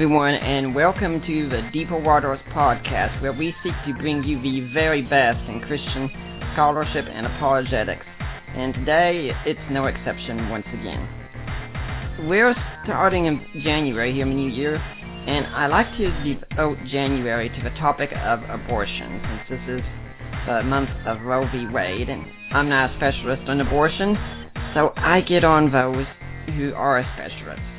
Everyone, and welcome to the Deeper Waters podcast, where we seek to bring you the very best in Christian scholarship and apologetics. And today, it's no exception once again. We're starting in January here in the new year, and I like to devote January to the topic of abortion, since this is the month of Roe v. Wade, and I'm not a specialist on abortion, so I get on those who are a specialist.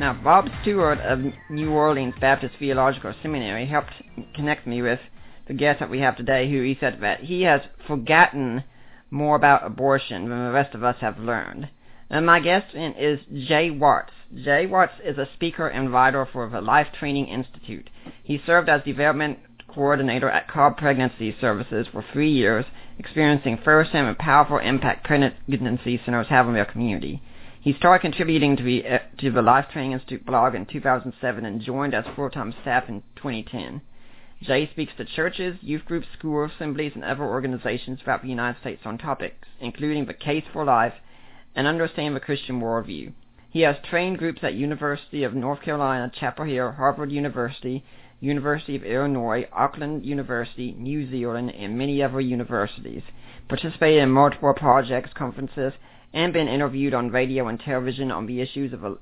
Now, Bob Stewart of New Orleans Baptist Theological Seminary helped connect me with the guest that we have today, who he said that he has forgotten more about abortion than the rest of us have learned. And my guest is Jay Watts. Jay Watts is a speaker and writer for the Life Training Institute. He served as development coordinator at Cobb Pregnancy Services for three years, experiencing firsthand the powerful impact pregnancy centers have on their community. He started contributing to the, uh, to the Life Training Institute blog in 2007 and joined as full-time staff in 2010. Jay speaks to churches, youth groups, school assemblies, and other organizations throughout the United States on topics, including the case for life and understanding the Christian worldview. He has trained groups at University of North Carolina, Chapel Hill, Harvard University, University of Illinois, Auckland University, New Zealand, and many other universities. Participated in multiple projects, conferences, and been interviewed on radio and television on the issues of the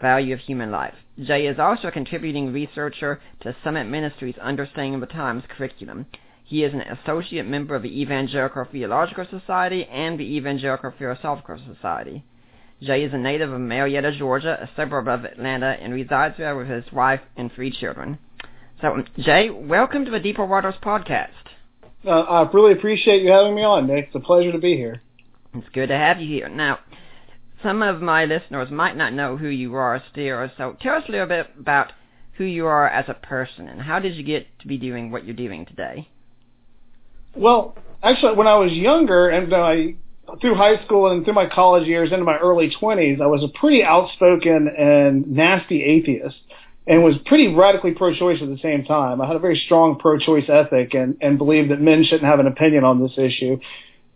value of human life. Jay is also a contributing researcher to Summit Ministries Understanding the Times curriculum. He is an associate member of the Evangelical Theological Society and the Evangelical Philosophical Society. Jay is a native of Marietta, Georgia, a suburb of Atlanta, and resides there with his wife and three children. So, Jay, welcome to the Deeper Waters podcast. Uh, I really appreciate you having me on, Nick. It's a pleasure to be here. It's good to have you here. Now, some of my listeners might not know who you are still, so tell us a little bit about who you are as a person and how did you get to be doing what you're doing today? Well, actually, when I was younger and I through high school and through my college years into my early 20s, I was a pretty outspoken and nasty atheist and was pretty radically pro-choice at the same time. I had a very strong pro-choice ethic and, and believed that men shouldn't have an opinion on this issue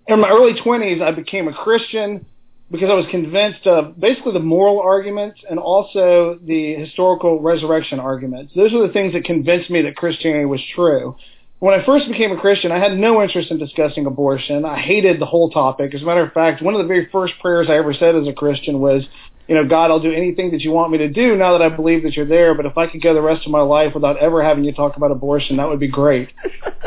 in my early 20s, I became a Christian because I was convinced of basically the moral arguments and also the historical resurrection arguments. Those are the things that convinced me that Christianity was true. When I first became a Christian, I had no interest in discussing abortion. I hated the whole topic. As a matter of fact, one of the very first prayers I ever said as a Christian was, you know, God, I'll do anything that you want me to do now that I believe that you're there, but if I could go the rest of my life without ever having you talk about abortion, that would be great.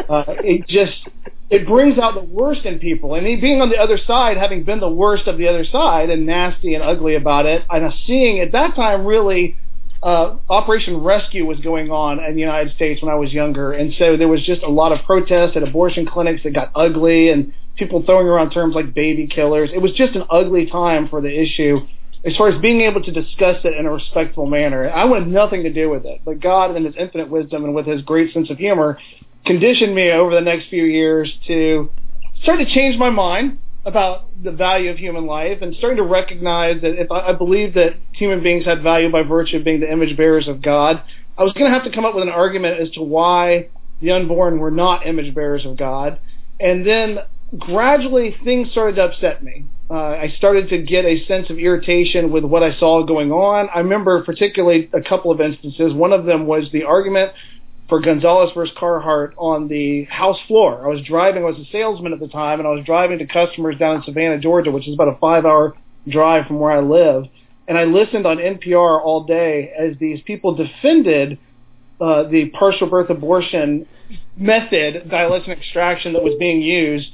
Uh, it just, it brings out the worst in people. And being on the other side, having been the worst of the other side and nasty and ugly about it, and seeing at that time really uh, Operation Rescue was going on in the United States when I was younger, and so there was just a lot of protests at abortion clinics that got ugly, and people throwing around terms like baby killers. It was just an ugly time for the issue as far as being able to discuss it in a respectful manner. I wanted nothing to do with it, but God, in His infinite wisdom and with His great sense of humor, conditioned me over the next few years to start to change my mind about the value of human life and starting to recognize that if I, I believe that human beings had value by virtue of being the image bearers of God, I was going to have to come up with an argument as to why the unborn were not image bearers of God. And then gradually things started to upset me. Uh, I started to get a sense of irritation with what I saw going on. I remember particularly a couple of instances. One of them was the argument for Gonzales versus Carhart on the House floor. I was driving, I was a salesman at the time, and I was driving to customers down in Savannah, Georgia, which is about a five-hour drive from where I live. And I listened on NPR all day as these people defended uh, the partial birth abortion method, and extraction that was being used,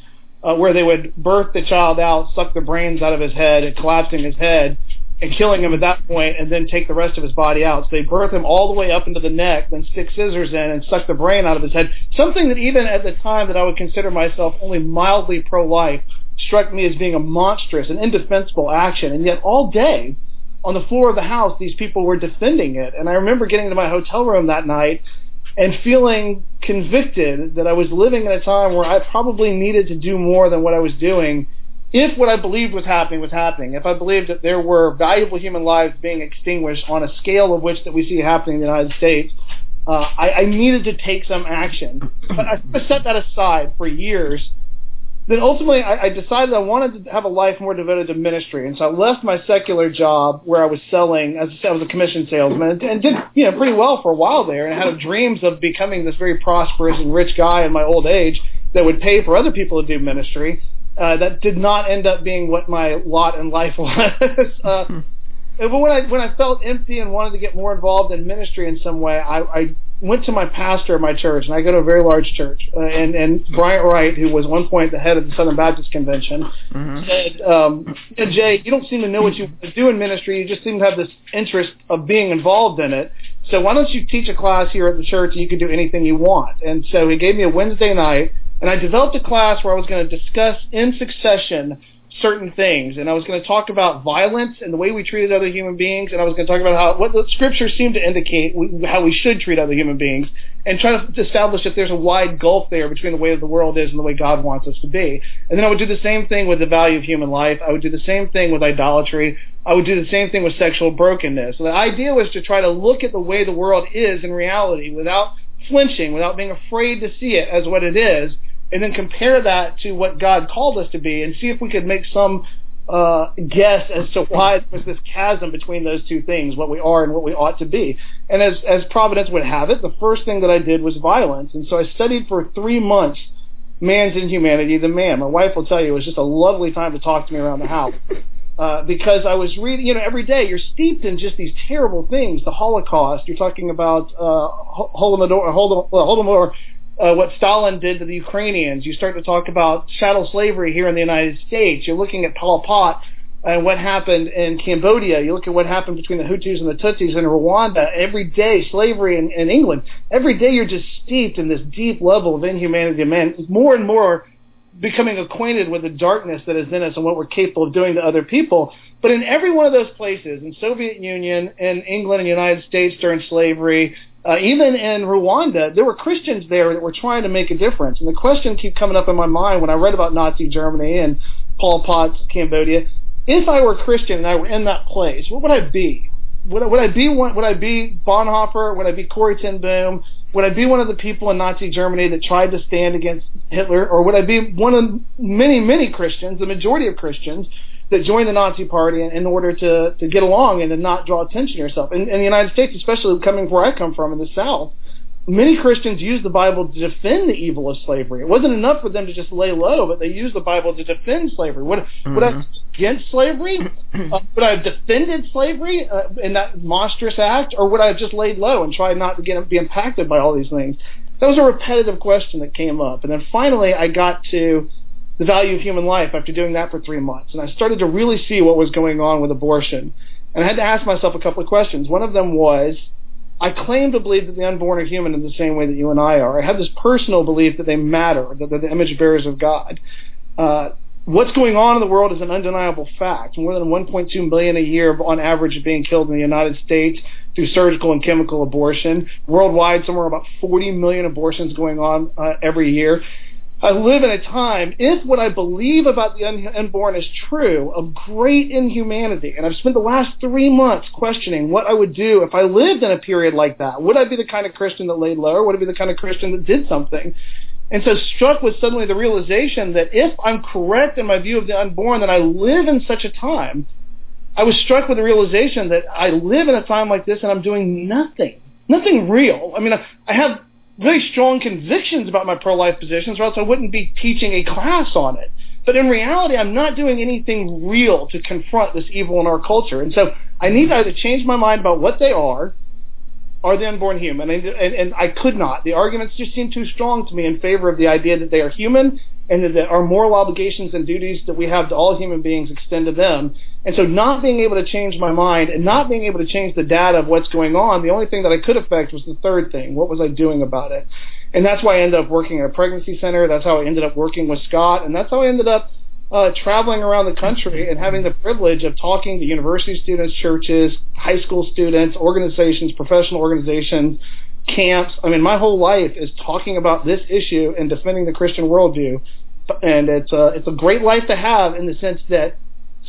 uh, where they would birth the child out, suck the brains out of his head, and collapsing his head, and killing him at that point and then take the rest of his body out. So they birth him all the way up into the neck, then stick scissors in and suck the brain out of his head. Something that even at the time that I would consider myself only mildly pro-life struck me as being a monstrous and indefensible action. And yet all day on the floor of the house, these people were defending it. And I remember getting to my hotel room that night and feeling convicted that I was living in a time where I probably needed to do more than what I was doing if what I believed was happening was happening, if I believed that there were valuable human lives being extinguished on a scale of which that we see happening in the United States, uh, I, I needed to take some action. But I set that aside for years then ultimately I, I decided I wanted to have a life more devoted to ministry, and so I left my secular job where I was selling, as I said, I was a commission salesman, and, and did you know pretty well for a while there, and I had dreams of becoming this very prosperous and rich guy in my old age that would pay for other people to do ministry. Uh, that did not end up being what my lot in life was. uh, but when I when I felt empty and wanted to get more involved in ministry in some way, I, I went to my pastor at my church, and I go to a very large church, uh, and and Bryant Wright, who was one point the head of the Southern Baptist Convention, mm-hmm. said, um, "Jay, you don't seem to know what you want to do in ministry. You just seem to have this interest of being involved in it. So why don't you teach a class here at the church, and you can do anything you want?" And so he gave me a Wednesday night, and I developed a class where I was going to discuss in succession certain things, and I was going to talk about violence and the way we treated other human beings, and I was going to talk about how what the scriptures seem to indicate we, how we should treat other human beings, and try to establish that there's a wide gulf there between the way the world is and the way God wants us to be. And then I would do the same thing with the value of human life. I would do the same thing with idolatry. I would do the same thing with sexual brokenness. So the idea was to try to look at the way the world is in reality without flinching, without being afraid to see it as what it is, and then compare that to what God called us to be and see if we could make some uh, guess as to why there's this chasm between those two things, what we are and what we ought to be. And as, as Providence would have it, the first thing that I did was violence. And so I studied for three months man's inhumanity, the man. My wife will tell you it was just a lovely time to talk to me around the house. Uh, because I was reading, you know, every day you're steeped in just these terrible things. The Holocaust. You're talking about uh, Holodomor, Holodomor uh, what Stalin did to the Ukrainians. You start to talk about chattel slavery here in the United States. You're looking at Pol Pot and what happened in Cambodia. You look at what happened between the Hutus and the Tutsis in Rwanda. Every day, slavery in, in England. Every day, you're just steeped in this deep level of inhumanity man. More and more becoming acquainted with the darkness that is in us and what we're capable of doing to other people. But in every one of those places, in Soviet Union, in England and United States during slavery, uh, even in Rwanda, there were Christians there that were trying to make a difference. And the question kept coming up in my mind when I read about Nazi Germany and Pol Pot's Cambodia. If I were Christian and I were in that place, what would I be? Would I, would I be one? Would I be Bonhoeffer? Would I be Corrie ten Boom? Would I be one of the people in Nazi Germany that tried to stand against Hitler, or would I be one of many, many Christians, the majority of Christians, that joined the Nazi Party in, in order to, to get along and to not draw attention to yourself. In, in the United States, especially coming where I come from in the South, many Christians use the Bible to defend the evil of slavery. It wasn't enough for them to just lay low, but they used the Bible to defend slavery. Would, mm-hmm. would I mm-hmm. against slavery? uh, would I have defended slavery uh, in that monstrous act, or would I have just laid low and tried not to get be impacted by all these things? That was a repetitive question that came up, and then finally I got to the value of human life after doing that for three months. And I started to really see what was going on with abortion. And I had to ask myself a couple of questions. One of them was, I claim to believe that the unborn are human in the same way that you and I are. I have this personal belief that they matter, that they're the image bearers of God. Uh, what's going on in the world is an undeniable fact. More than 1.2 million a year on average are being killed in the United States through surgical and chemical abortion. Worldwide, somewhere about 40 million abortions going on uh, every year. I live in a time, if what I believe about the unborn is true, of great inhumanity. And I've spent the last three months questioning what I would do if I lived in a period like that. Would I be the kind of Christian that laid low, would I be the kind of Christian that did something? And so struck with suddenly the realization that if I'm correct in my view of the unborn, that I live in such a time, I was struck with the realization that I live in a time like this and I'm doing nothing. Nothing real. I mean, I have very strong convictions about my pro-life positions, or else I wouldn't be teaching a class on it. But in reality, I'm not doing anything real to confront this evil in our culture. And so I need to either change my mind about what they are, are the unborn human? And, and, and I could not. The arguments just seemed too strong to me in favor of the idea that they are human and that our moral obligations and duties that we have to all human beings extend to them. And so not being able to change my mind and not being able to change the data of what's going on, the only thing that I could affect was the third thing. What was I doing about it? And that's why I ended up working at a pregnancy center. That's how I ended up working with Scott. And that's how I ended up uh, traveling around the country and having the privilege of talking to university students, churches, high school students, organizations, professional organizations, camps. I mean, my whole life is talking about this issue and defending the Christian worldview. And it's a, it's a great life to have in the sense that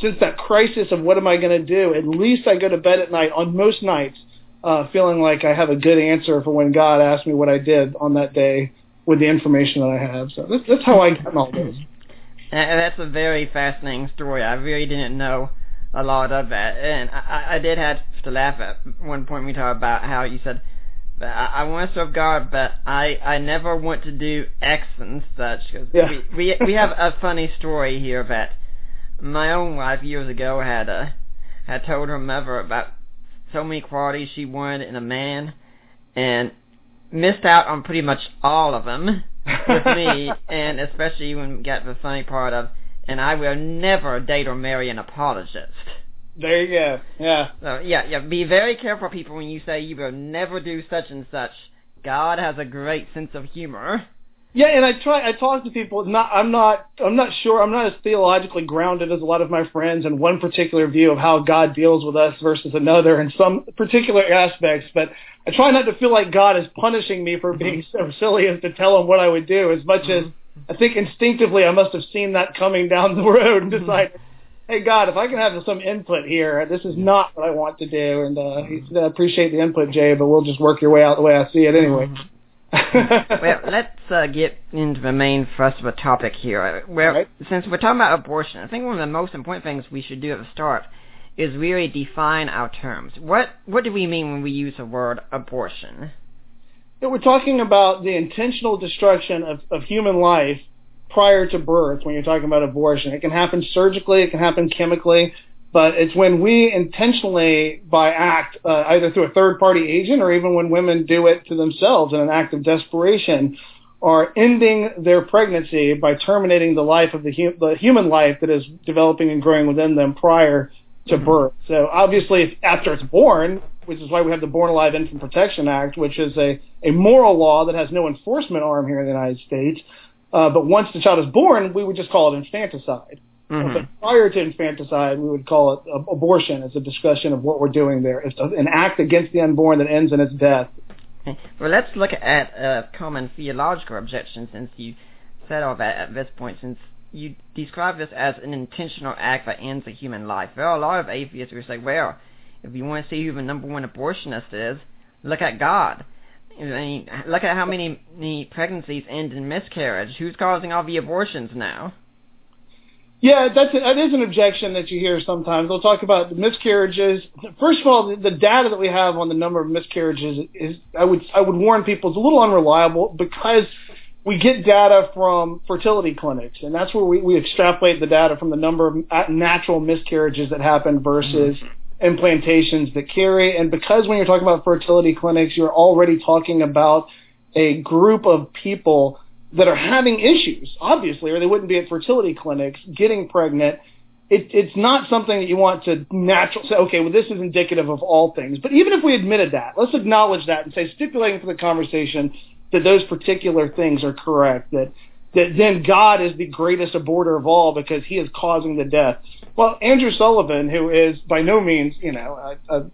since that crisis of what am I going to do, at least I go to bed at night on most nights uh, feeling like I have a good answer for when God asked me what I did on that day with the information that I have. So that's, that's how I got all this. That's a very fascinating story. I really didn't know a lot of that, and I, I did have to laugh at one point we talked about how you said I, I want to serve God, but I I never want to do X and such. Cause Yeah. we, we we have a funny story here that my own wife years ago had uh, had told her mother about so many qualities she wanted in a man, and missed out on pretty much all of them with me, and especially when we got the funny part of, and I will never date or marry an apologist. There you go. Yeah. So yeah, yeah. Be very careful, people, when you say you will never do such and such. God has a great sense of humor. Yeah, and I try. I talk to people. Not, I'm not. I'm not sure. I'm not as theologically grounded as a lot of my friends in one particular view of how God deals with us versus another in some particular aspects. But I try not to feel like God is punishing me for being mm-hmm. so silly as to tell him what I would do. As much as mm-hmm. I think instinctively I must have seen that coming down the road and mm-hmm. decided, hey God, if I can have some input here, this is not what I want to do. And uh, he said, I appreciate the input, Jay, but we'll just work your way out the way I see it anyway. well, let's uh, get into the main thrust of the topic here. Well, Right. since we're talking about abortion, I think one of the most important things we should do at the start is really define our terms. What what do we mean when we use the word abortion? Yeah, we're talking about the intentional destruction of, of human life prior to birth when you're talking about abortion. It can happen surgically, it can happen chemically, but it's when we intentionally, by act, uh, either through a third party agent or even when women do it to themselves in an act of desperation, are ending their pregnancy by terminating the life of the, hu- the human life that is developing and growing within them prior to birth. So obviously, if- after it's born, which is why we have the Born Alive Infant Protection Act, which is a, a moral law that has no enforcement arm here in the United States. Uh, but once the child is born, we would just call it infanticide. Mhm. But prior to infanticide, we would call it uh, abortion. It's a discussion of what we're doing there. It's an act against the unborn that ends in its death. Okay. Well, let's look at uh, common theological objections since you said all that at this point, since you describe this as an intentional act that ends a human life. There are a lot of atheists who say, well, if you want to see who the number one abortionist is, look at God. I mean, look at how many, many pregnancies end in miscarriage. Who's causing all the abortions now? Yeah, that's a, that is an objection that you hear sometimes. They'll talk about the miscarriages. First of all, the, the data that we have on the number of miscarriages is I would I would warn people it's a little unreliable because we get data from fertility clinics, and that's where we, we extrapolate the data from the number of natural miscarriages that happen versus mm-hmm. Implantations that carry. And because when you're talking about fertility clinics, you're already talking about a group of people that are having issues, obviously, or they wouldn't be at fertility clinics getting pregnant. It, it's not something that you want to natural say, okay, well, this is indicative of all things. But even if we admitted that, let's acknowledge that and say, stipulating for the conversation that those particular things are correct, that that then God is the greatest aborter of all because he is causing the death. Well, Andrew Sullivan, who is by no means, you know, a, a,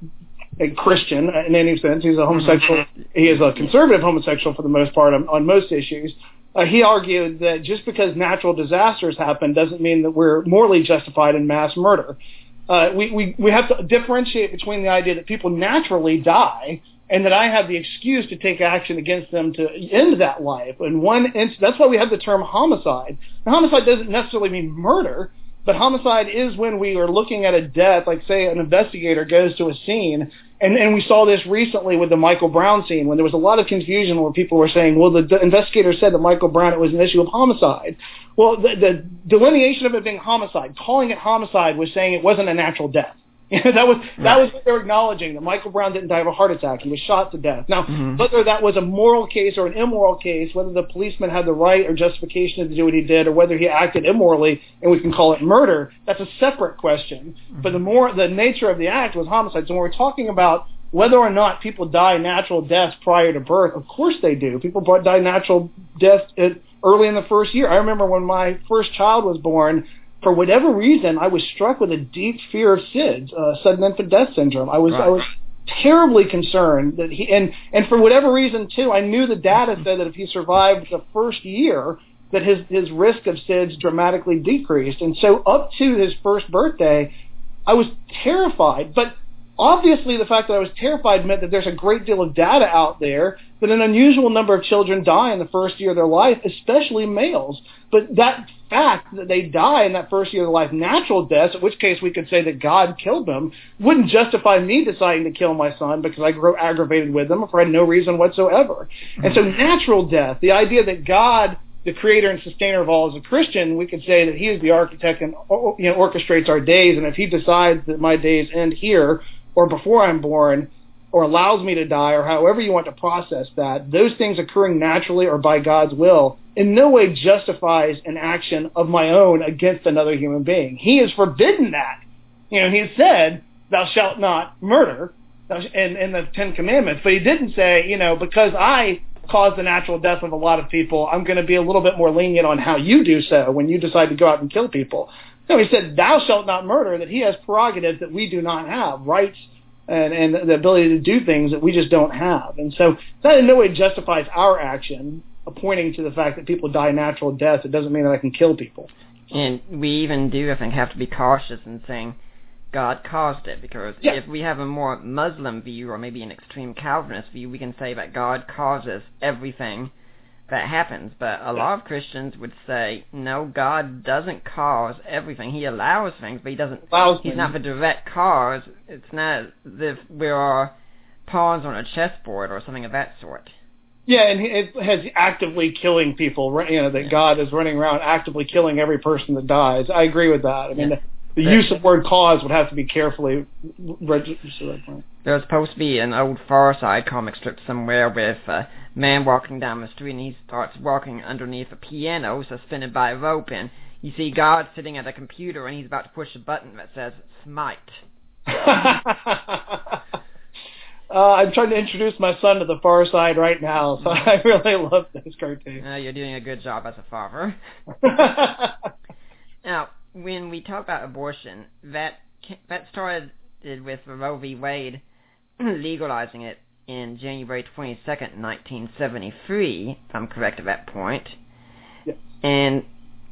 a Christian in any sense, he's a homosexual, he is a conservative homosexual for the most part on, on most issues. Uh, he argued that just because natural disasters happen doesn't mean that we're morally justified in mass murder. Uh, we, we, we have to differentiate between the idea that people naturally die and that I have the excuse to take action against them to end that life. And one instance, that's why we have the term homicide. Now, homicide doesn't necessarily mean murder, but homicide is when we are looking at a death, like say an investigator goes to a scene, and, and we saw this recently with the Michael Brown scene when there was a lot of confusion where people were saying, well, the, the investigator said that Michael Brown, it was an issue of homicide. Well, the, the delineation of it being homicide, calling it homicide was saying it wasn't a natural death. that was that was what they were acknowledging that Michael Brown didn't die of a heart attack; he was shot to death. Now, Mhm. whether that was a moral case or an immoral case, whether the policeman had the right or justification to do what he did, or whether he acted immorally and we can call it murder, that's a separate question. But the more the nature of the act was homicide. So when we're talking about whether or not people die natural deaths prior to birth, of course they do. People die natural deaths early in the first year. I remember when my first child was born. For whatever reason, I was struck with a deep fear of SIDS, uh, sudden infant death syndrome. I was Right. I was terribly concerned that he and and for whatever reason too, I knew the data said that if he survived the first year, that his his risk of SIDS dramatically decreased. And so up to his first birthday, I was terrified. But obviously, the fact that I was terrified meant that there's a great deal of data out there that an unusual number of children die in the first year of their life, especially males. But that fact that they die in that first year of their life, natural deaths, in which case we could say that God killed them, wouldn't justify me deciding to kill my son because I grew aggravated with them for no reason whatsoever. And so mm-hmm. natural death, the idea that God the creator and sustainer of all as a Christian, we could say that he is the architect and you know orchestrates our days. And if he decides that my days end here or before I'm born, or allows me to die, or however you want to process that, those things occurring naturally or by God's will in no way justifies an action of my own against another human being. He has forbidden that. You know, he has said, "Thou shalt not murder," in, in the Ten Commandments, but he didn't say, you know, because I caused the natural death of a lot of people, I'm going to be a little bit more lenient on how you do so when you decide to go out and kill people. No, he said, "Thou shalt not murder." That he has prerogatives that we do not have, rights and, and the ability to do things that we just don't have. And so that in no way justifies our action, pointing to the fact that people die natural deaths. It doesn't mean that I can kill people. And we even do, I think, have to be cautious in saying God caused it, because Yeah. if we have a more Muslim view or maybe an extreme Calvinist view, we can say that God causes everything that happens. But a lot of Christians would say, no, God doesn't cause everything. He allows things, but he doesn't. Allows He's things. not the direct cause. It's not as if we are pawns on a chessboard or something of that sort. Yeah, and it has actively killing people. You know that God is running around actively killing every person that dies. I agree with that. I mean, Yeah. the, the use of word cause would have to be carefully registered. There's supposed to be an old Far Side comic strip somewhere with a man walking down the street and he starts walking underneath a piano suspended by a rope and you see God sitting at a computer and he's about to push a button that says smite. uh, I'm trying to introduce my son to the Far Side right now, so I really love this cartoon. Uh, you're doing a good job as a father. Now, when we talk about abortion, that that started with Roe v. Wade legalizing it in January 22nd, 1973, if I'm correct at that point. Yes. And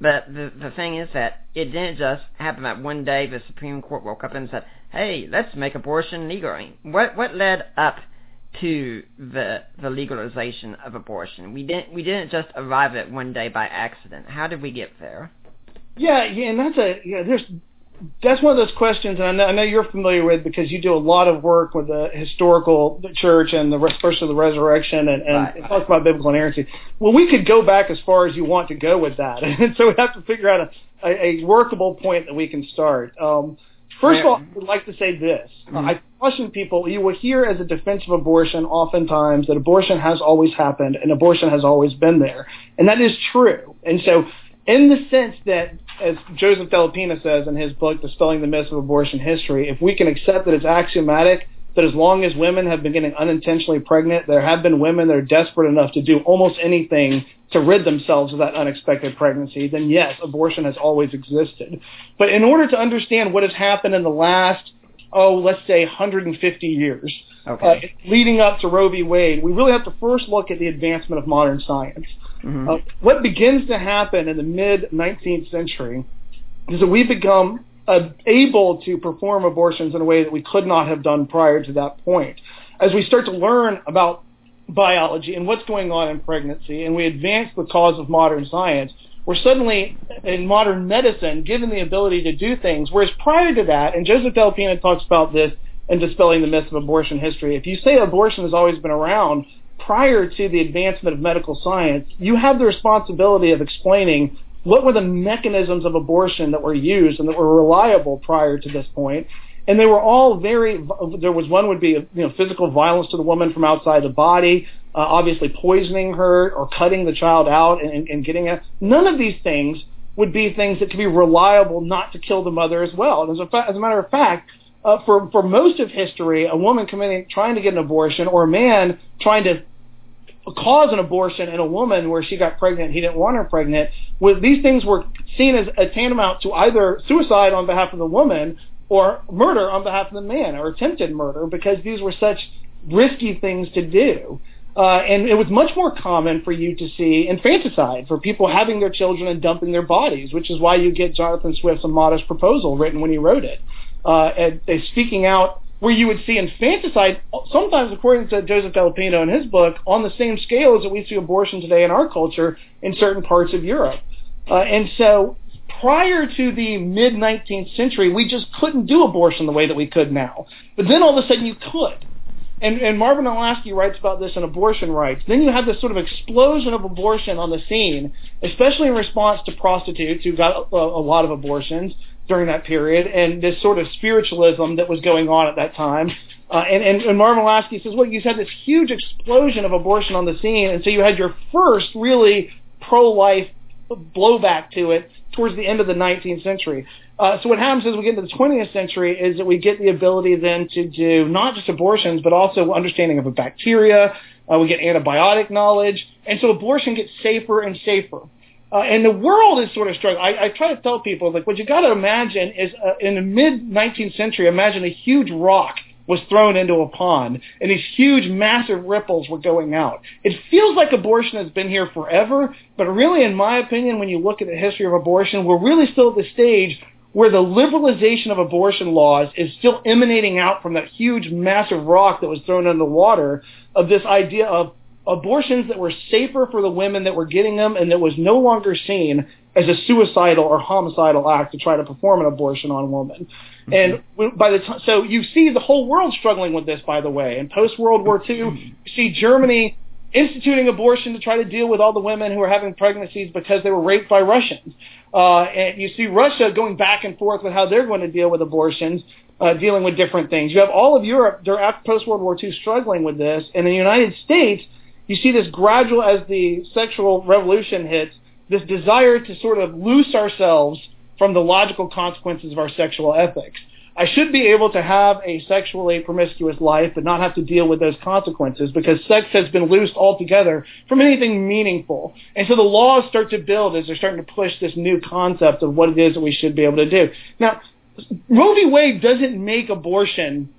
but the the thing is that it didn't just happen that one day the Supreme Court woke up and said, "Hey, let's make abortion legal." What what led up to the the legalization of abortion? We didn't we didn't just arrive at it one day by accident. How did we get there? Yeah, yeah, and that's a yeah. There's that's one of those questions, and I know, I know you're familiar with because you do a lot of work with the historical the church and the res- especially the resurrection and, and Right. it talks about biblical inerrancy. Well, we could go back as far as you want to go with that, and so we have to figure out a, a, a workable point that we can start. Um, first of all, I would like to say this: Mhm. I caution people. You will hear as a defense of abortion oftentimes that abortion has always happened and abortion has always been there, and that is true. And so in the sense that, as Joseph Dellapenna says in his book, Dispelling the Myths of Abortion History, if we can accept that it's axiomatic that as long as women have been getting unintentionally pregnant, there have been women that are desperate enough to do almost anything to rid themselves of that unexpected pregnancy, then yes, abortion has always existed. But in order to understand what has happened in the last, oh, let's say 150 years, Okay. uh, leading up to Roe v. Wade, we really have to first look at the advancement of modern science. Mhm. Uh, what begins to happen in the mid 19th century is that we become uh, able to perform abortions in a way that we could not have done prior to that point. As we start to learn about biology and what's going on in pregnancy, and we advance the cause of modern science, we're suddenly in modern medicine given the ability to do things. Whereas prior to that, and Joseph Dellapenna talks about this in dispelling the myths of abortion history. If you say abortion has always been around prior to the advancement of medical science, you have the responsibility of explaining what were the mechanisms of abortion that were used and that were reliable prior to this point. And they were all very. There was one would be you know physical violence to the woman from outside the body, uh, obviously poisoning her or cutting the child out and, and getting it. None of these things would be things that could be reliable not to kill the mother as well. And as a, fa- as a matter of fact, uh, for for most of history, a woman committing trying to get an abortion or a man trying to cause an abortion in a woman where she got pregnant, he didn't want her pregnant, was these things were seen as a tantamount to either suicide on behalf of the woman or murder on behalf of the man or attempted murder because these were such risky things to do. Uh, and it was much more common for you to see infanticide, for people having their children and dumping their bodies, which is why you get Jonathan Swift's A Modest Proposal written when he wrote it. Uh, and, and speaking out where you would see infanticide, sometimes according to Joseph Dellapenna in his book, on the same scale as that we see abortion today in our culture in certain parts of Europe. Uh, and so prior to the mid 19th century, we just couldn't do abortion the way that we could now. But then all of a sudden you could. And, and Marvin Olasky writes about this in Abortion Rights. Then you have this sort of explosion of abortion on the scene, especially in response to prostitutes who got a, a lot of abortions during that period, and this sort of spiritualism that was going on at that time. Uh, and, and, and Marvin Olasky says, well, you had this huge explosion of abortion on the scene, and so you had your first really pro-life blowback to it towards the end of the 19th century. Uh, so what happens as we get into the 20th century is that we get the ability then to do not just abortions, but also understanding of a bacteria. Uh, we get antibiotic knowledge, and so abortion gets safer and safer. Uh, and the world is sort of struggling. I, I try to tell people, like, what you got to imagine is uh, in the mid 19th century, imagine a huge rock was thrown into a pond, and these huge, massive ripples were going out. It feels like abortion has been here forever, but really, in my opinion, when you look at the history of abortion, we're really still at the stage where the liberalization of abortion laws is still emanating out from that huge, massive rock that was thrown into the water of this idea of abortions that were safer for the women that were getting them and that was no longer seen as a suicidal or homicidal act to try to perform an abortion on a woman. Mm-hmm. And by the time, so you see the whole world struggling with this, by the way. In post World War II, you see Germany instituting abortion to try to deal with all the women who are having pregnancies because they were raped by Russians. Uh, and you see Russia going back and forth with how they're going to deal with abortions, uh, dealing with different things. You have all of Europe after post World War II struggling with this, and in the United States, you see this gradual as the sexual revolution hits, this desire to sort of loose ourselves from the logical consequences of our sexual ethics. I should be able to have a sexually promiscuous life but not have to deal with those consequences because sex has been loosed altogether from anything meaningful. And so the laws start to build as they're starting to push this new concept of what it is that we should be able to do. Now, Roe v. Wade doesn't make abortion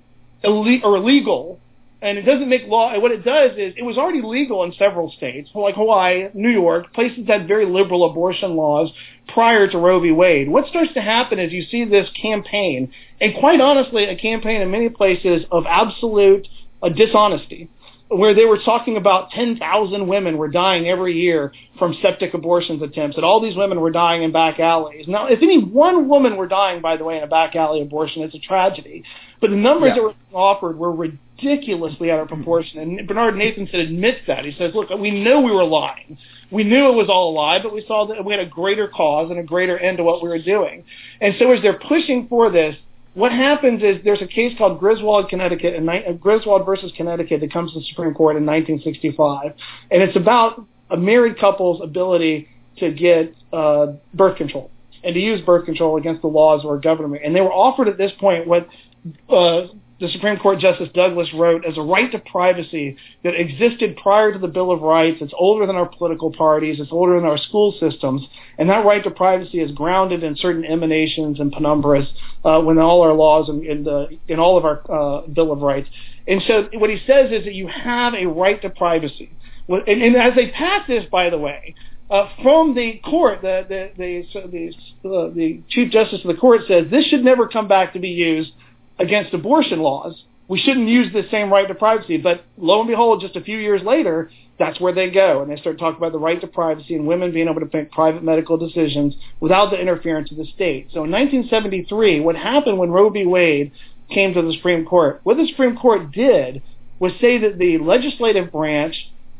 ille- or illegal and it doesn't make law. And what it does is it was already legal in several states, like Hawaii, New York, places that had very liberal abortion laws prior to Roe v. Wade. What starts to happen is you see this campaign, and quite honestly, a campaign in many places of absolute uh, dishonesty where they were talking about 10,000 women were dying every year from septic abortions attempts, and all these women were dying in back alleys. Now, if any one woman were dying, by the way, in a back alley abortion, it's a tragedy. But the numbers yeah. that were offered were ridiculously out of proportion. And Bernard Nathanson admits that. He says, look, we knew we were lying. We knew it was all a lie, but we saw that we had a greater cause and a greater end to what we were doing. And so as they're pushing for this, what happens is there's a case called Griswold, Connecticut, and Griswold versus Connecticut that comes to the Supreme Court in 1965, and it's about a married couple's ability to get uh, birth control and to use birth control against the laws or government. And they were offered at this point what uh, the Supreme Court Justice Douglas wrote as a right to privacy that existed prior to the Bill of Rights. It's older than our political parties. It's older than our school systems. And that right to privacy is grounded in certain emanations and penumbras uh, when all our laws and in, the, in all of our uh, Bill of Rights. And so what he says is that you have a right to privacy. And, and as they pass this, by the way, uh, from the court, the the the, the, uh, the Chief Justice of the court says this should never come back to be used against abortion laws. We shouldn't use the same right to privacy. But lo and behold, just a few years later, that's where they go. And they start talking about the right to privacy and women being able to make private medical decisions without the interference of the state. So in 1973, what happened when Roe v. Wade came to the Supreme Court, what the Supreme Court did was say that the legislative branch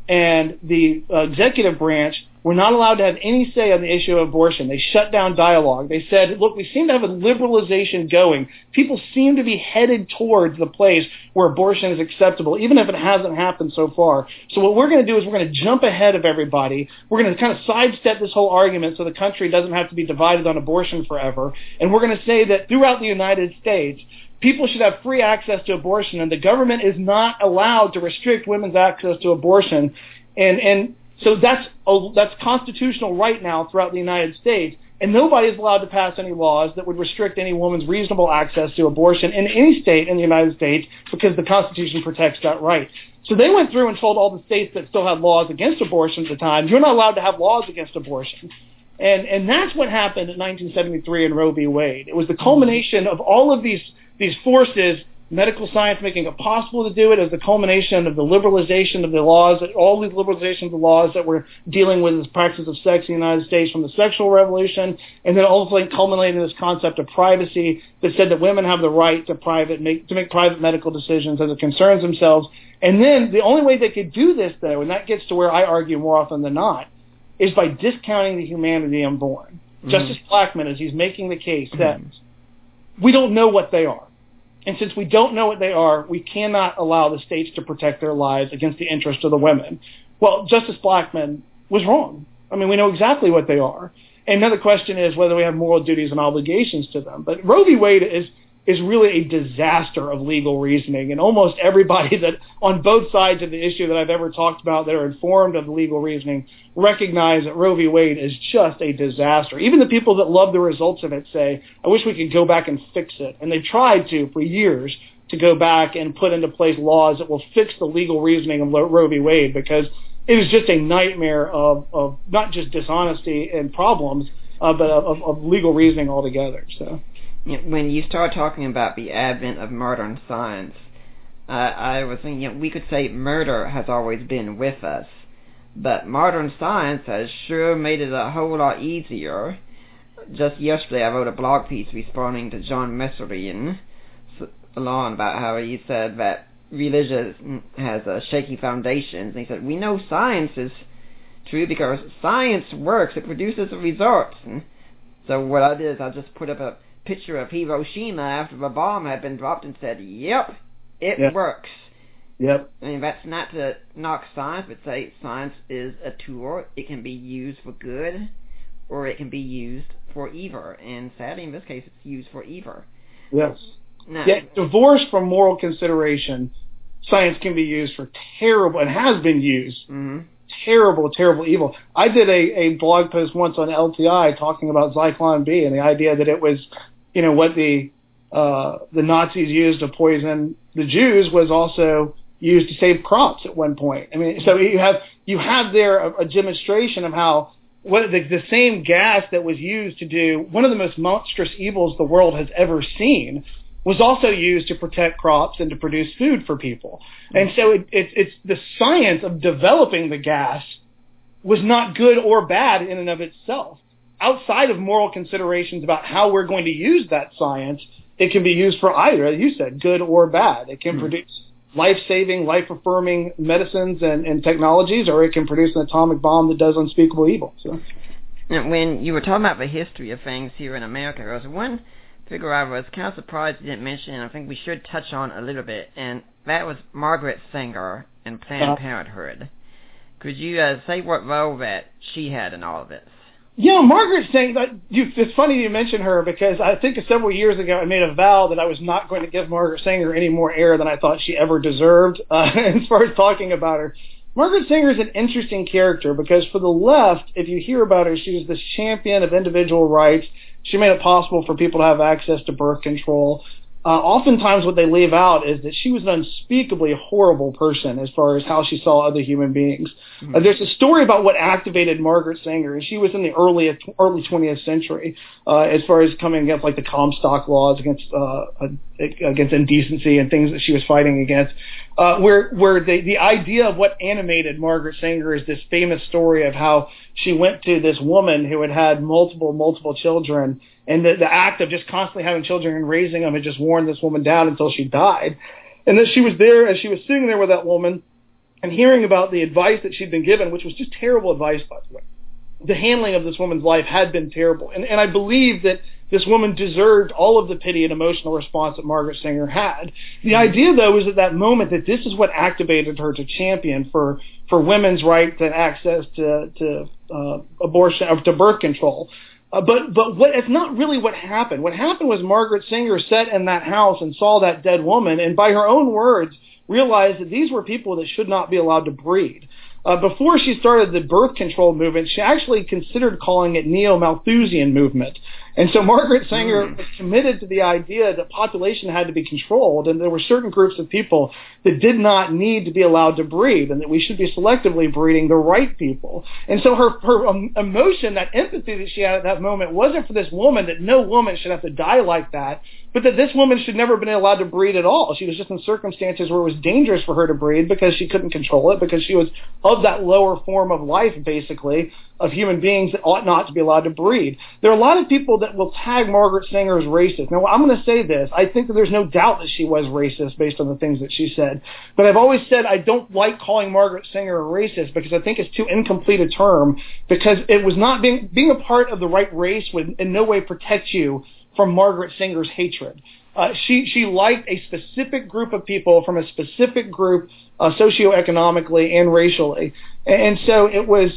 and the uh, executive branch were not allowed to have any say on the issue of abortion. They shut down dialogue. They said, look, we seem to have a liberalization going. People seem to be headed towards the place where abortion is acceptable, even if it hasn't happened so far. So what we're going to do is we're going to jump ahead of everybody. We're going to kind of sidestep this whole argument so the country doesn't have to be divided on abortion forever. And we're going to say that throughout the United States, people should have free access to abortion, and the government is not allowed to restrict women's access to abortion and and so that's a, that's constitutional right now throughout the United States. And nobody is allowed to pass any laws that would restrict any woman's reasonable access to abortion in any state in the United States because the Constitution protects that right. So they went through and told all the states that still had laws against abortion at the time, you're not allowed to have laws against abortion. And and that's what happened in 1973 in Roe v. Wade. It was the culmination of all of these these forces medical science making it possible to do it as the culmination of the liberalization of the laws, all the liberalization of the laws that were dealing with the practice of sex in the United States from the sexual revolution, and then ultimately culminating in this concept of privacy that said that women have the right to private make to make private medical decisions as it concerns themselves. And then the only way they could do this, though, and that gets to where I argue more often than not, is by discounting the humanity unborn. Mm-hmm. Justice Blackmun, as he's making the case, says we don't know what they are. And since we don't know what they are, we cannot allow the states to protect their lives against the interest of the women. Well, Justice Blackmun was wrong. I mean, we know exactly what they are. And now the question is whether we have moral duties and obligations to them. But Roe v. Wade is is really a disaster of legal reasoning. And almost everybody that on both sides of the issue that I've ever talked about that are informed of the legal reasoning recognize that Roe v. Wade is just a disaster. Even the people that love the results of it say, I wish we could go back and fix it. And they've tried to for years to go back and put into place laws that will fix the legal reasoning of Roe v. Wade because it is just a nightmare of, of not just dishonesty and problems, uh, but of, of legal reasoning altogether. So when you start talking about the advent of modern science, uh, I was thinking you know, we could say murder has always been with us, but modern science has sure made it a whole lot easier. Just yesterday, I wrote a blog piece responding to John Messerine along about how he said that religion has a shaky foundations. And he said, we know science is true because science works. It produces results. And so what I did is I just put up a picture of Hiroshima after the bomb had been dropped and said, "Yep, it yep. works." Yep. I mean, that's not to knock science, but say science is a tool. It can be used for good, or it can be used for evil. And sadly, in this case, it's used for evil. Yes. Now, Yet, divorced from moral consideration, science can be used for terrible, and has been used. Mm-hmm. Terrible, terrible evil. I did a, a blog post once on LTI talking about Zyklon B and the idea that it was you know what the uh, the Nazis used to poison the Jews was also used to save crops at one point. I mean, so you have you have there a, a demonstration of how what the, the same gas that was used to do one of the most monstrous evils the world has ever seen was also used to protect crops and to produce food for people. And so it, it, it's the science of developing the gas was not good or bad in and of itself outside of moral considerations about how we're going to use that science, it can be used for either, as you said, good or bad. It can mm-hmm. produce life-saving, life-affirming medicines and, and, technologies, or it can produce an atomic bomb that does unspeakable evil. So. Now, when you were talking about the history of things here in America, there was one figure I was kind of surprised you didn't mention, and I think we should touch on a little bit, and that was Margaret Sanger and Planned uh-huh. Parenthood. Could you uh, say what role that she had in all of this? Yeah, Margaret saying that you, it's funny you mention her because I think several years ago I made a vow that I was not going to give Margaret Sanger any more air than I thought she ever deserved uh, as far as talking about her. Margaret Sanger is an interesting character because for the left, if you hear about her, she was this champion of individual rights. She made it possible for people to have access to birth control uh, oftentimes what they leave out is that she was an unspeakably horrible person as far as how she saw other human beings. Mm-hmm. Uh, there's a story about what activated Margaret Sanger, and she was in the early early 20th century uh, as far as coming against like the Comstock laws against uh, against indecency and things that she was fighting against. Uh, where where the the idea of what animated Margaret Sanger is this famous story of how she went to this woman who had had multiple multiple children and the, the act of just constantly having children and raising them had just worn this woman down until she died. And then she was there, as she was sitting there with that woman and hearing about the advice that she'd been given, which was just terrible advice, by the way. The handling of this woman's life had been terrible. And, and I believe that this woman deserved all of the pity and emotional response that Margaret Sanger had. The mm-hmm. idea, though, was at that moment that this is what activated her to champion for, for women's rights and access to, to uh, abortion, or to birth control. Uh, but but what it's not really what happened. What happened was Margaret Sanger sat in that house and saw that dead woman, and by her own words, realized that these were people that should not be allowed to breed. uh, before she started the birth control movement, she actually considered calling it neo-Malthusian movement. And so Margaret Sanger mm. was committed to the idea that population had to be controlled, and there were certain groups of people that did not need to be allowed to breed, and that we should be selectively breeding the right people. And so her her um, emotion, that empathy that she had at that moment, wasn't for this woman that no woman should have to die like that, but that this woman should never have been allowed to breed at all. She was just in circumstances where it was dangerous for her to breed because she couldn't control it, because she was of that lower form of life, basically, of human beings that ought not to be allowed to breed. There are a lot of people that will tag Margaret Sanger as racist. Now, I'm going to say this. I think that there's no doubt that she was racist based on the things that she said. But I've always said I don't like calling Margaret Sanger a racist because I think it's too incomplete a term because it was not being, being a part of the right race would in no way protect you from Margaret Sanger's hatred. Uh, she she liked a specific group of people from a specific group uh, socioeconomically and racially, and so it was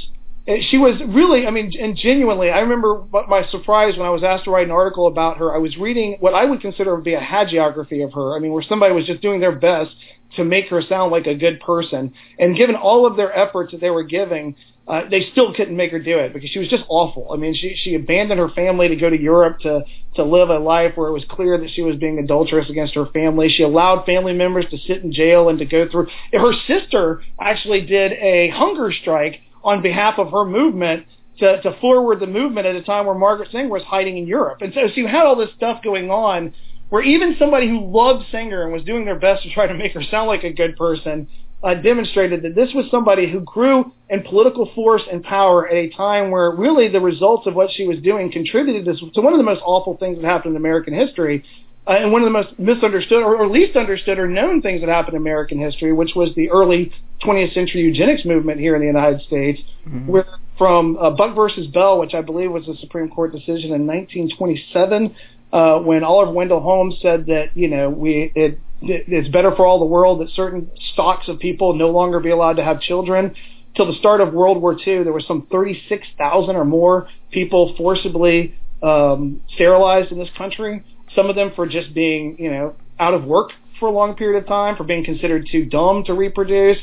she was really, I mean, and genuinely, I remember my surprise when I was asked to write an article about her. I was reading what I would consider to be a hagiography of her. I mean, where somebody was just doing their best to make her sound like a good person. And given all of their efforts that they were giving, uh, they still couldn't make her do it because she was just awful. I mean, she she abandoned her family to go to Europe to to live a life where it was clear that she was being adulterous against her family. She allowed family members to sit in jail and to go through. Her sister actually did a hunger strike on behalf of her movement to, to forward the movement at a time where Margaret Sanger was hiding in Europe. And so, so you had all this stuff going on where even somebody who loved Sanger and was doing their best to try to make her sound like a good person uh, demonstrated that this was somebody who grew in political force and power at a time where really the results of what she was doing contributed to, to one of the most awful things that happened in American history, uh, and one of the most misunderstood or, or least understood or known things that happened in American history, which was the early 20th century eugenics movement here in the United States, mm-hmm. where from uh, Buck versus Bell, which I believe was a Supreme Court decision in 1927, uh, when Oliver Wendell Holmes said that you know we it, it it's better for all the world that certain stocks of people no longer be allowed to have children. Till the start of World War II, there were some 36,000 or more people forcibly um, sterilized in this country some of them for just being, you know, out of work for a long period of time, for being considered too dumb to reproduce,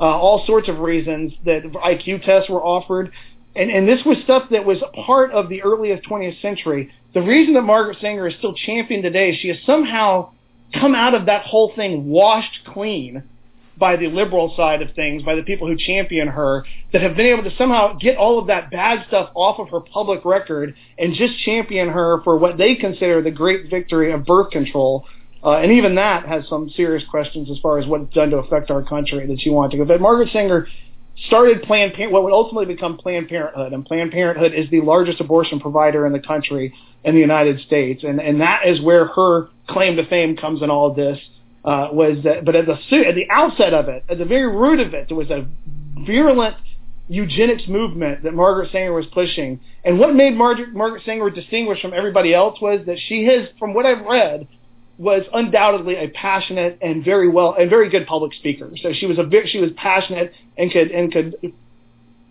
uh, all sorts of reasons that IQ tests were offered. And, and this was stuff that was part of the earliest 20th century. The reason that Margaret Sanger is still championed today is she has somehow come out of that whole thing washed clean by the liberal side of things, by the people who champion her, that have been able to somehow get all of that bad stuff off of her public record and just champion her for what they consider the great victory of birth control. Uh, and even that has some serious questions as far as what it's done to affect our country that she wanted to go. But Margaret Sanger started Planned Parenthood, what would ultimately become Planned Parenthood, and Planned Parenthood is the largest abortion provider in the country in the United States, and and that is where her claim to fame comes in all of this uh, was that, but at the at the outset of it, at the very root of it, there was a virulent eugenics movement that Margaret Sanger was pushing. And what made Margaret, Margaret Sanger distinguished from everybody else was that she has, from what I've read, was undoubtedly a passionate and very well and very good public speaker. So she was a she was passionate and could and could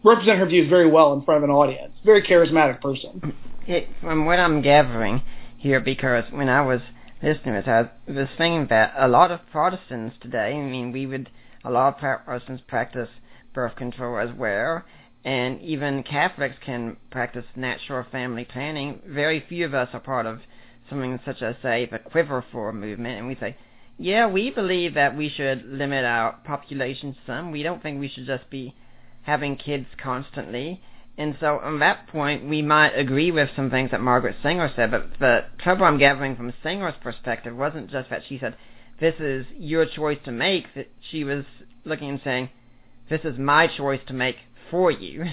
represent her views very well in front of an audience. Very charismatic person. It, from what I'm gathering here, because when I was listeners, I was thinking that a lot of Protestants today, I mean, we would, a lot of Protestants practice birth control as well, and even Catholics can practice natural family planning. Very few of us are part of something such as, say, the Quiverfull movement, and we say, yeah, we believe that we should limit our population some. We don't think we should just be having kids constantly. And so on that point, we might agree with some things that Margaret Sanger said, but the trouble I'm gathering from Sanger's perspective wasn't just that she said, this is your choice to make, that she was looking and saying, this is my choice to make for you.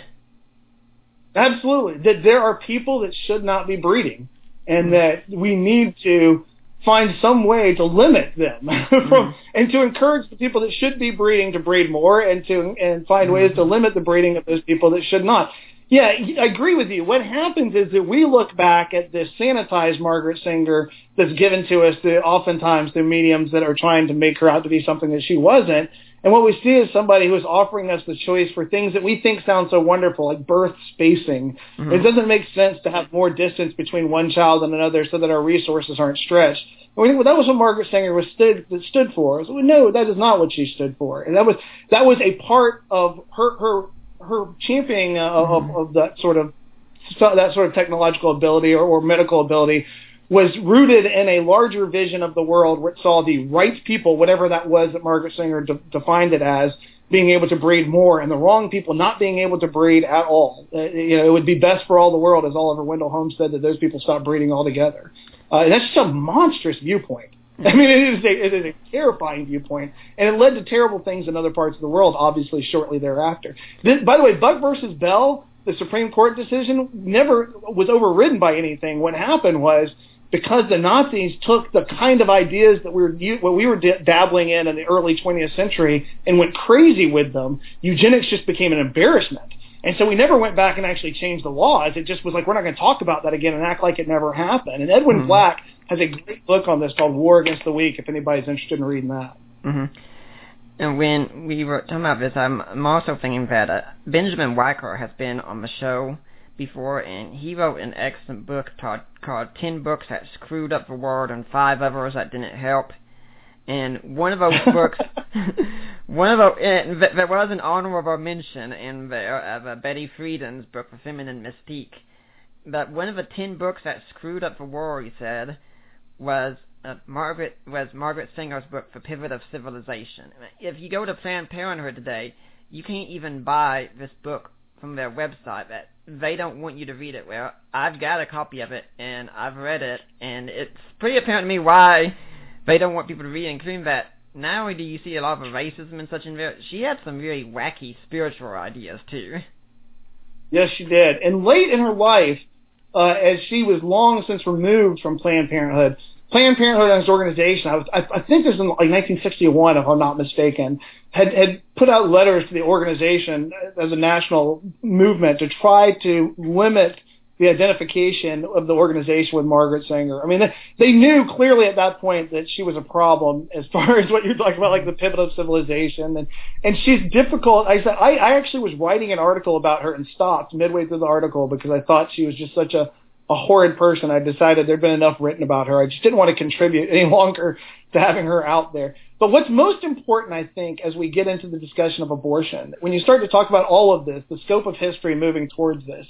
Absolutely. That there are people that should not be breeding, and that we need to find some way to limit them from mm-hmm. and to encourage the people that should be breeding to breed more and to and find mm-hmm. ways to limit the breeding of those people that should not Yeah, I agree with you. What happens is that we look back at this sanitized Margaret Sanger that's given to us, the, oftentimes the mediums that are trying to make her out to be something that she wasn't. And what we see is somebody who is offering us the choice for things that we think sound so wonderful, like birth spacing. Mm-hmm. It doesn't make sense to have more distance between one child and another so that our resources aren't stretched. And we think, well, that was what Margaret Sanger was stood stood for. So, no, that is not what she stood for. And that was that was a part of her her her championing uh, mm-hmm. of, of that sort of that sort of technological ability or, or medical ability was rooted in a larger vision of the world which saw the right people, whatever that was that Margaret Sanger de- defined it as, being able to breed more and the wrong people not being able to breed at all. Uh, you know, it would be best for all the world, as Oliver Wendell Holmes said, that those people stop breeding altogether. Uh, and that's just a monstrous viewpoint. I mean, it is, a, it is a terrifying viewpoint, and it led to terrible things in other parts of the world, obviously, shortly thereafter. This, by the way, Buck versus Bell, the Supreme Court decision, never was overridden by anything. What happened was because the Nazis took the kind of ideas that we were what we were dabbling in in the early 20th century and went crazy with them, eugenics just became an embarrassment. And so we never went back and actually changed the laws. It just was like, we're not going to talk about that again and act like it never happened. And Edwin mm-hmm. Black has a great book on this called War Against the Weak, if anybody's interested in reading that. Mm-hmm. And when we were talking about this, I'm, I'm also thinking that uh, Benjamin Wiker has been on the show before, and he wrote an excellent book called, called 10 Books That Screwed Up the World and Five Others That Didn't Help. And one of those books, one of those, and there was an honorable mention in there of uh, Betty Friedan's book, The Feminine Mystique. But one of the ten books that screwed up the world, he said, was uh, Margaret was Margaret Sanger's book, The Pivot of Civilization. If you go to Planned Parenthood today, you can't even buy this book from their website. That they don't want you to read it. Well, I've got a copy of it and I've read it, and it's pretty apparent to me why they don't want people to read, it, including that not only do you see a lot of racism and such in she had some really wacky spiritual ideas too. Yes, she did. And late in her life, uh, as she was long since removed from Planned Parenthood, Planned Parenthood as an organization, I, was, I, I think this was in like 1961, if I'm not mistaken, had, had put out letters to the organization as a national movement to try to limit the identification of the organization with Margaret Sanger. I mean, they, knew clearly at that point that she was a problem as far as what you're talking about, like the pivot of civilization, and and she's difficult. I said I, I actually was writing an article about her and stopped midway through the article because I thought she was just such a a horrid person. I decided there'd been enough written about her. I just didn't want to contribute any longer to having her out there. But what's most important, I think, as we get into the discussion of abortion, when you start to talk about all of this, the scope of history moving towards this,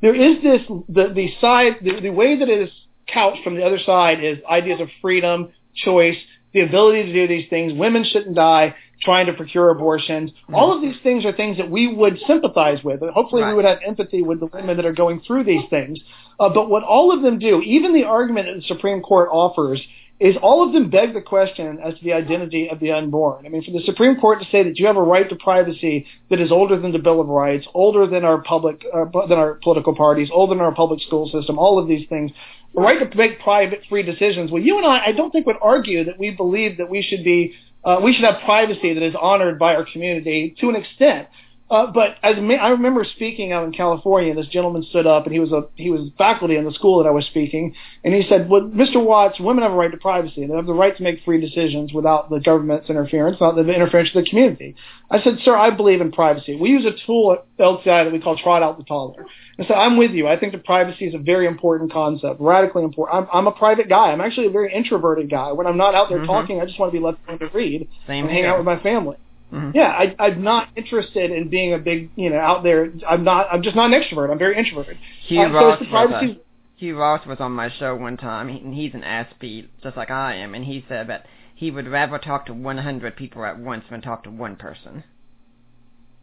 there is this the the side the, the way that it is couched from the other side is ideas of freedom, choice, the ability to do these things. Women shouldn't die trying to procure abortions. Mm-hmm. All of these things are things that we would sympathize with. Hopefully right. we would have empathy with the women that are going through these things. Uh, but what all of them do, even the argument that the Supreme Court offers, is all of them beg the question as to the identity of the unborn. I mean, for the Supreme Court to say that you have a right to privacy that is older than the Bill of Rights, older than our public, uh, than our political parties, older than our public school system, all of these things, the right to make private, free decisions. Well, you and I, I don't think would argue that we believe that we should be, uh, we should have privacy that is honored by our community to an extent. Uh, but as I remember speaking out in California, and this gentleman stood up, and he was a he was faculty in the school that I was speaking, and he said, "Well, Mr. Watts, women have a right to privacy, they have the right to make free decisions without the government's interference, without the interference of the community." I said, "Sir, I believe in privacy. We use a tool at LCI that we call trot out the toddler." I said, "I'm with you. I think that privacy is a very important concept, radically important. I'm, I'm a private guy. I'm actually a very introverted guy. When I'm not out there mm-hmm. talking, I just want to be left alone to read Same and hang out with my family." Mm-hmm. Yeah, I, I'm not interested in being a big, you know, out there. I'm not. I'm just not an extrovert. I'm very introverted. Hugh uh, Ross so was a, Hugh Ross was on my show one time, and he's an Aspie just like I am, and he said that he would rather talk to 100 people at once than talk to one person.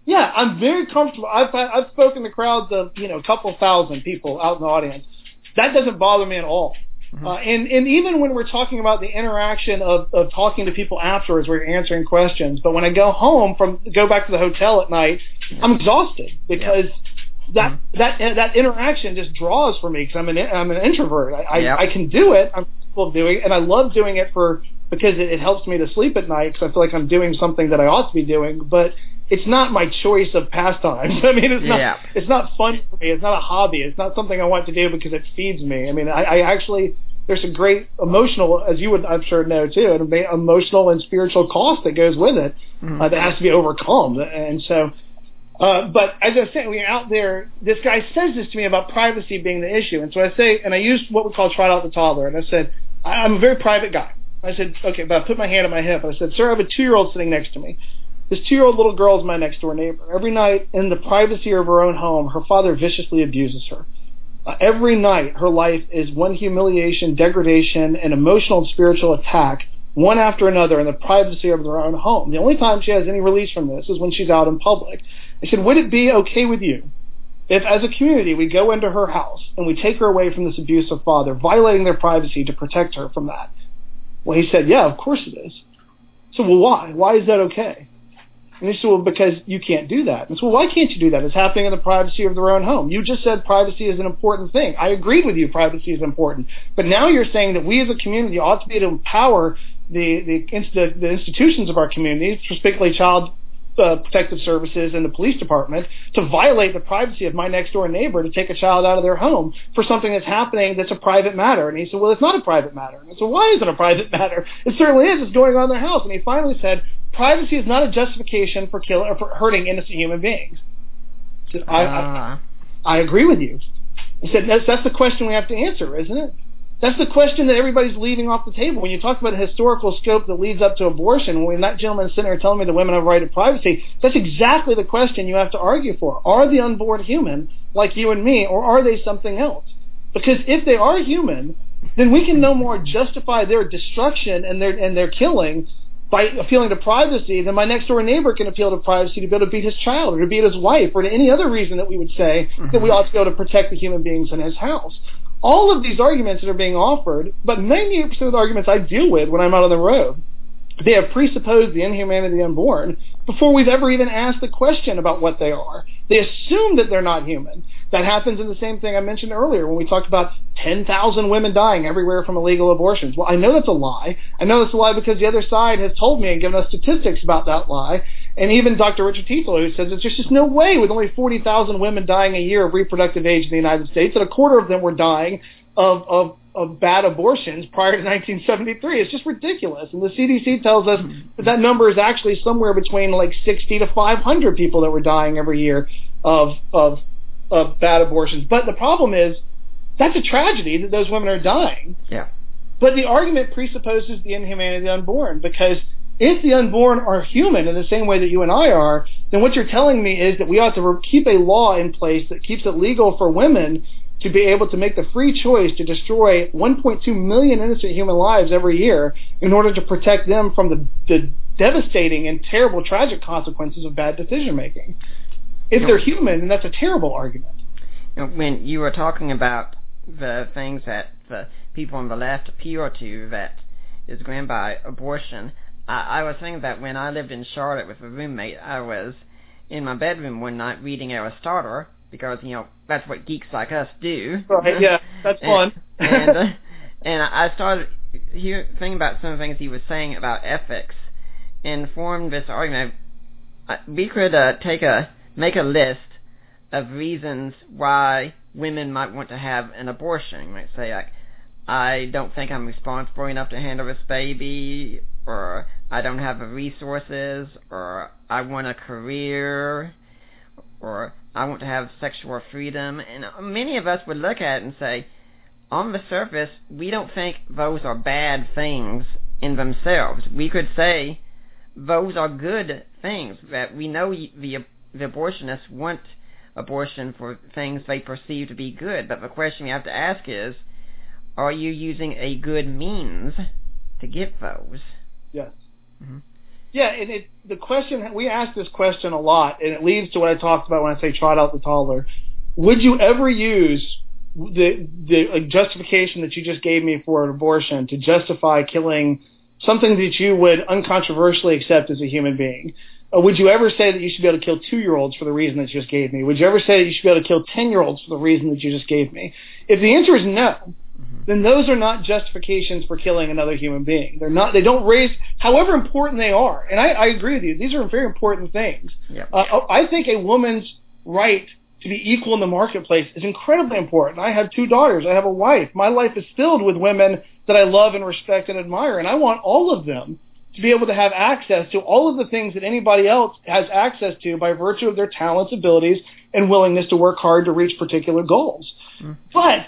Yeah, I'm very comfortable. I've I've spoken to crowds of you know a couple thousand people out in the audience. That doesn't bother me at all. Mm-hmm. Uh, and, and even when we're talking about the interaction of, of talking to people afterwards, where you're answering questions, but when I go home from go back to the hotel at night, I'm exhausted because yeah. that mm-hmm. that that interaction just draws for me because I'm an I'm an introvert. I, yep. I I can do it. I'm capable of doing it, and I love doing it for because it, it helps me to sleep at night because I feel like I'm doing something that I ought to be doing. But it's not my choice of pastimes. I mean, it's not Yeah. it's not fun for me. It's not a hobby. It's not something I want to do because it feeds me. I mean, I, I actually there's a great emotional, as you would I'm sure know too, an emotional and spiritual cost that goes with it uh, that has to be overcome. And so, uh, but as I say, when you're out there, this guy says this to me about privacy being the issue. And so I say, and I used what we call trot out the toddler. And I said, I- I'm a very private guy. I said, okay, but I put my hand on my hip. I said, sir, I have a two-year-old sitting next to me. This two-year-old little girl is my next door neighbor. Every night in the privacy of her own home, her father viciously abuses her. Uh, every night, her life is one humiliation, degradation, and emotional and spiritual attack, one after another, in the privacy of her own home. The only time she has any release from this is when she's out in public. I said, would it be okay with you if, as a community, we go into her house and we take her away from this abusive father, violating their privacy to protect her from that? Well, he said, yeah, of course it is. So, well, why? Why is that okay? And he said, well, because you can't do that. And so, well, why can't you do that? It's happening in the privacy of their own home. You just said privacy is an important thing. I agreed with you, privacy is important. But now you're saying that we as a community ought to be able to empower the, the, the, the institutions of our communities, particularly child uh, protective services and the police department, to violate the privacy of my next door neighbor to take a child out of their home for something that's happening that's a private matter. And he said, well, it's not a private matter. And I said, why is it a private matter? It certainly is. It's going on in their house. And he finally said, privacy is not a justification for killing or for hurting innocent human beings. I, said, I, I, Ah. I agree with you. He said, that's, that's the question we have to answer, isn't it? That's the question that everybody's leaving off the table. When you talk about the historical scope that leads up to abortion, when that gentleman sitting there telling me that women have a right to privacy, that's exactly the question you have to argue for. Are the unborn human like you and me, or are they something else? Because if they are human, then we can no more justify their destruction and their and their killing by appealing to privacy than my next door neighbor can appeal to privacy to be able to beat his child or to beat his wife or to any other reason that we would say that we mm-hmm. ought to be able to protect the human beings in his house. All of these arguments that are being offered, but 98% of the arguments I deal with when I'm out on the road, they have presupposed the inhumanity unborn before we've ever even asked the question about what they are. They assume that they're not human. That happens in the same thing I mentioned earlier when we talked about 10,000 women dying everywhere from illegal abortions. Well, I know that's a lie. I know that's a lie because the other side has told me and given us statistics about that lie. And even Dr. Richard Tietzel, who says there's just no way with only 40,000 women dying a year of reproductive age in the United States that a quarter of them were dying of, of, of bad abortions prior to 1973. It's just ridiculous. And the CDC tells us that that number is actually somewhere between like 60 to 500 people that were dying every year of, of, of bad abortions. But the problem is that's a tragedy that those women are dying. Yeah. But the argument presupposes the inhumanity of the unborn because if the unborn are human in the same way that you and I are, then what you're telling me is that we ought to re- keep a law in place that keeps it legal for women to be able to make the free choice to destroy 1.2 million innocent human lives every year in order to protect them from the, the devastating and terrible tragic consequences of bad decision making. If they're human, then that's a terrible argument. When you were talking about the things that the people on the left appeal to that is going by abortion, I, I was thinking that when I lived in Charlotte with a roommate, I was in my bedroom one night reading Aristotle because you know that's what geeks like us do. Right, yeah, that's and, fun. and uh, and I started hear, thinking about some of the things he was saying about ethics, and formed this argument. I- We could uh, take a make a list of reasons why women might want to have an abortion. Might say like, I don't think I'm responsible enough to handle this baby, or I don't have the resources, or I want a career, or I want to have sexual freedom. And many of us would look at it and say, on the surface, we don't think those are bad things in themselves. We could say those are good things that we know the the abortionists want abortion for things they perceive to be good. But the question you have to ask is, are you using a good means to get those? Yes. Mhm. Yeah, and it, the question we ask this question a lot, and it leads to what I talked about when I say trot out the toddler. Would you ever use the the justification that you just gave me for an abortion to justify killing something that you would uncontroversially accept as a human being? Would you ever say that you should be able to kill two-year-olds for the reason that you just gave me? Would you ever say that you should be able to kill ten-year-olds for the reason that you just gave me? If the answer is no, then those are not justifications for killing another human being. They're not. They don't raise, however important they are. And I, I agree with you. These are very important things. Yep. Uh, I think a woman's right to be equal in the marketplace is incredibly important. I have two daughters. I have a wife. My life is filled with women that I love and respect and admire, and I want all of them to be able to have access to all of the things that anybody else has access to by virtue of their talents, abilities, and willingness to work hard to reach particular goals. Mm. But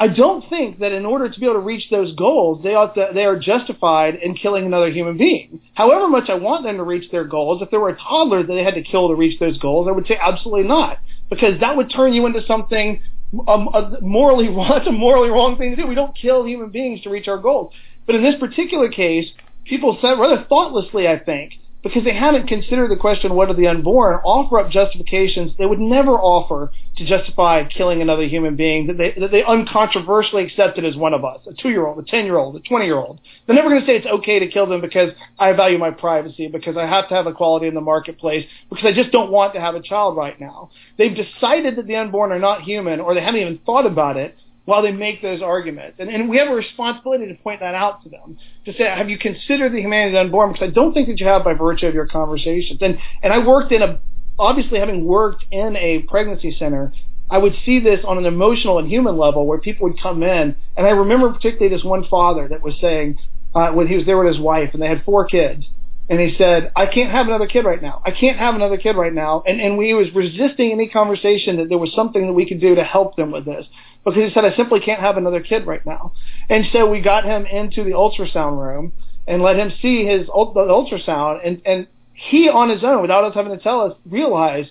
I don't think that in order to be able to reach those goals, they ought to, they are justified in killing another human being. However much I want them to reach their goals, if there were a toddler that they had to kill to reach those goals, I would say absolutely not, because that would turn you into something um, a morally that's a morally wrong thing to do. We don't kill human beings to reach our goals. But in this particular case, people said rather thoughtlessly, I think, because they haven't considered the question, what are the unborn, offer up justifications they would never offer to justify killing another human being that they, that they uncontroversially accepted as one of us, a two-year-old, a 10-year-old, a 20-year-old. They're never going to say it's okay to kill them because I value my privacy, because I have to have equality in the marketplace, because I just don't want to have a child right now. They've decided that the unborn are not human, or they haven't even thought about it, while they make those arguments. And, and we have a responsibility to point that out to them, to say, have you considered the humanity of the unborn? Because I don't think that you have by virtue of your conversations. And, and I worked in a, obviously having worked in a pregnancy center, I would see this on an emotional and human level where people would come in. And I remember particularly this one father that was saying, uh, when he was there with his wife and they had four kids, and he said, I can't have another kid right now. I can't have another kid right now. And, and we was resisting any conversation that there was something that we could do to help them with this because he said, I simply can't have another kid right now. And so we got him into the ultrasound room and let him see his the ultrasound. And, and he on his own, without us having to tell us, realized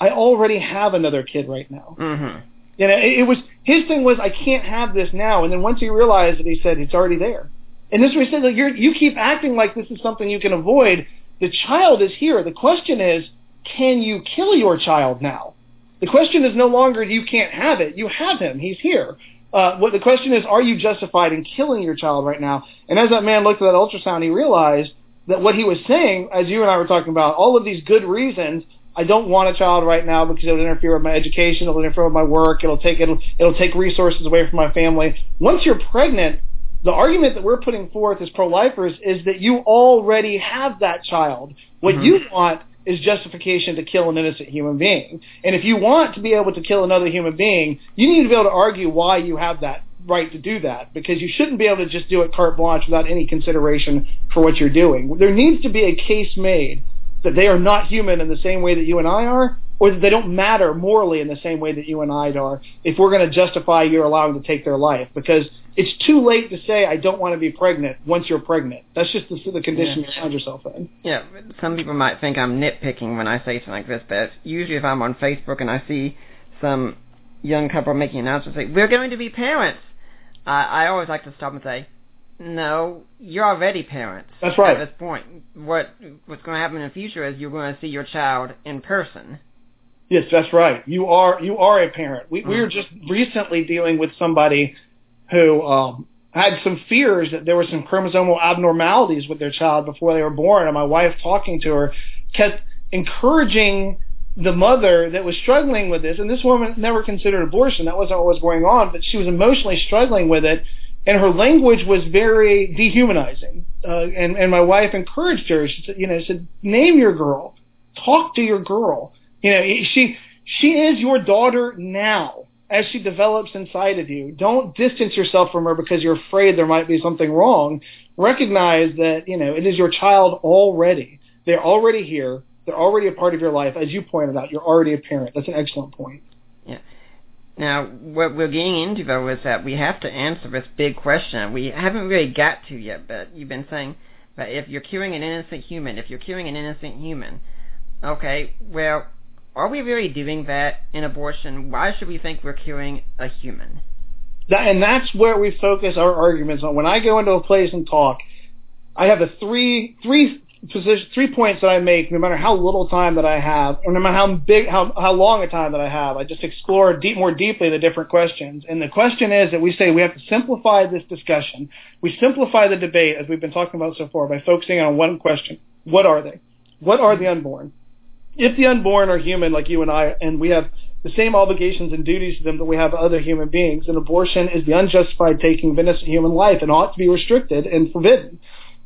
I already have another kid right now. Mm-hmm. You know, it, it was his thing was I can't have this now. And then once he realized it, he said it's already there. And this is what he said, like, you're, you keep acting like this is something you can avoid. The child is here. The question is, can you kill your child now? The question is no longer you can't have it. You have him. He's here. Uh, what the question is, are you justified in killing your child right now? And as that man looked at that ultrasound, he realized that what he was saying, as you and I were talking about, all of these good reasons, I don't want a child right now because it'll interfere with my education, it'll interfere with my work, it'll take it'll it'll take resources away from my family. Once you're pregnant, the argument that we're putting forth as pro-lifers is that you already have that child. What Mhm. you want is justification to kill an innocent human being. And if you want to be able to kill another human being, you need to be able to argue why you have that right to do that because you shouldn't be able to just do it carte blanche without any consideration for what you're doing. There needs to be a case made that they are not human in the same way that you and I are, or that they don't matter morally in the same way that you and I are, if we're going to justify you allowing to take their life. Because it's too late to say, I don't want to be pregnant once you're pregnant. That's just the, the condition Yeah. you find yourself in. Yeah, some people might think I'm nitpicking when I say something like this, but usually if I'm on Facebook and I see some young couple making an announcement say, we're going to be parents, I, I always like to stop and say, no, you're already parents. That's right. At this point, what what's going to happen in the future is you're going to see your child in person. Yes, that's right. You are you are a parent. We we were Mhm. just recently dealing with somebody who um, had some fears that there were some chromosomal abnormalities with their child before they were born, and my wife talking to her kept encouraging the mother that was struggling with this. And this woman never considered abortion; that wasn't what was going on, but she was emotionally struggling with it. And her language was very dehumanizing. Uh, and, and my wife encouraged her. She said, you know, said, name your girl. Talk to your girl. You know, she she is your daughter now as she develops inside of you. Don't distance yourself from her because you're afraid there might be something wrong. Recognize that, you know, it is your child already. They're already here. They're already a part of your life. As you pointed out, you're already a parent. That's an excellent point. Yeah. Now, what we're getting into though is that we have to answer this big question we haven't really got to yet, but you've been saying that if you're killing an innocent human, if you're killing an innocent human, okay, well, are we really doing that in abortion? Why should we think we're killing a human? That, and that's where we focus our arguments on. When I go into a place and talk, I have a three three position three points that I make. No matter how little time that I have, or no matter how big how how long a time that I have, I just explore deep more deeply the different questions. And the question is that we say we have to simplify this discussion. We simplify the debate as we've been talking about so far by focusing on one question: What are they? What are the unborn? If the unborn are human like you and I, and we have the same obligations and duties to them that we have other human beings. And abortion is the unjustified taking of innocent human life and ought to be restricted and forbidden.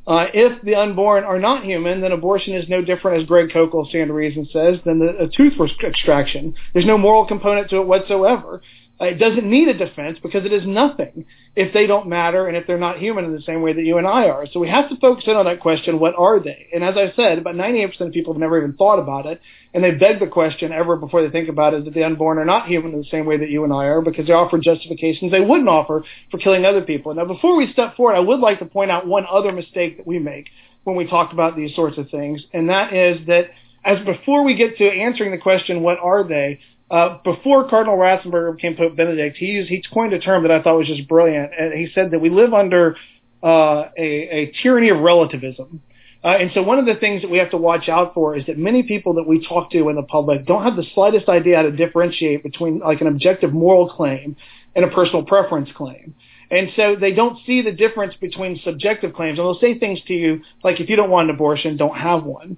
Uh, if the unborn are not human, then abortion is no different, as Greg Koukl Stand to Reason says, than the, a tooth extraction. There's no moral component to it whatsoever. It doesn't need a defense because it is nothing if they don't matter and if they're not human in the same way that you and I are. So we have to focus in on that question, what are they? And as I said, about 98% of people have never even thought about it, and they beg the question ever before they think about it that the unborn are not human in the same way that you and I are because they offer justifications they wouldn't offer for killing other people. Now, before we step forward, I would like to point out one other mistake that we make when we talk about these sorts of things, and that is that as before we get to answering the question, what are they, uh, before Cardinal Ratzinger became Pope Benedict, he used, he coined a term that I thought was just brilliant, and he said that we live under uh, a, a tyranny of relativism. Uh, and so one of the things that we have to watch out for is that many people that we talk to in the public don't have the slightest idea how to differentiate between like an objective moral claim and a personal preference claim. And so they don't see the difference between subjective claims. And they'll say things to you like, if you don't want an abortion, don't have one.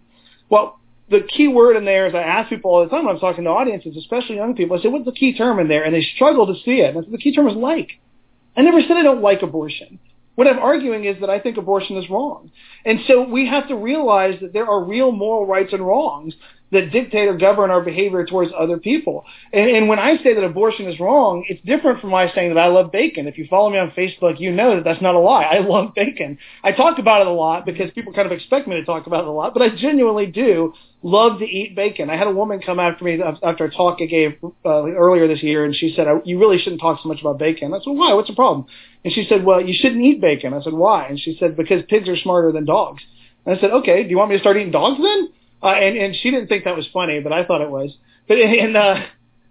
Well, the key word in there is I ask people all the time when I'm talking to audiences, especially young people, I say, what's the key term in there? And they struggle to see it. And the key term is like. I never said I don't like abortion. What I'm arguing is that I think abortion is wrong. And so we have to realize that there are real moral rights and wrongs that dictate or govern our behavior towards other people. And, and when I say that abortion is wrong, it's different from my saying that I love bacon. If you follow me on Facebook, you know that that's not a lie. I love bacon. I talk about it a lot because people kind of expect me to talk about it a lot, but I genuinely do love to eat bacon. I had a woman come after me after a talk I gave uh, earlier this year, and she said, "You really shouldn't talk so much about bacon." I said, "Why? What's the problem?" And she said, "Well, you shouldn't eat bacon." I said, "Why?" And she said, "Because pigs are smarter than dogs." And I said, "Okay, do you want me to start eating dogs then?" Uh, and and she didn't think that was funny, but I thought it was. But and uh,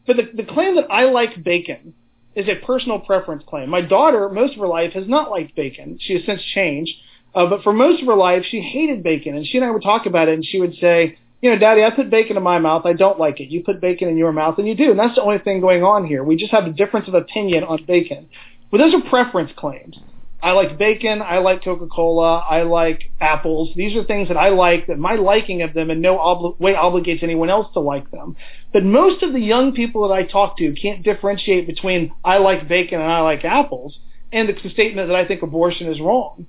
but the the claim that I like bacon is a personal preference claim. My daughter, most of her life, has not liked bacon. She has since changed, uh, but for most of her life, she hated bacon. And she and I would talk about it, and she would say, you know, Daddy, I put bacon in my mouth. I don't like it. You put bacon in your mouth, and you do. And that's the only thing going on here. We just have a difference of opinion on bacon. But those are preference claims. I like bacon. I like Coca-Cola. I like apples. These are things that I like that my liking of them in no obli- way obligates anyone else to like them. But most of the young people that I talk to can't differentiate between I like bacon and I like apples and it's the statement that I think abortion is wrong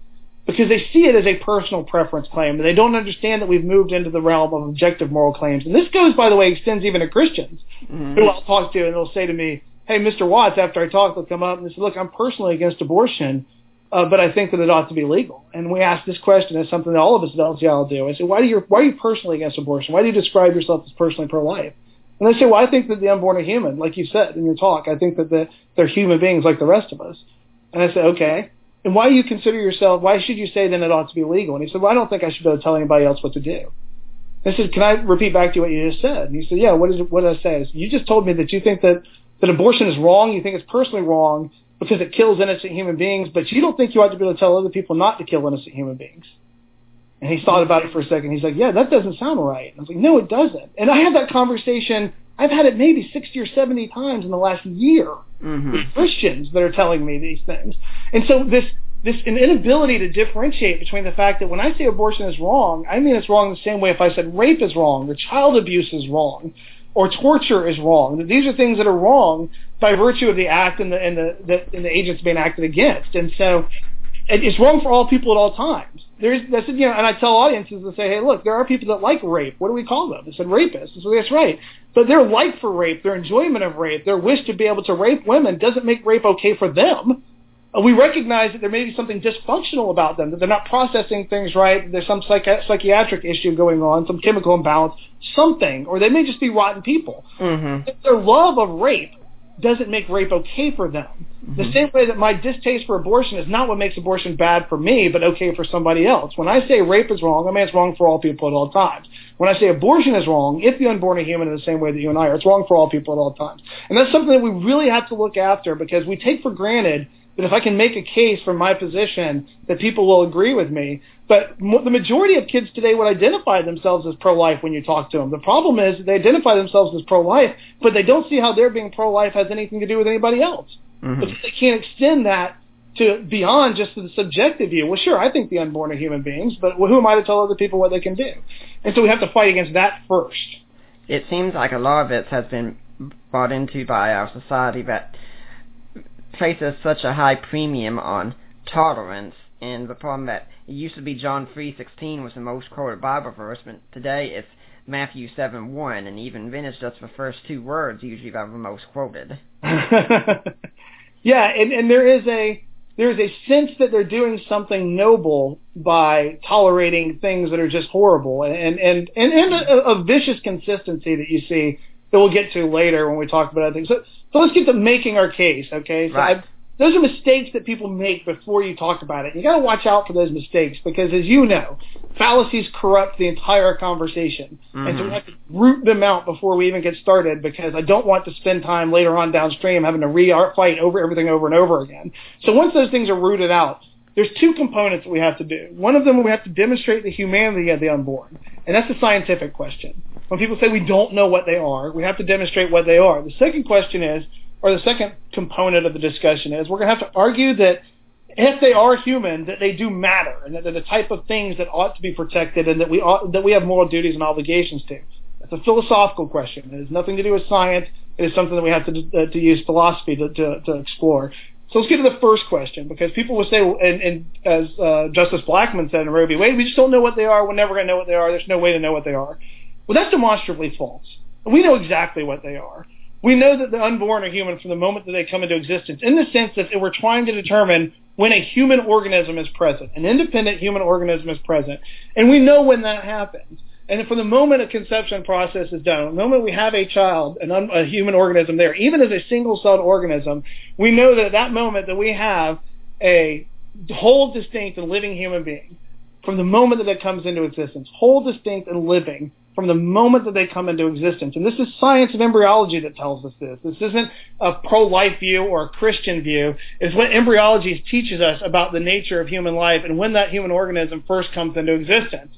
because they see it as a personal preference claim and they don't understand that we've moved into the realm of objective moral claims. And this goes, by the way, extends even to Christians mm-hmm. who I'll talk to and they'll say to me, hey, Mr. Watts, after I talk, they'll come up and say, look, I'm personally against abortion uh, but I think that it ought to be legal. And we ask this question as something that all of us at LCL do. I say, why do you why are you personally against abortion? Why do you describe yourself as personally pro-life? And they say, well, I think that the unborn are human, like you said in your talk. I think that the, they're human beings like the rest of us. And I said, okay. And why do you consider yourself? Why should you say then it ought to be legal? And he said, well, I don't think I should be able to tell anybody else what to do. I said, can I repeat back to you what you just said? And he said, yeah. What is it, what did I say? you just told me that you think that that abortion is wrong. You think it's personally wrong, because it kills innocent human beings, but you don't think you ought to be able to tell other people not to kill innocent human beings. And he thought about it for a second. He's like, yeah, that doesn't sound right. And I was like, no, it doesn't. And I have that conversation. I've had it maybe 60 or 70 times in the last year mm-hmm. with Christians that are telling me these things. And so this, this an inability to differentiate between the fact that when I say abortion is wrong, I mean it's wrong the same way if I said rape is wrong or child abuse is wrong or torture is wrong. These are things that are wrong by virtue of the act and the and the, the, and the agents being acted against. And so it's wrong for all people at all times. There's that's you know, and I tell audiences to say, hey, look, there are people that like rape. What do we call them? I said rapists. And So that's right. But their like for rape, their enjoyment of rape, their wish to be able to rape women doesn't make rape okay for them. Uh, we recognize that there may be something dysfunctional about them, that they're not processing things right, there's some psychi- psychiatric issue going on, some chemical imbalance, something, or they may just be rotten people. Mm-hmm. Their love of rape doesn't make rape okay for them. Mm-hmm. The same way that my distaste for abortion is not what makes abortion bad for me, but okay for somebody else. When I say rape is wrong, I mean it's wrong for all people at all times. When I say abortion is wrong, if the unborn are human in the same way that you and I are, it's wrong for all people at all times. And that's something that we really have to look after because we take for granted that if I can make a case from my position that people will agree with me. But the majority of kids today would identify themselves as pro-life when you talk to them. The problem is they identify themselves as pro-life, but they don't see how their being pro-life has anything to do with anybody else. Mm-hmm. Because they can't extend that to beyond just the subjective view. Well, sure, I think the unborn are human beings, but who am I to tell other people what they can do? And so we have to fight against that first. It seems like a lot of it has been bought into by our society that places such a high premium on tolerance and the problem that it used to be John 3:16 was the most quoted Bible verse, but today it's Matthew 7:1, and even then it's just the first two words usually that are the most quoted. yeah, and, and there is a there is a sense that they're doing something noble by tolerating things that are just horrible, and and and, and a, a vicious consistency that you see that we'll get to later when we talk about other things. So, so let's get to making our case, okay? So right. I've, those are mistakes that people make before you talk about it. You got to watch out for those mistakes because, as you know, fallacies corrupt the entire conversation, mm-hmm. and so we have to root them out before we even get started. Because I don't want to spend time later on downstream having to re-fight over everything over and over again. So once those things are rooted out, there's two components that we have to do. One of them we have to demonstrate the humanity of the unborn, and that's a scientific question. When people say we don't know what they are, we have to demonstrate what they are. The second question is or the second component of the discussion is we're going to have to argue that if they are human, that they do matter, and that they're the type of things that ought to be protected, and that we ought, that we have moral duties and obligations to. It's a philosophical question. It has nothing to do with science. It is something that we have to uh, to use philosophy to, to, to explore. So let's get to the first question, because people will say, and, and as uh, Justice Blackmun said in Roe v. Wade, we just don't know what they are. We're never going to know what they are. There's no way to know what they are. Well, that's demonstrably false. We know exactly what they are we know that the unborn are human from the moment that they come into existence, in the sense that we're trying to determine when a human organism is present, an independent human organism is present, and we know when that happens. And from the moment a conception process is done, the moment we have a child, an un, a human organism there, even as a single-celled organism, we know that at that moment that we have a whole, distinct, and living human being from the moment that it comes into existence, whole, distinct, and living from the moment that they come into existence. And this is science of embryology that tells us this. This isn't a pro-life view or a Christian view. It's what embryology teaches us about the nature of human life and when that human organism first comes into existence.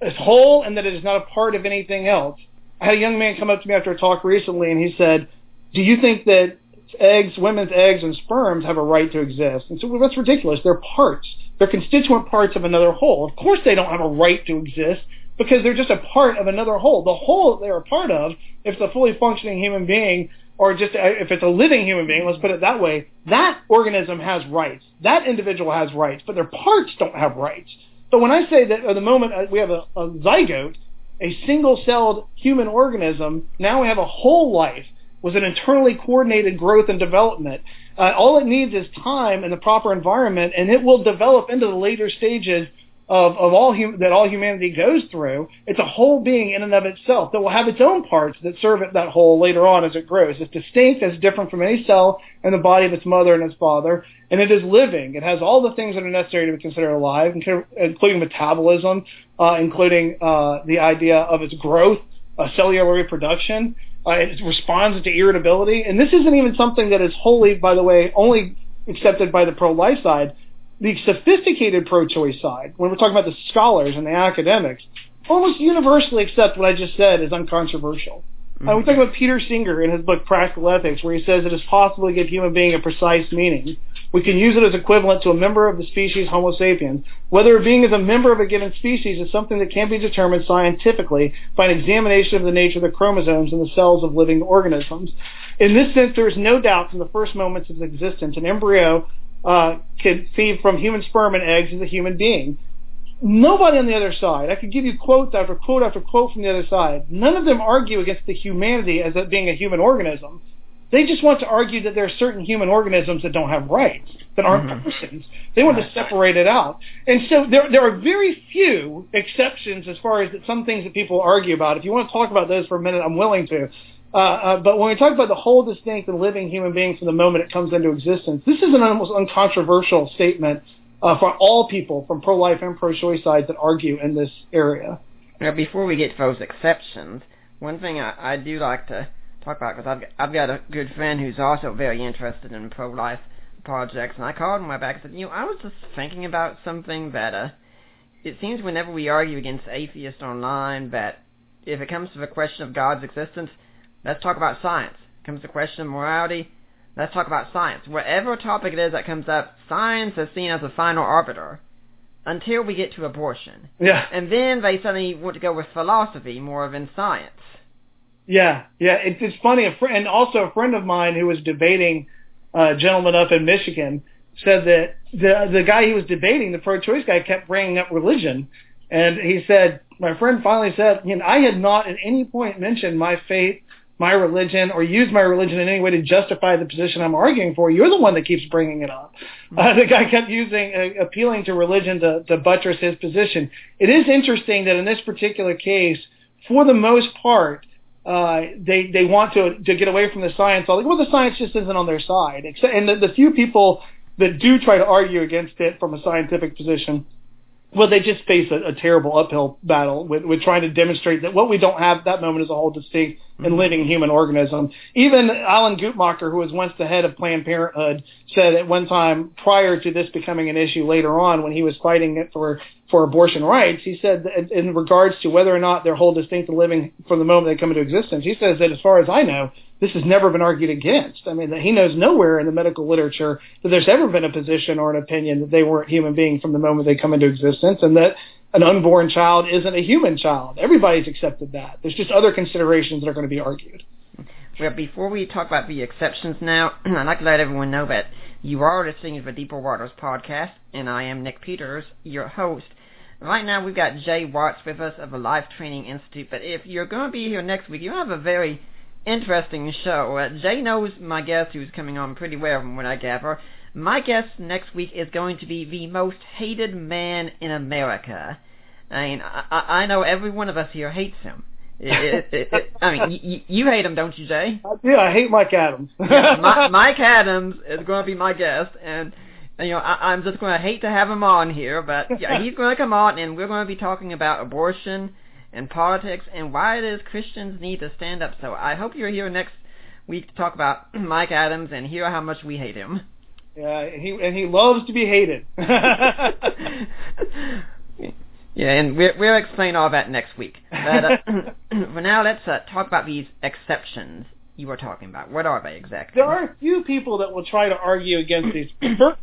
It's whole and that it is not a part of anything else. I had a young man come up to me after a talk recently and he said, do you think that eggs, women's eggs and sperms have a right to exist? And so well, that's ridiculous. They're parts. They're constituent parts of another whole. Of course they don't have a right to exist because they're just a part of another whole. The whole they're a part of, if it's a fully functioning human being, or just if it's a living human being, let's put it that way, that organism has rights. That individual has rights, but their parts don't have rights. So when I say that at the moment uh, we have a, a zygote, a single-celled human organism, now we have a whole life with an internally coordinated growth and development. Uh, all it needs is time and the proper environment, and it will develop into the later stages of, of all hum- that all humanity goes through. It's a whole being in and of itself that will have its own parts that serve it that whole later on as it grows. It's distinct, it's different from any cell in the body of its mother and its father, and it is living. It has all the things that are necessary to be considered alive, including metabolism, uh, including uh, the idea of its growth, uh, cellular reproduction. Uh, it responds to irritability, and this isn't even something that is wholly, by the way, only accepted by the pro-life side the sophisticated pro-choice side, when we're talking about the scholars and the academics, almost universally accept what I just said as uncontroversial. Mm-hmm. Uh, we talk about Peter Singer in his book Practical Ethics, where he says it is possible to give human being a precise meaning. We can use it as equivalent to a member of the species Homo sapiens. Whether a being is a member of a given species is something that can be determined scientifically by an examination of the nature of the chromosomes in the cells of living organisms. In this sense, there is no doubt from the first moments of its existence, an embryo uh, conceived from human sperm and eggs as a human being. Nobody on the other side, I could give you quote after quote after quote from the other side, none of them argue against the humanity as it being a human organism. They just want to argue that there are certain human organisms that don't have rights, that aren't mm-hmm. persons. They want to separate it out. And so there, there are very few exceptions as far as that some things that people argue about. If you want to talk about those for a minute, I'm willing to. Uh, uh, but when we talk about the whole distinct and living human being from the moment it comes into existence, this is an almost uncontroversial statement uh, for all people from pro-life and pro-choice sides that argue in this area. Now, before we get to those exceptions, one thing I, I do like to talk about, because I've, I've got a good friend who's also very interested in pro-life projects, and I called him right back and said, you know, I was just thinking about something that uh, it seems whenever we argue against atheists online that if it comes to the question of God's existence, Let's talk about science. Comes the question of morality. Let's talk about science. Whatever topic it is that comes up, science is seen as the final arbiter until we get to abortion. Yeah. And then they suddenly want to go with philosophy more than science. Yeah, yeah. It's, it's funny. A fr- and also a friend of mine who was debating a gentleman up in Michigan said that the the guy he was debating, the pro-choice guy, kept bringing up religion, and he said, my friend finally said, you know, I had not at any point mentioned my faith, my religion, or used my religion in any way to justify the position I'm arguing for. You're the one that keeps bringing it up. Uh, the guy kept using, uh, appealing to religion to, to buttress his position. It is interesting that in this particular case, for the most part, uh, they they want to to get away from the science. All like, well, the science just isn't on their side. Except, and the, the few people that do try to argue against it from a scientific position, well, they just face a, a terrible uphill battle with, with trying to demonstrate that what we don't have at that moment is a whole distinct and mm-hmm. living human organism. Even Alan Guttmacher, who was once the head of Planned Parenthood, said at one time prior to this becoming an issue later on when he was fighting it for, for abortion rights, he said that in regards to whether or not they're whole distinct living from the moment they come into existence, he says that as far as I know, this has never been argued against. I mean, that he knows nowhere in the medical literature that there's ever been a position or an opinion that they weren't human beings from the moment they come into existence and that an unborn child isn't a human child. Everybody's accepted that. There's just other considerations that are going to be argued. Well, before we talk about the exceptions now, I'd like to let everyone know that you are listening to the Deeper Waters podcast, and I am Nick Peters, your host. Right now, we've got Jay Watts with us of the Life Training Institute, but if you're going to be here next week, you have a very interesting show. Uh, Jay knows my guest who's coming on pretty well from what I gather. My guest next week is going to be the most hated man in America. I mean, I, I know every one of us here hates him. It, it, it, I mean, you, you hate him, don't you, Jay? I do. I hate Mike Adams. yeah, my, Mike Adams is going to be my guest, and you know, I, I'm just going to hate to have him on here, but yeah, he's going to come on, and we're going to be talking about abortion and politics and why it is Christians need to stand up. So I hope you're here next week to talk about Mike Adams and hear how much we hate him. Yeah, he and he loves to be hated. yeah, and we'll, we'll explain all that next week. But uh, for now, let's uh, talk about these exceptions you were talking about. What are they exactly? There are a few people that will try to argue against these.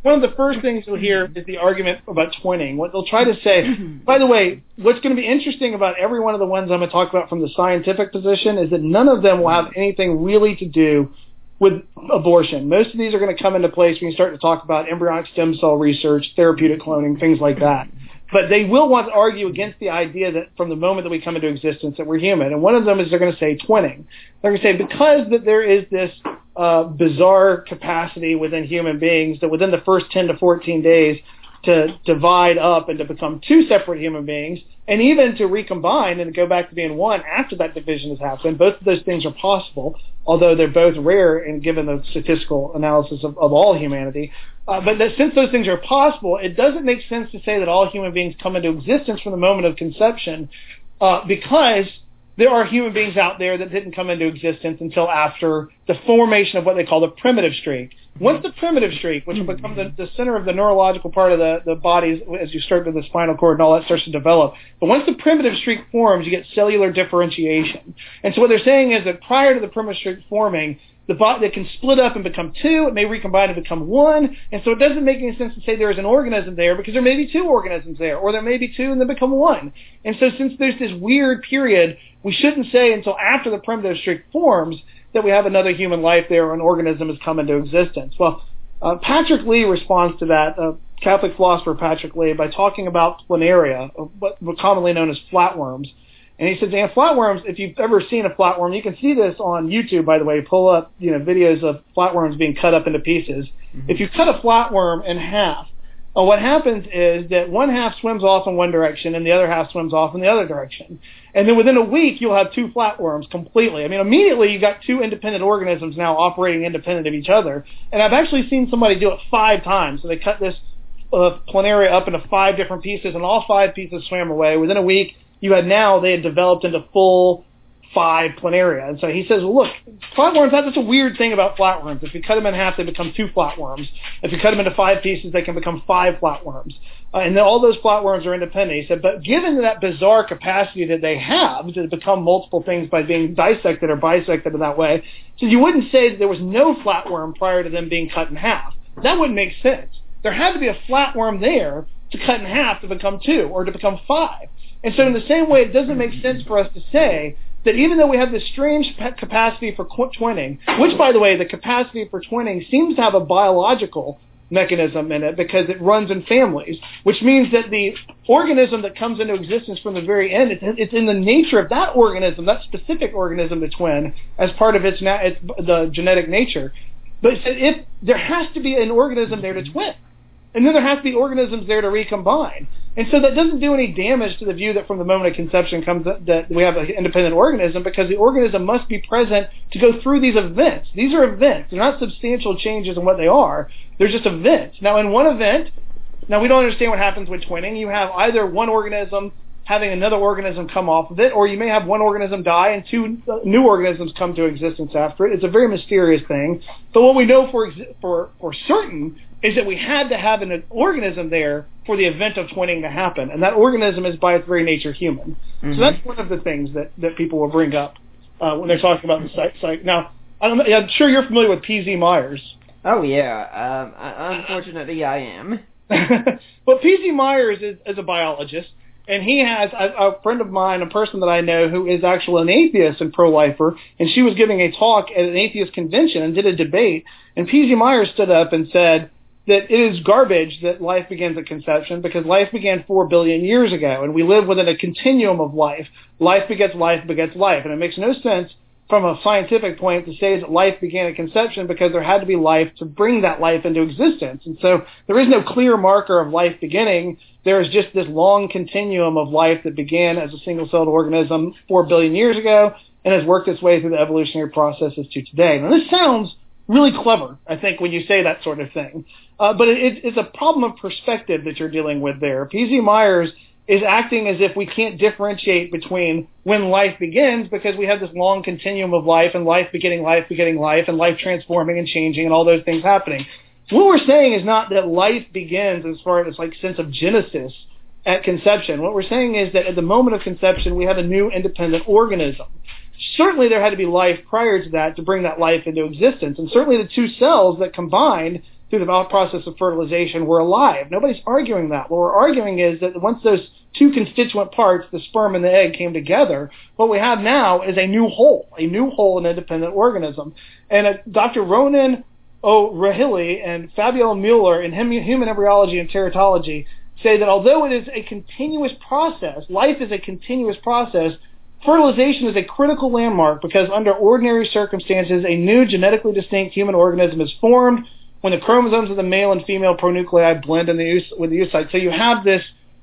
One of the first things you'll hear is the argument about twinning. What they'll try to say, by the way, what's going to be interesting about every one of the ones I'm going to talk about from the scientific position is that none of them will have anything really to do with abortion. Most of these are going to come into place when you start to talk about embryonic stem cell research, therapeutic cloning, things like that. But they will want to argue against the idea that from the moment that we come into existence that we're human. And one of them is they're going to say twinning. They're going to say because that there is this uh, bizarre capacity within human beings that within the first 10 to 14 days to divide up and to become two separate human beings, and even to recombine and go back to being one after that division has happened. Both of those things are possible, although they're both rare and given the statistical analysis of, of all humanity. Uh, but that since those things are possible, it doesn't make sense to say that all human beings come into existence from the moment of conception, uh, because there are human beings out there that didn't come into existence until after the formation of what they call the primitive streak. Once the primitive streak, which hmm. will become the, the center of the neurological part of the, the body as you start to the spinal cord and all that starts to develop, but once the primitive streak forms, you get cellular differentiation. And so what they're saying is that prior to the primitive streak forming, the body that can split up and become two, it may recombine and become one, and so it doesn't make any sense to say there is an organism there because there may be two organisms there, or there may be two and then become one. And so since there's this weird period, we shouldn't say until after the primitive streak forms that we have another human life there or an organism has come into existence. Well, uh, Patrick Lee responds to that, uh, Catholic philosopher Patrick Lee, by talking about planaria, what commonly known as flatworms. And he says, and flatworms, if you've ever seen a flatworm, you can see this on YouTube, by the way. Pull up, you know, videos of flatworms being cut up into pieces. Mm-hmm. If you cut a flatworm in half, uh, what happens is that one half swims off in one direction and the other half swims off in the other direction. And then within a week, you'll have two flatworms completely. I mean, immediately you've got two independent organisms now operating independent of each other. And I've actually seen somebody do it five times. So they cut this uh, planaria up into five different pieces, and all five pieces swam away. Within a week, you had now they had developed into full five planaria. And so he says, well, look, flatworms, that's a weird thing about flatworms. If you cut them in half, they become two flatworms. If you cut them into five pieces, they can become five flatworms. Uh, and then all those flatworms are independent. He said, but given that bizarre capacity that they have to become multiple things by being dissected or bisected in that way, so you wouldn't say that there was no flatworm prior to them being cut in half. That wouldn't make sense. There had to be a flatworm there to cut in half to become two or to become five. And so in the same way, it doesn't make sense for us to say that even though we have this strange capacity for twinning, which by the way, the capacity for twinning seems to have a biological mechanism in it because it runs in families, which means that the organism that comes into existence from the very end, it's, in the nature of that organism, that specific organism to twin as part of its, na- its the genetic nature. But if there has to be an organism there to twin, and then there has to be organisms there to recombine. And so that doesn't do any damage to the view that from the moment of conception comes that, we have an independent organism because the organism must be present to go through these events. These are events. They're not substantial changes in what they are. They're just events. Now, in one event, now we don't understand what happens with twinning. You have either one organism having another organism come off of it, or you may have one organism die and two uh, new organisms come to existence after it. It's a very mysterious thing. But what we know for for for certain is that we had to have an organism there for the event of twinning to happen, and that organism is by its very nature human. Mm-hmm. So that's one of the things that that people will bring up uh, when they're talking about the site. site. Now, I'm, I'm sure you're familiar with P.Z. Myers. Oh yeah, um, unfortunately I am. but P.Z. Myers is, is a biologist and he has a, a friend of mine, a person that I know who is actually an atheist and pro-lifer, and she was giving a talk at an atheist convention and did a debate, and P.Z. Myers stood up and said that it is garbage that life begins at conception because life began four billion years ago, and we live within a continuum of life. Life begets life begets life, and it makes no sense from a scientific point to say that life began at conception because there had to be life to bring that life into existence. And so there is no clear marker of life beginning. There is just this long continuum of life that began as a single-celled organism four billion years ago and has worked its way through the evolutionary processes to today. Now this sounds really clever, I think, when you say that sort of thing. Uh, but it, it's a problem of perspective that you're dealing with there. P.Z. Myers is acting as if we can't differentiate between when life begins because we have this long continuum of life and life beginning life beginning life and life transforming and changing and all those things happening. What we're saying is not that life begins as far as like sense of genesis at conception. What we're saying is that at the moment of conception we have a new independent organism. Certainly there had to be life prior to that to bring that life into existence. And certainly the two cells that combined through the process of fertilization were alive. Nobody's arguing that. What we're arguing is that once those two constituent parts, the sperm and the egg, came together, what we have now is a new whole, a new whole and independent organism. And uh, Dr. Ronan O'Rahilly and Fabiola Mueller in Human Embryology and Teratology say that although it is a continuous process, life is a continuous process, fertilization is a critical landmark because under ordinary circumstances, a new genetically distinct human organism is formed when the chromosomes of the male and female pronuclei blend in the, with the oocyte. So you have this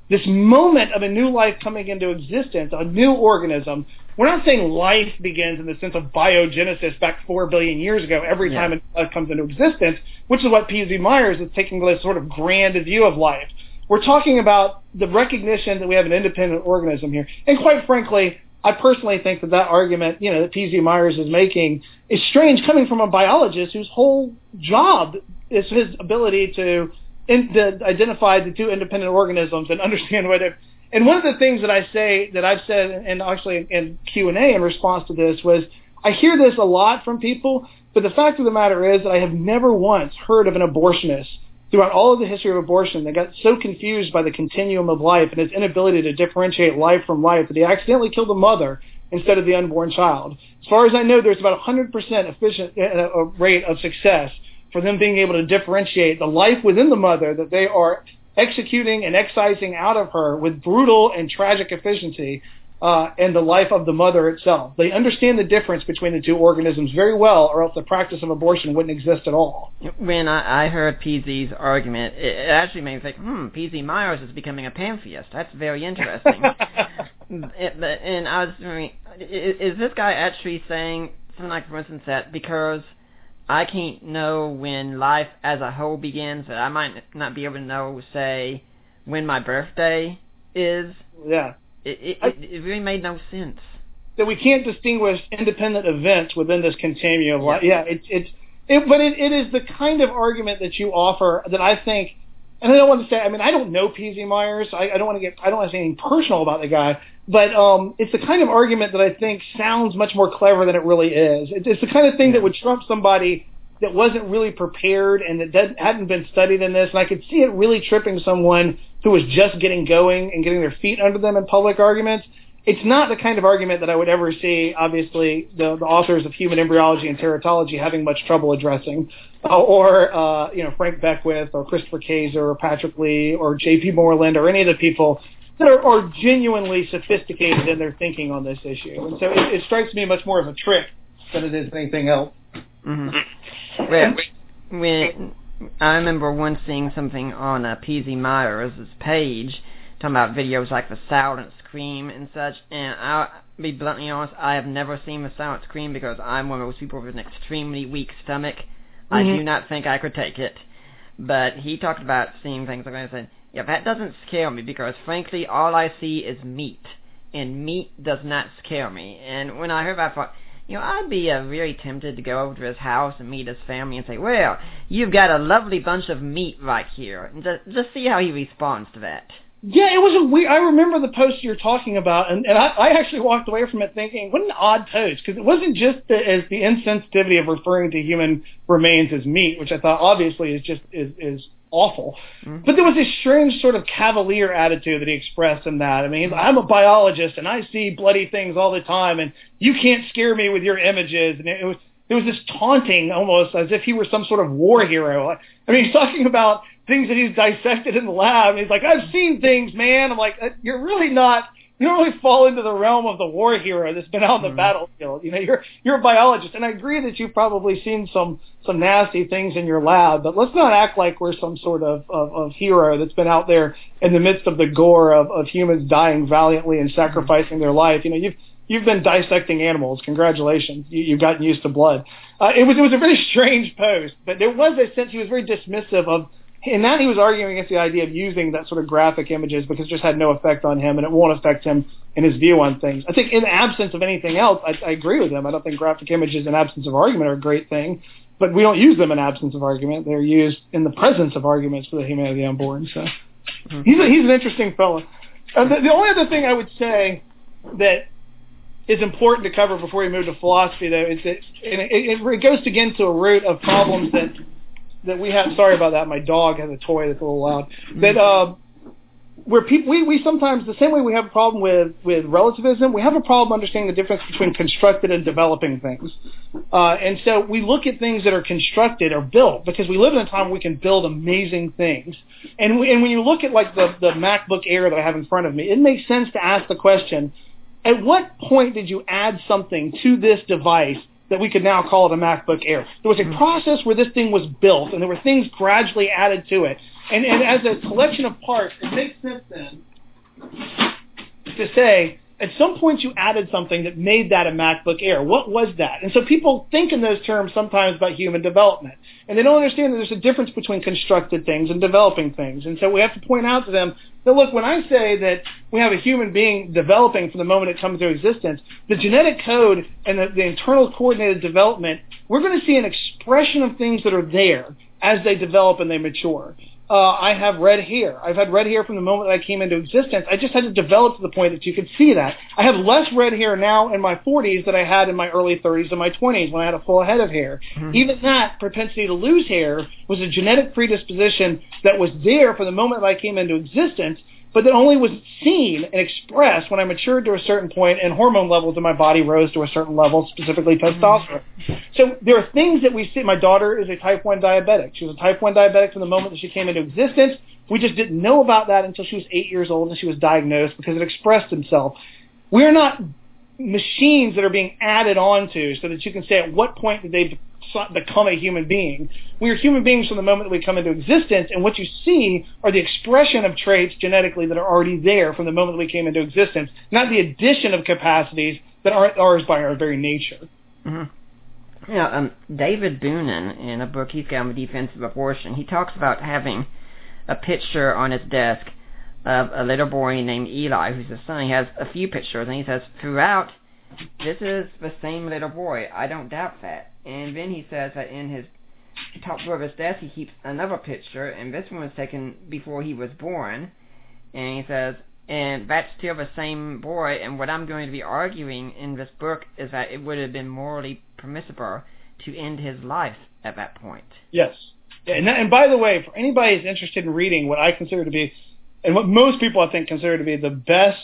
this moment of a new life coming into existence, a new organism. We're not saying life begins in the sense of biogenesis back four billion years ago every time yeah. time it comes into existence, which is what P.Z. Myers is taking this sort of grand view of life. We're talking about the recognition that we have an independent organism here. And quite frankly, I personally think that that argument, you know, that P.Z. Myers is making is strange coming from a biologist whose whole job is his ability to in, to identify the two independent organisms and understand whether. And one of the things that I say that I've said, and actually in Q and A in response to this, was I hear this a lot from people, but the fact of the matter is that I have never once heard of an abortionist throughout all of the history of abortion that got so confused by the continuum of life and his inability to differentiate life from life that he accidentally killed the mother instead of the unborn child. As far as I know, there's about 100% efficient uh, rate of success for them being able to differentiate the life within the mother that they are executing and excising out of her with brutal and tragic efficiency uh, and the life of the mother itself. They understand the difference between the two organisms very well, or else the practice of abortion wouldn't exist at all. When I, I heard PZ's argument, it actually made me think, hmm, PZ Myers is becoming a pantheist. That's very interesting. it, but, and I was wondering, is, is this guy actually saying something like, for instance, that because – I can't know when life as a whole begins. That I might not be able to know, say, when my birthday is. Yeah. It it, it really made no sense. That we can't distinguish independent events within this continuum of life. Yeah, it's it's it, but it, it is the kind of argument that you offer that I think, and I don't want to say. I mean, I don't know PZ Myers. I, I don't want to get. I don't want to say anything personal about the guy. But um, it's the kind of argument that I think sounds much more clever than it really is. It's the kind of thing that would trump somebody that wasn't really prepared and that hadn't been studied in this. And I could see it really tripping someone who was just getting going and getting their feet under them in public arguments. it's not the kind of argument that I would ever see, obviously, the, the authors of Human Embryology and Teratology having much trouble addressing, uh, or, uh, you know, Frank Beckwith or Christopher Kaczor or Patrick Lee or J.P. Moreland or any of the people that are, are genuinely sophisticated in their thinking on this issue. And so it, it strikes me much more as a trick than it is anything else. Mm-hmm. Well, when, I remember once seeing something on uh, P.Z. Myers' page talking about videos like the silent scream and such, and I'll be bluntly honest, I have never seen the silent scream because I'm one of those people with an extremely weak stomach. Mm-hmm. I do not think I could take it. But he talked about seeing things like that and said, yeah, that doesn't scare me because frankly all I see is meat. And meat does not scare me. And when I heard that I thought, you know, I'd be uh, very tempted to go over to his house and meet his family and say, well, you've got a lovely bunch of meat right here. And just, just see how he responds to that. Yeah, it was a weird. I remember the post you're talking about, and, and I, I actually walked away from it thinking, what an odd post, because it wasn't just the, as the insensitivity of referring to human remains as meat, which I thought obviously is just is is awful. Mm-hmm. But there was this strange sort of cavalier attitude that he expressed in that. I mean, I'm a biologist and I see bloody things all the time, and you can't scare me with your images. And it was there was this taunting almost as if he were some sort of war hero. I mean, he's talking about things that he's dissected in the lab. And he's like, I've seen things, man. I'm like, uh, you're really not. You don't really fall into the realm of the war hero that's been out on the mm-hmm. battlefield. You know, you're you're a biologist, and I agree that you've probably seen some some nasty things in your lab. But let's not act like we're some sort of of, of hero that's been out there in the midst of the gore of, of humans dying valiantly and sacrificing their life. You know, you've you've been dissecting animals. Congratulations, you, you've gotten used to blood. Uh, it was it was a very strange post, but there was a sense he was very dismissive of in that he was arguing against the idea of using that sort of graphic images because it just had no effect on him and it won't affect him in his view on things. I think in the absence of anything else, I, I agree with him. I don't think graphic images in absence of argument are a great thing, but we don't use them in absence of argument. They're used in the presence of arguments for the humanity unborn. So mm-hmm. he's a, he's an interesting fellow. Uh, the, the only other thing I would say that is important to cover before we move to philosophy, though, is that and it, it, it goes again to a root of problems that that we have. Sorry about that. My dog has a toy that's a little loud. That uh, where people we, we sometimes the same way we have a problem with with relativism, we have a problem understanding the difference between constructed and developing things. Uh, and so we look at things that are constructed or built because we live in a time where we can build amazing things. And we, and when you look at like the the MacBook Air that I have in front of me, it makes sense to ask the question: At what point did you add something to this device that we could now call it a MacBook Air. There was a mm-hmm. process where this thing was built, and there were things gradually added to it. And, and as a collection of parts, it makes sense then to say at some point you added something that made that a MacBook Air. What was that? And so people think in those terms sometimes about human development. And they don't understand that there's a difference between constructed things and developing things. And so we have to point out to them that, look, when I say that we have a human being developing from the moment it comes into existence, the genetic code and the, the internal coordinated development, we're going to see an expression of things that are there as they develop and they mature uh, I have red hair. I've had red hair from the moment that I came into existence. I just had to develop to the point that you could see that. I have less red hair now in my 40s than I had in my early 30s and my 20s when I had a full head of hair. Mm-hmm. Even that propensity to lose hair was a genetic predisposition that was there from the moment that I came into existence but that only was seen and expressed when I matured to a certain point and hormone levels in my body rose to a certain level, specifically mm-hmm. testosterone. So there are things that we see. My daughter is a type 1 diabetic. She was a type 1 diabetic from the moment that she came into existence. We just didn't know about that until she was eight years old and she was diagnosed because it expressed itself. We're not machines that are being added onto so that you can say at what point did they become a human being. We are human beings from the moment that we come into existence, and what you see are the expression of traits genetically that are already there from the moment that we came into existence, not the addition of capacities that aren't ours by our very nature. Mm-hmm. Yeah, um, David Boonin, in a book he's got on the defense of abortion, he talks about having a picture on his desk of a little boy named Eli, who's his son. He has a few pictures, and he says, throughout, this is the same little boy. I don't doubt that. And then he says that in his top drawer of his desk he keeps another picture, and this one was taken before he was born. And he says, and that's still the same boy. And what I'm going to be arguing in this book is that it would have been morally permissible to end his life at that point. Yes. And, and by the way, for anybody who's interested in reading what I consider to be, and what most people I think consider to be the best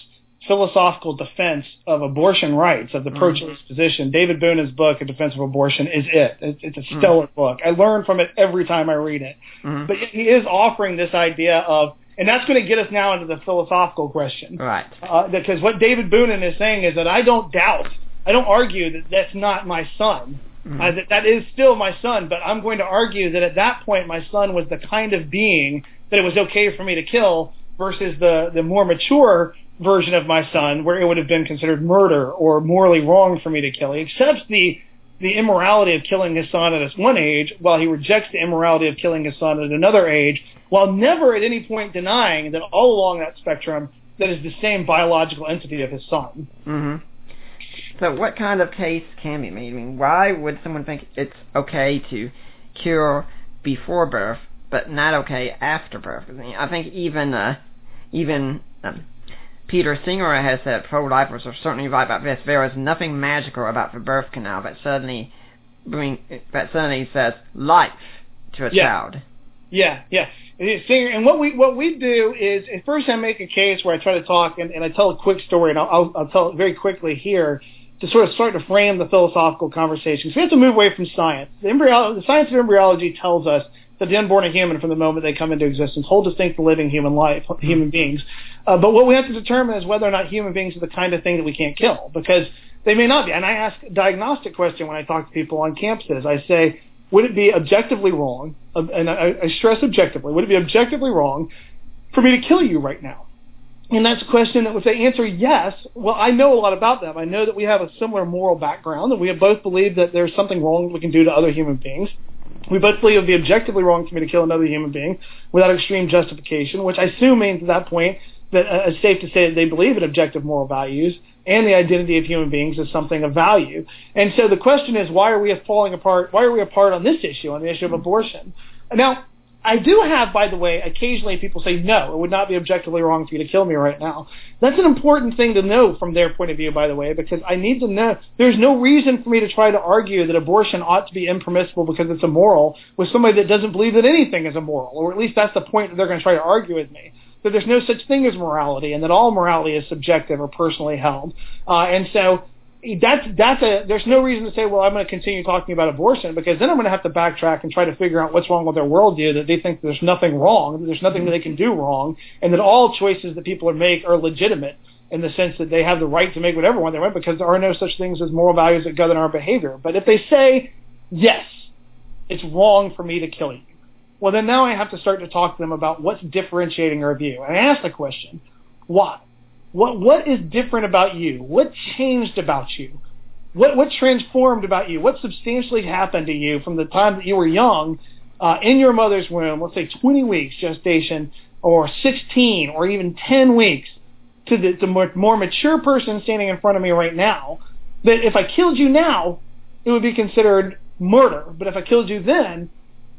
philosophical defense of abortion rights, of the pro-choice mm-hmm. position. David Boonin's book, A Defense of Abortion, is it. It's, it's a mm-hmm. stellar mm-hmm. book. I learn from it every time I read it. Mm-hmm. But he is offering this idea of, and that's going to get us now into the philosophical question. Right. Uh, because what David Boonin is saying is that I don't doubt, I don't argue that that's not my son. Uh, that, that is still my son, but I'm going to argue that at that point my son was the kind of being that it was okay for me to kill versus the, the more mature version of my son where it would have been considered murder or morally wrong for me to kill. He accepts the the immorality of killing his son at this one age while he rejects the immorality of killing his son at another age while never at any point denying that all along that spectrum that is the same biological entity of his son. Mm-hmm. So what kind of case can be made? I mean, why would someone think it's okay to cure before birth but not okay after birth? I, think even uh, even um, Peter Singer has said pro-lifers are certainly right about this. There is nothing magical about the birth canal that suddenly bring that suddenly says life to a yeah. child. Yeah, yeah. Singer, and what we what we do is at first I make a case where I try to talk and, and I tell a quick story, and I'll, I'll, I'll tell it very quickly here to sort of start to frame the philosophical conversation. So we have to move away from science. The, embryo- the science of embryology tells us that the unborn are human from the moment they come into existence, whole distinct living human life, human beings. Uh, but what we have to determine is whether or not human beings are the kind of thing that we can't kill, because they may not be. And I ask a diagnostic question when I talk to people on campuses. I say, would it be objectively wrong, and I, I stress objectively, would it be objectively wrong for me to kill you right now? And that's a question that if they answer yes, well, I know a lot about them. I know that we have a similar moral background, that we have both believed that there's something wrong that we can do to other human beings. We both believe it would be objectively wrong for me to kill another human being without extreme justification, which I assume means at that point that uh, it's safe to say that they believe in objective moral values and the identity of human beings as something of value. And so the question is, why are we falling apart? Why are we apart on this issue, on the issue of abortion? Now, I do have, by the way, occasionally people say, no, it would not be objectively wrong for you to kill me right now. That's an important thing to know from their point of view, by the way, because I need to know, there's no reason for me to try to argue that abortion ought to be impermissible because it's immoral with somebody that doesn't believe that anything is immoral, or at least that's the point that they're going to try to argue with me. That there's no such thing as morality and that all morality is subjective or personally held. Uh, and so that's that's a there's no reason to say well I'm going to continue talking about abortion because then I'm going to have to backtrack and try to figure out what's wrong with their worldview that they think there's nothing wrong that there's nothing that they can do wrong and that all choices that people make are legitimate in the sense that they have the right to make whatever one they want because there are no such things as moral values that govern our behavior. But if they say yes it's wrong for me to kill you well then now I have to start to talk to them about what's differentiating our view. And I ask the question why what what is different about you? What changed about you? What what transformed about you? What substantially happened to you from the time that you were young uh, in your mother's womb? Let's say 20 weeks gestation, or 16, or even 10 weeks to the, the more, more mature person standing in front of me right now. That if I killed you now, it would be considered murder. But if I killed you then,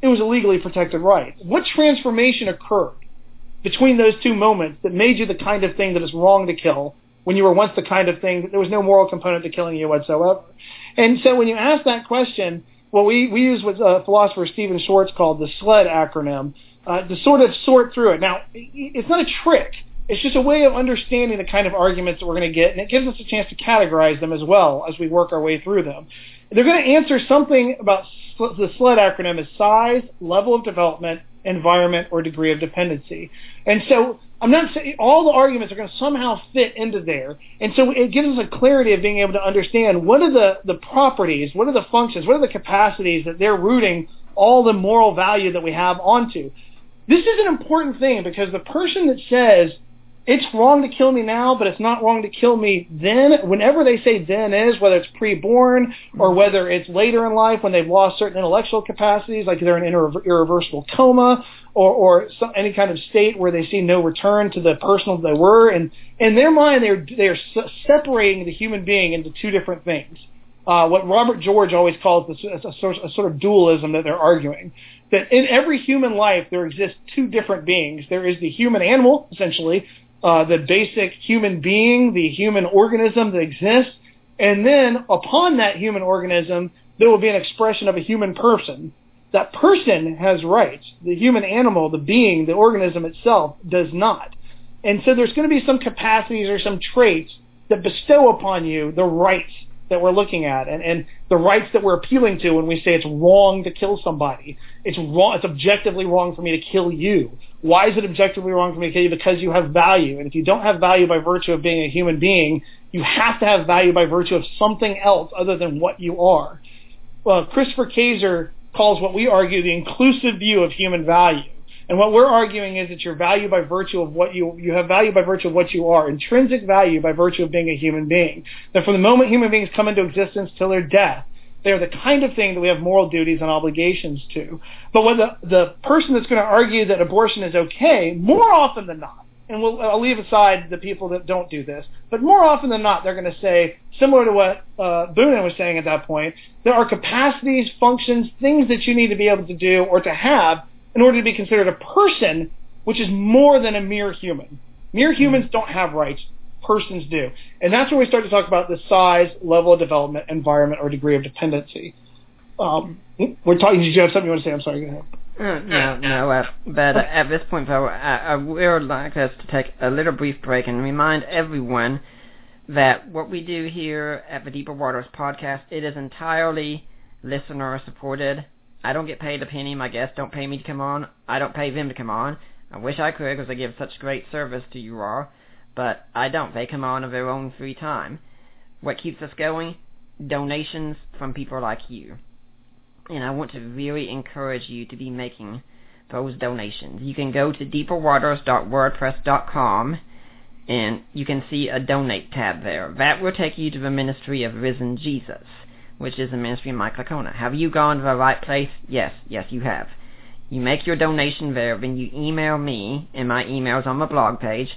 it was a legally protected right. What transformation occurred? Between those two moments that made you the kind of thing that is wrong to kill when you were once the kind of thing that there was no moral component to killing you whatsoever. And so when you ask that question, well, we, we use what uh, philosopher Stephen Schwarz called the SLED acronym uh, to sort of sort through it. Now, it's not a trick. It's just a way of understanding the kind of arguments that we're going to get, and it gives us a chance to categorize them as well as we work our way through them. They're going to answer something about the SLED acronym is size, level of development, environment, or degree of dependency. And so I'm not saying all the arguments are going to somehow fit into there. And so it gives us a clarity of being able to understand what are the, the properties, what are the functions, what are the capacities that they're rooting all the moral value that we have onto. This is an important thing because the person that says it's wrong to kill me now, but it's not wrong to kill me then. Whenever they say then is, whether it's pre-born or whether it's later in life when they've lost certain intellectual capacities, like they're in an irreversible coma or, or some, any kind of state where they see no return to the person they were. And in their mind, they're, they're separating the human being into two different things. Uh, what Robert George always calls this, a, sort, a sort of dualism that they're arguing. That in every human life, there exist two different beings. There is the human animal, essentially, uh, the basic human being, the human organism that exists, and then upon that human organism, there will be an expression of a human person. That person has rights. The human animal, the being, the organism itself does not. And so there's going to be some capacities or some traits that bestow upon you the rights that we're looking at and, and the rights that we're appealing to when we say it's wrong to kill somebody. It's wrong. It's objectively wrong for me to kill you. Why is it objectively wrong for me to kill you? Because you have value. And if you don't have value by virtue of being a human being, you have to have value by virtue of something else other than what you are. Well, Christopher Kaczor calls what we argue the inclusive view of human value. And what we're arguing is that your value by virtue of what you, you have value by virtue of what you are, intrinsic value by virtue of being a human being. That from the moment human beings come into existence till their death, they are the kind of thing that we have moral duties and obligations to. But when the, the person that's going to argue that abortion is okay, more often than not, and we'll, I'll leave aside the people that don't do this, but more often than not, they're going to say, similar to what uh, Boonin was saying at that point, there are capacities, functions, things that you need to be able to do or to have in order to be considered a person, which is more than a mere human. Mere humans don't have rights. Persons do. And that's when we start to talk about the size, level of development, environment, or degree of dependency. Um, we're talking. Did you have something you want to say? I'm sorry. Go ahead. Uh, no, no, uh, but uh, at this point, though, I, I would like us to take a little brief break and remind everyone that what we do here at the Deeper Waters podcast, it is entirely listener supported. I don't get paid a penny. My guests don't pay me to come on. I don't pay them to come on. I wish I could because I give such great service to you all, but I don't. They come on of their own free time. What keeps us going? Donations from people like you. And I want to really encourage you to be making those donations. You can go to deeperwaters.wordpress.com and you can see a donate tab there. That will take you to the ministry of risen Jesus which is the ministry of Mike Licona. Have you gone to the right place? Yes, yes, you have. You make your donation there, then you email me, and my email is on my blog page,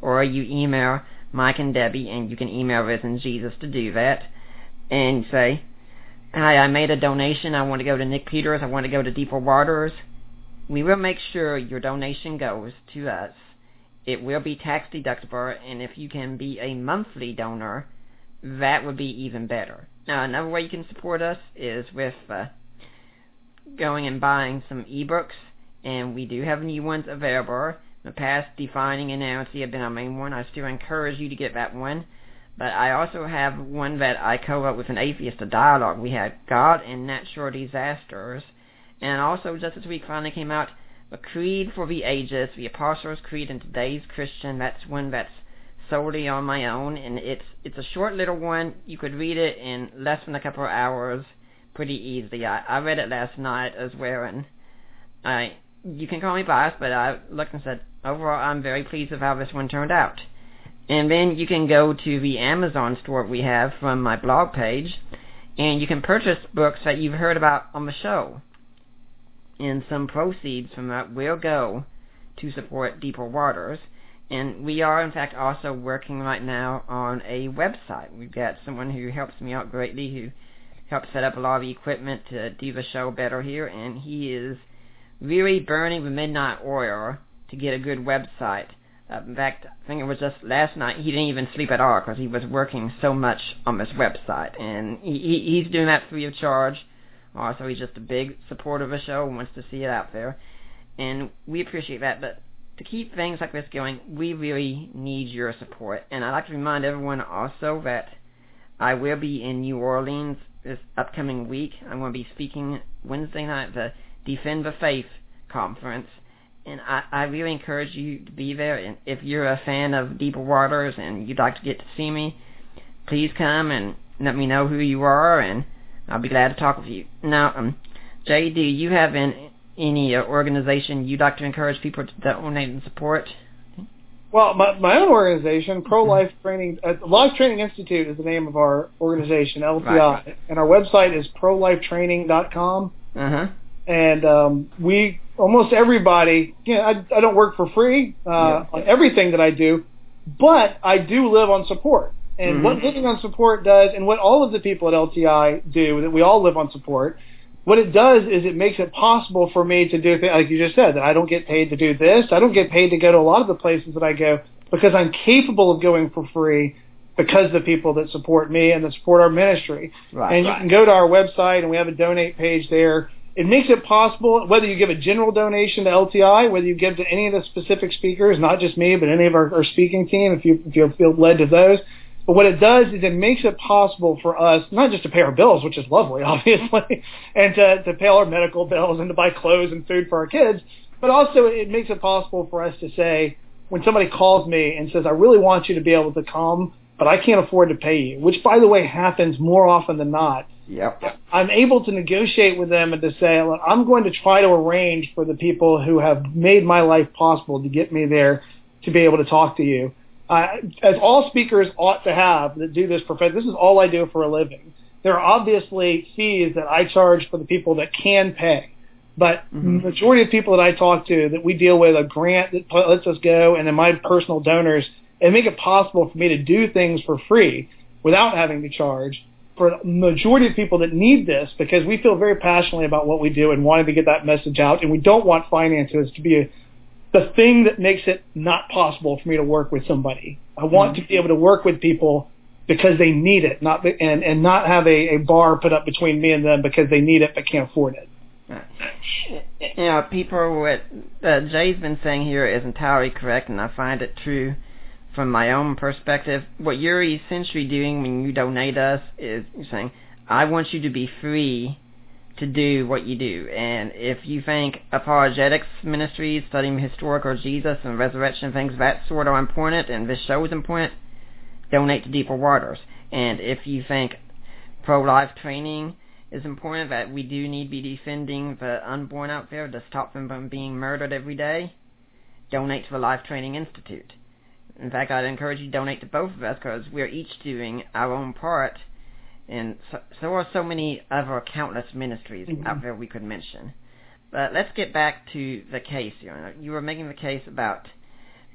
or you email Mike and Debbie, and you can email Risen Jesus to do that, and say, Hi, I made a donation. I want to go to Nick Peters. I want to go to Deeper Waters. We will make sure your donation goes to us. It will be tax deductible, and if you can be a monthly donor, that would be even better. Another way you can support us is with uh, going and buying some ebooks, and we do have new ones available. In the past, Defining Inerrancy have been our main one. I still encourage you to get that one. But I also have one that I co-wrote with an atheist, a dialogue. We had God and Natural Disasters. And also, just this week, finally came out The Creed for the Ages, the Apostles' Creed in Today's Christian. That's one that's solely on my own, and it's it's a short little one. You could read it in less than a couple of hours, pretty easily. I, I read it last night as well, and I you can call me biased, but I looked and said overall I'm very pleased with how this one turned out. And then you can go to the Amazon store we have from my blog page, and you can purchase books that you've heard about on the show. And some proceeds from that will go to support Deeper Waters. And we are, in fact, also working right now on a website. We've got someone who helps me out greatly, who helps set up a lot of equipment to do the show better here, and he is really burning the midnight oil to get a good website. Uh, in fact, I think it was just last night he didn't even sleep at all because he was working so much on this website, and he, he's doing that free of charge. Also, he's just a big supporter of the show and wants to see it out there, and we appreciate that. But to keep things like this going, we really need your support. And I'd like to remind everyone also that I will be in New Orleans this upcoming week. I'm going to be speaking Wednesday night at the Defend the Faith conference. And I, I really encourage you to be there. And if you're a fan of Deeper Waters and you'd like to get to see me, please come and let me know who you are, and I'll be glad to talk with you. Now, um, do you have an any uh, organization you'd like to encourage people to donate and support? Well, my, my own organization, Pro mm-hmm. Life Training, uh, Life Training Institute is the name of our organization, LTI, right. and our website is prolifetraining.com. Uh-huh. And um, we, almost everybody, you know, I, I don't work for free uh, yeah. on everything that I do, but I do live on support. And mm-hmm. what living on support does, and what all of the people at LTI do, that we all live on support, what it does is it makes it possible for me to do things like you just said that I don't get paid to do this. I don't get paid to go to a lot of the places that I go because I'm capable of going for free because of the people that support me and that support our ministry. Right, and you right. can go to our website and we have a donate page there it makes it possible whether you give a general donation to LTI, whether you give to any of the specific speakers, not just me, but any of our, our speaking team, if you if you feel led to those. But what it does is it makes it possible for us not just to pay our bills, which is lovely, obviously, and to, to pay all our medical bills and to buy clothes and food for our kids, but also it makes it possible for us to say, when somebody calls me and says, I really want you to be able to come, but I can't afford to pay you, which by the way happens more often than not. Yep. I'm able to negotiate with them and to say, Look, I'm going to try to arrange for the people who have made my life possible to get me there to be able to talk to you. Uh, as all speakers ought to have that do this profession, this is all I do for a living. There are obviously fees that I charge for the people that can pay. But mm-hmm. the majority of people that I talk to that we deal with a grant that lets us go and then my personal donors and make it possible for me to do things for free without having to charge for the majority of people that need this because we feel very passionately about what we do and wanting to get that message out and we don't want finances to be a, the thing that makes it not possible for me to work with somebody. I want mm-hmm. to be able to work with people because they need it, not and and not have a, a bar put up between me and them because they need it but can't afford it. You know, people, what uh, Jay's been saying here is entirely correct, and I find it true from my own perspective, what you're essentially doing when you donate us is you're saying, I want you to be free to do what you do. And if you think apologetics ministries, studying historical Jesus and resurrection things that sort are important and this show is important, donate to Deeper Waters. And if you think pro-life training is important, that we do need to be defending the unborn out there to stop them from being murdered every day, donate to the Life Training Institute. In fact, I'd encourage you to donate to both of us because we're each doing our own part. And so, so are so many other countless ministries mm-hmm. out there we could mention. But let's get back to the case. You, know, you were making the case about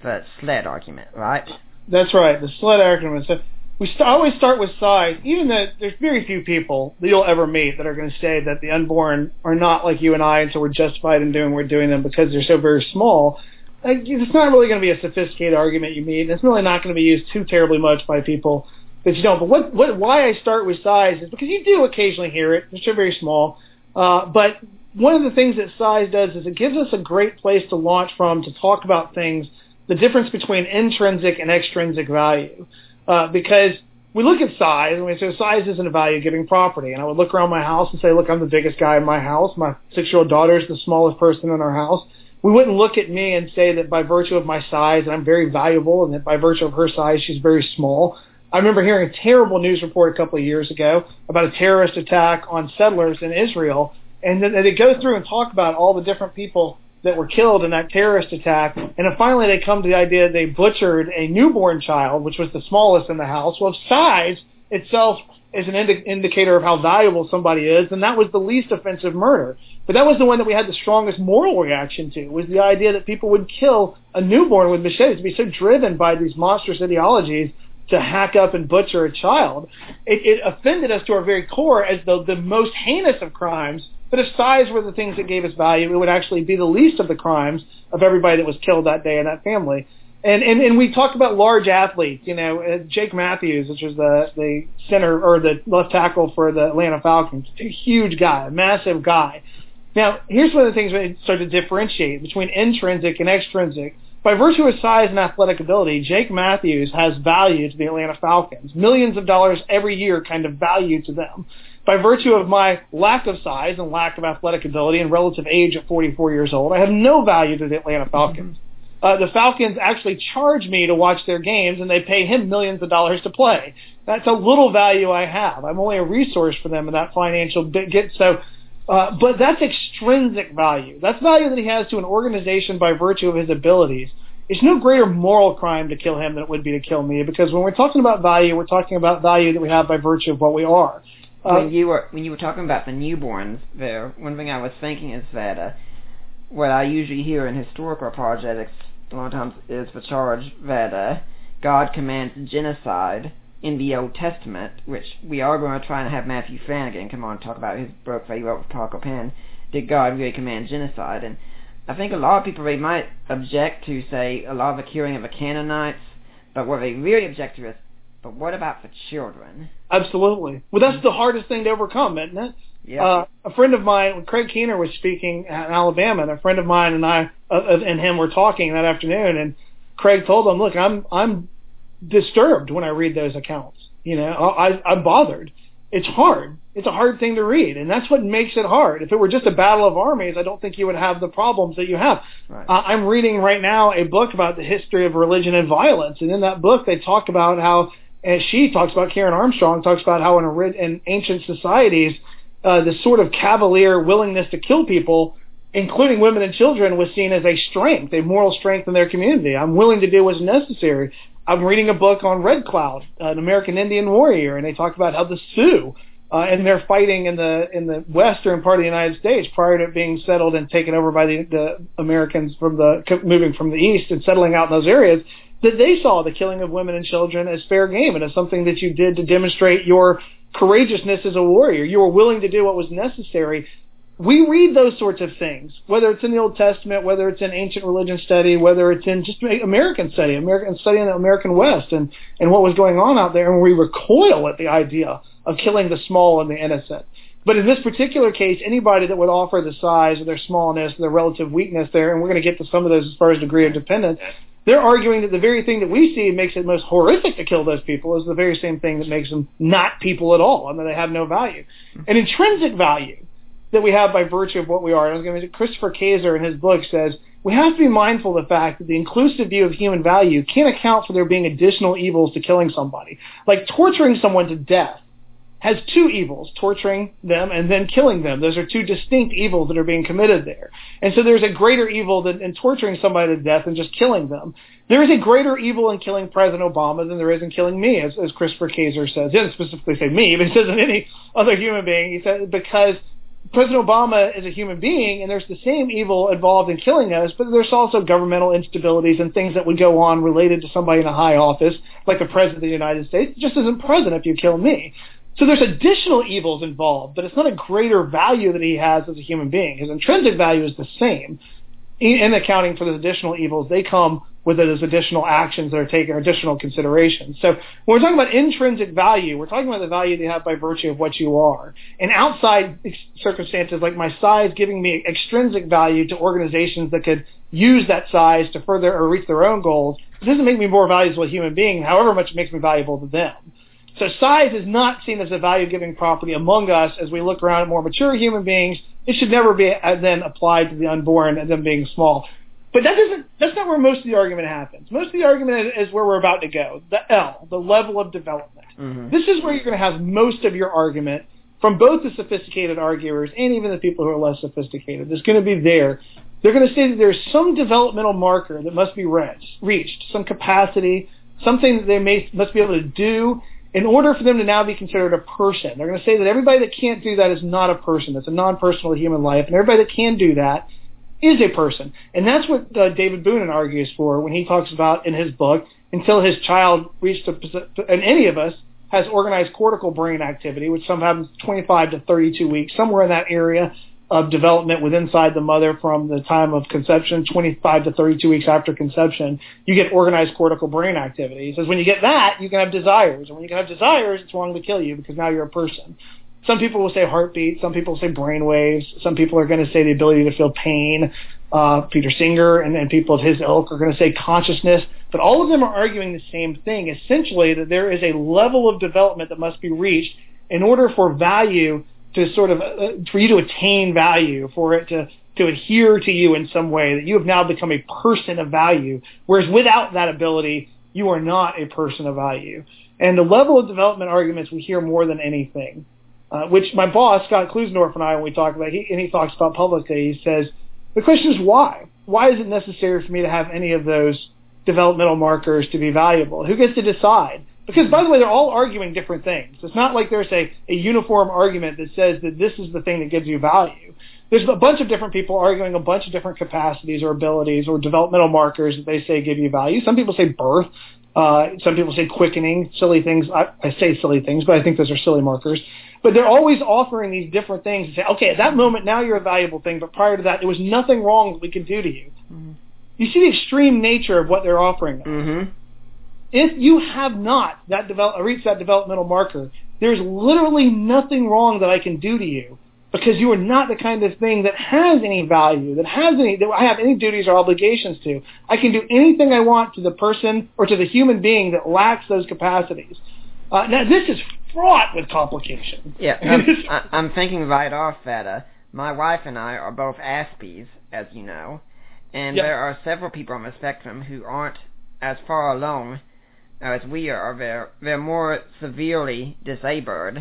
the sled argument, right? That's right, the sled argument. So we st- always start with size, even though there's very few people that you'll ever meet that are going to say that the unborn are not like you and I, and so we're justified in doing what we're doing them because they're so very small like, it's not really going to be a sophisticated argument you meet, and it's really not going to be used too terribly much by people that you don't. But what, what, why I start with size is because you do occasionally hear it. Still very small, uh, but one of the things that size does is it gives us a great place to launch from to talk about things, the difference between intrinsic and extrinsic value, uh, because we look at size and we say size isn't a value-giving property. And I would look around my house and say, look, I'm the biggest guy in my house. My six-year-old daughter is the smallest person in our house we wouldn't look at me and say that by virtue of my size, I'm very valuable, and that by virtue of her size, she's very small. I remember hearing a terrible news report a couple of years ago about a terrorist attack on settlers in Israel, and then they go through and talk about all the different people that were killed in that terrorist attack, and then finally they come to the idea they butchered a newborn child, which was the smallest in the house. Well, size itself is an indi- indicator of how valuable somebody is, and that was the least offensive murder. But that was the one that we had the strongest moral reaction to, was the idea that people would kill a newborn with machetes, to be so driven by these monstrous ideologies to hack up and butcher a child. It, it offended us to our very core as the, the most heinous of crimes, but if size were the things that gave us value, it would actually be the least of the crimes of everybody that was killed that day in that family. And, and and we talked about large athletes. You know, uh, Jake Matthews, which was the the center or the left tackle for the Atlanta Falcons, a huge guy, a massive guy. Now, here's one of the things we start to differentiate between intrinsic and extrinsic. By virtue of size and athletic ability, Jake Matthews has value to the Atlanta Falcons. Millions of dollars every year kind of value to them. By virtue of my lack of size and lack of athletic ability and relative age at 44 years old, I have no value to the Atlanta Falcons. Mm-hmm uh, the Falcons actually charge me to watch their games, and they pay him millions of dollars to play. That's a little value I have. I'm only a resource for them in that financial bit. So, uh, but that's extrinsic value. That's value that he has to an organization by virtue of his abilities. It's no greater moral crime to kill him than it would be to kill me, because when we're talking about value, we're talking about value that we have by virtue of what we are. Uh, when you were when you were talking about the newborns, there, one thing I was thinking is that uh, what I usually hear in historical apologetics a lot of times is the charge that uh, God commands genocide in the Old Testament, which we are going to try and have Matthew Flannagan come on and talk about his book that he wrote with Paul Copan. Did God really command genocide? And I think a lot of people they might object to say a lot of the killing of the Canaanites, but what they really object to is But what about for children? Absolutely. Well, that's the hardest thing to overcome, isn't it? Yeah. Uh, a friend of mine, when Craig Keener was speaking in Alabama, and a friend of mine and I uh, and him were talking that afternoon, and Craig told him, "Look, I'm I'm disturbed when I read those accounts. You know, I, I'm bothered. It's hard. It's a hard thing to read, and that's what makes it hard. If it were just a battle of armies, I don't think you would have the problems that you have. Right. Uh, I'm reading right now a book about the history of religion and violence, and in that book they talk about how, and she talks about Karen Armstrong talks about how in, a, in ancient societies, uh, this sort of cavalier willingness to kill people including women and children, was seen as a strength, a moral strength in their community. I'm willing to do what's necessary. I'm reading a book on Red Cloud, an American Indian warrior, and they talk about how the Sioux uh, and they're fighting in the in the western part of the United States prior to being settled and taken over by the, the Americans from the moving from the east and settling out in those areas. That they saw the killing of women and children as fair game and as something that you did to demonstrate your courageousness as a warrior. You were willing to do what was necessary we read those sorts of things, whether it's in the Old Testament, whether it's in ancient religion study, whether it's in just American study, American study in the American West and, and what was going on out there, and we recoil at the idea of killing the small and the innocent. But in this particular case, anybody that would offer the size of their smallness, and their relative weakness there, and we're going to get to some of those as far as degree of dependence, they're arguing that the very thing that we see makes it most horrific to kill those people is the very same thing that makes them not people at all, and that they have no value. Mm-hmm. An intrinsic value that we have by virtue of what we are. And I was going to Christopher Kaczor in his book says we have to be mindful of the fact that the inclusive view of human value can't account for there being additional evils to killing somebody. Like torturing someone to death has two evils, torturing them and then killing them. Those are two distinct evils that are being committed there. And so there's a greater evil than in torturing somebody to death than just killing them. There is a greater evil in killing President Obama than there is in killing me, as, as Christopher Kaczor says. He doesn't specifically say me, but he says in any other human being. He says because President Obama is a human being, and there's the same evil involved in killing us, but there's also governmental instabilities and things that would go on related to somebody in a high office, like the President of the United States, it just isn't present if you kill me. So there's additional evils involved, but it's not a greater value that he has as a human being. His intrinsic value is the same. In accounting for the additional evils, they come with those additional actions that are taken or additional considerations. So when we're talking about intrinsic value, we're talking about the value that you have by virtue of what you are. And outside circumstances like my size giving me extrinsic value to organizations that could use that size to further or reach their own goals, it doesn't make me more valuable as a human being, however much it makes me valuable to them. So size is not seen as a value-giving property among us as we look around at more mature human beings. It should never be uh, then applied to the unborn and them being small. But that doesn't. That's not where most of the argument happens. Most of the argument is, is where we're about to go. The L, the level of development. Mm-hmm. This is where you're going to have most of your argument from both the sophisticated arguers and even the people who are less sophisticated. There's going to be there. They're going to say that there's some developmental marker that must be reached, reached, some capacity, something that they may must be able to do in order for them to now be considered a person. They're going to say that everybody that can't do that is not a person. It's a non-personal human life, and everybody that can do that is a person. And that's what uh, David Boonin argues for when he talks about in his book, until his child reached a, and any of us has organized cortical brain activity, which sometimes 25 to 32 weeks, somewhere in that area of development with inside the mother from the time of conception, 25 to 32 weeks after conception, you get organized cortical brain activity. He says when you get that, you can have desires. And when you can have desires, it's wrong to kill you because now you're a person. Some people will say heartbeat. Some people say brain waves. Some people are going to say the ability to feel pain. Uh, Peter Singer and, and people of his ilk are going to say consciousness. But all of them are arguing the same thing, essentially that there is a level of development that must be reached in order for value to sort of, uh, for you to attain value, for it to, to adhere to you in some way, that you have now become a person of value. Whereas without that ability, you are not a person of value. And the level of development arguments we hear more than anything uh, which my boss, Scott Klusendorf, and I, when we talk about, he, and he talks about publicly, he says, the question is why? Why is it necessary for me to have any of those developmental markers to be valuable? Who gets to decide? Because, by the way, they're all arguing different things. It's not like there's a, a uniform argument that says that this is the thing that gives you value. There's a bunch of different people arguing a bunch of different capacities or abilities or developmental markers that they say give you value. Some people say birth. Uh, some people say quickening, silly things. I, I say silly things, but I think those are silly markers. But they're always offering these different things and say, okay, at that moment now you're a valuable thing, but prior to that there was nothing wrong that we could do to you. Mm-hmm. You see the extreme nature of what they're offering. Mm-hmm. if you have not that develop, reached that developmental marker, there's literally nothing wrong that I can do to you because you are not the kind of thing that has any value, that has any, that I have any duties or obligations to. I can do anything I want to the person or to the human being that lacks those capacities. Uh, now, this is fraught with complications. Yeah, I'm, I'm thinking right off that uh, my wife and I are both Aspies, as you know, and yep. there are several people on the spectrum who aren't as far along as we are. They're, they're more severely disabled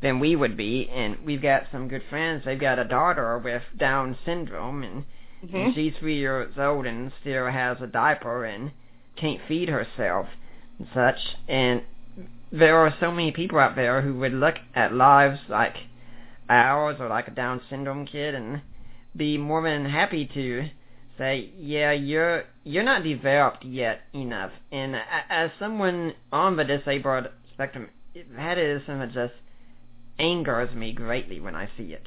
than we would be, and we've got some good friends. They've got a daughter with Down syndrome, and, mm-hmm. and she's three years old and still has a diaper and can't feed herself and such. And there are so many people out there who would look at lives like ours or like a Down syndrome kid and be more than happy to say, yeah, you're you're not developed yet enough. And as someone on the disabled spectrum, that is something that just angers me greatly when I see it.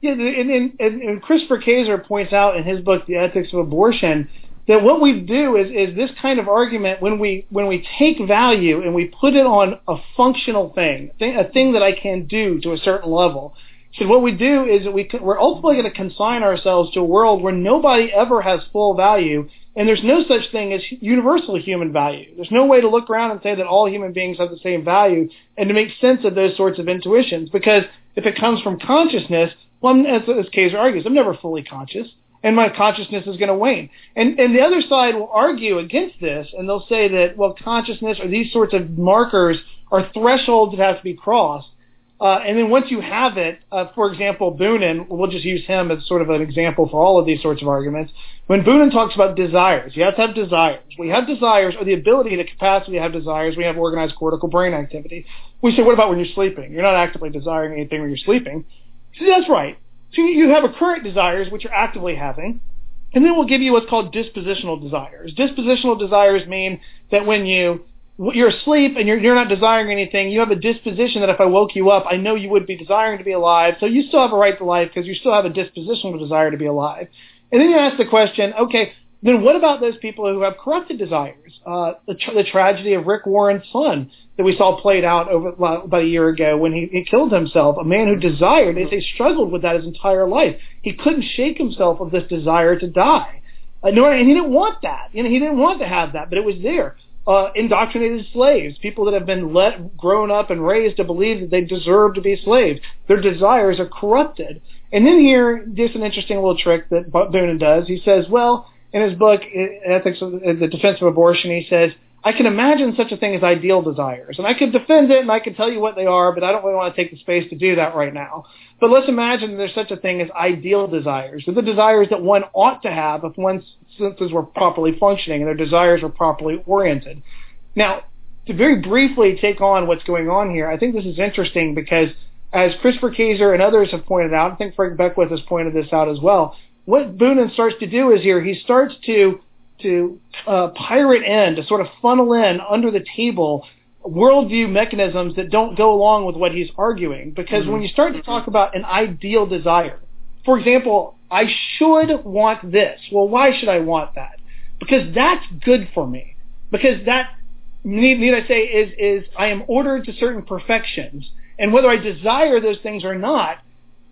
Yeah, and, and, and Christopher Kaczor points out in his book, The Ethics of Abortion, that what we do is, is this kind of argument when we when we take value and we put it on a functional thing, a thing that I can do to a certain level. So what we do is we we're ultimately going to consign ourselves to a world where nobody ever has full value, and there's no such thing as universal human value. There's no way to look around and say that all human beings have the same value, and to make sense of those sorts of intuitions. Because if it comes from consciousness, well, as, as Kaczor argues, I'm never fully conscious and my consciousness is going to wane. And and the other side will argue against this, and they'll say that well, consciousness or these sorts of markers are thresholds that have to be crossed. Uh, and then once you have it, uh, for example, Boonin, we'll just use him as sort of an example for all of these sorts of arguments. When Boonin talks about desires, you have to have desires. We have desires or the ability, the capacity to have desires. We have organized cortical brain activity. We say, what about when you're sleeping? You're not actively desiring anything when you're sleeping. So that's right. So you have a current desires, which you're actively having, and then we'll give you what's called dispositional desires. Dispositional desires mean that when you you're asleep and you're you're not desiring anything, you have a disposition that if I woke you up, I know you would be desiring to be alive. So you still have a right to life because you still have a dispositional desire to be alive. And then you ask the question, okay, then what about those people who have corrupted desires? Uh, the, tra- the tragedy of Rick Warren's son that we saw played out over about a year ago when he, he killed himself. A man who desired, they say, struggled with that his entire life. He couldn't shake himself of this desire to die. Uh, nor, and he didn't want that. You know, he didn't want to have that, but it was there. Uh, indoctrinated slaves, people that have been let, grown up and raised to believe that they deserve to be slaves. Their desires are corrupted. And then here, just an interesting little trick that Boonin does. He says, well, in his book, Ethics of uh, the Defense of Abortion, he says, I can imagine such a thing as ideal desires. And I could defend it and I could tell you what they are, but I don't really want to take the space to do that right now. But let's imagine there's such a thing as ideal desires. They're the desires that one ought to have if one's senses were properly functioning and their desires were properly oriented. Now, to very briefly take on what's going on here, I think this is interesting because as Christopher Kaczor and others have pointed out, I think Frank Beckwith has pointed this out as well, what Boonin starts to do is here he starts to to uh, pirate in to sort of funnel in under the table worldview mechanisms that don't go along with what he's arguing. Because mm-hmm. when you start to talk about an ideal desire, for example, I should want this. Well, why should I want that? Because that's good for me. Because that need, need I say is is I am ordered to certain perfections, and whether I desire those things or not,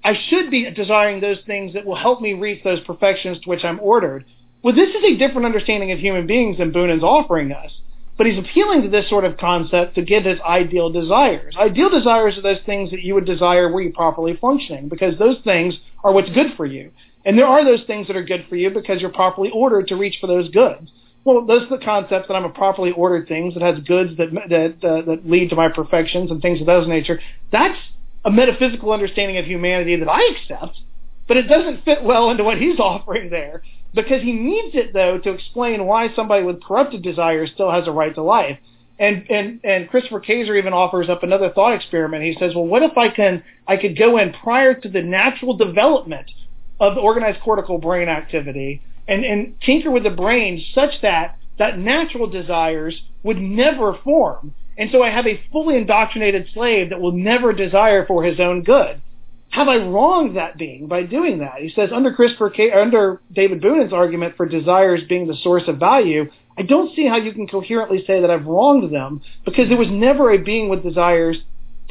I should be desiring those things that will help me reach those perfections to which I'm ordered. Well, this is a different understanding of human beings than Boonin's offering us. But he's appealing to this sort of concept to give his ideal desires. Ideal desires are those things that you would desire were you properly functioning, because those things are what's good for you. And there are those things that are good for you because you're properly ordered to reach for those goods. Well, those are the concepts that I'm a properly ordered things that has goods that that uh, that lead to my perfections and things of those nature. That's a metaphysical understanding of humanity that I accept, but it doesn't fit well into what he's offering there because he needs it though to explain why somebody with corrupted desires still has a right to life. And and and Christopher Kaczor even offers up another thought experiment. He says, well, what if I can I could go in prior to the natural development of the organized cortical brain activity and and tinker with the brain such that that natural desires would never form and so I have a fully indoctrinated slave that will never desire for his own good. Have I wronged that being by doing that? He says under Christopher K, under David Boonin's argument for desires being the source of value, I don't see how you can coherently say that I've wronged them because there was never a being with desires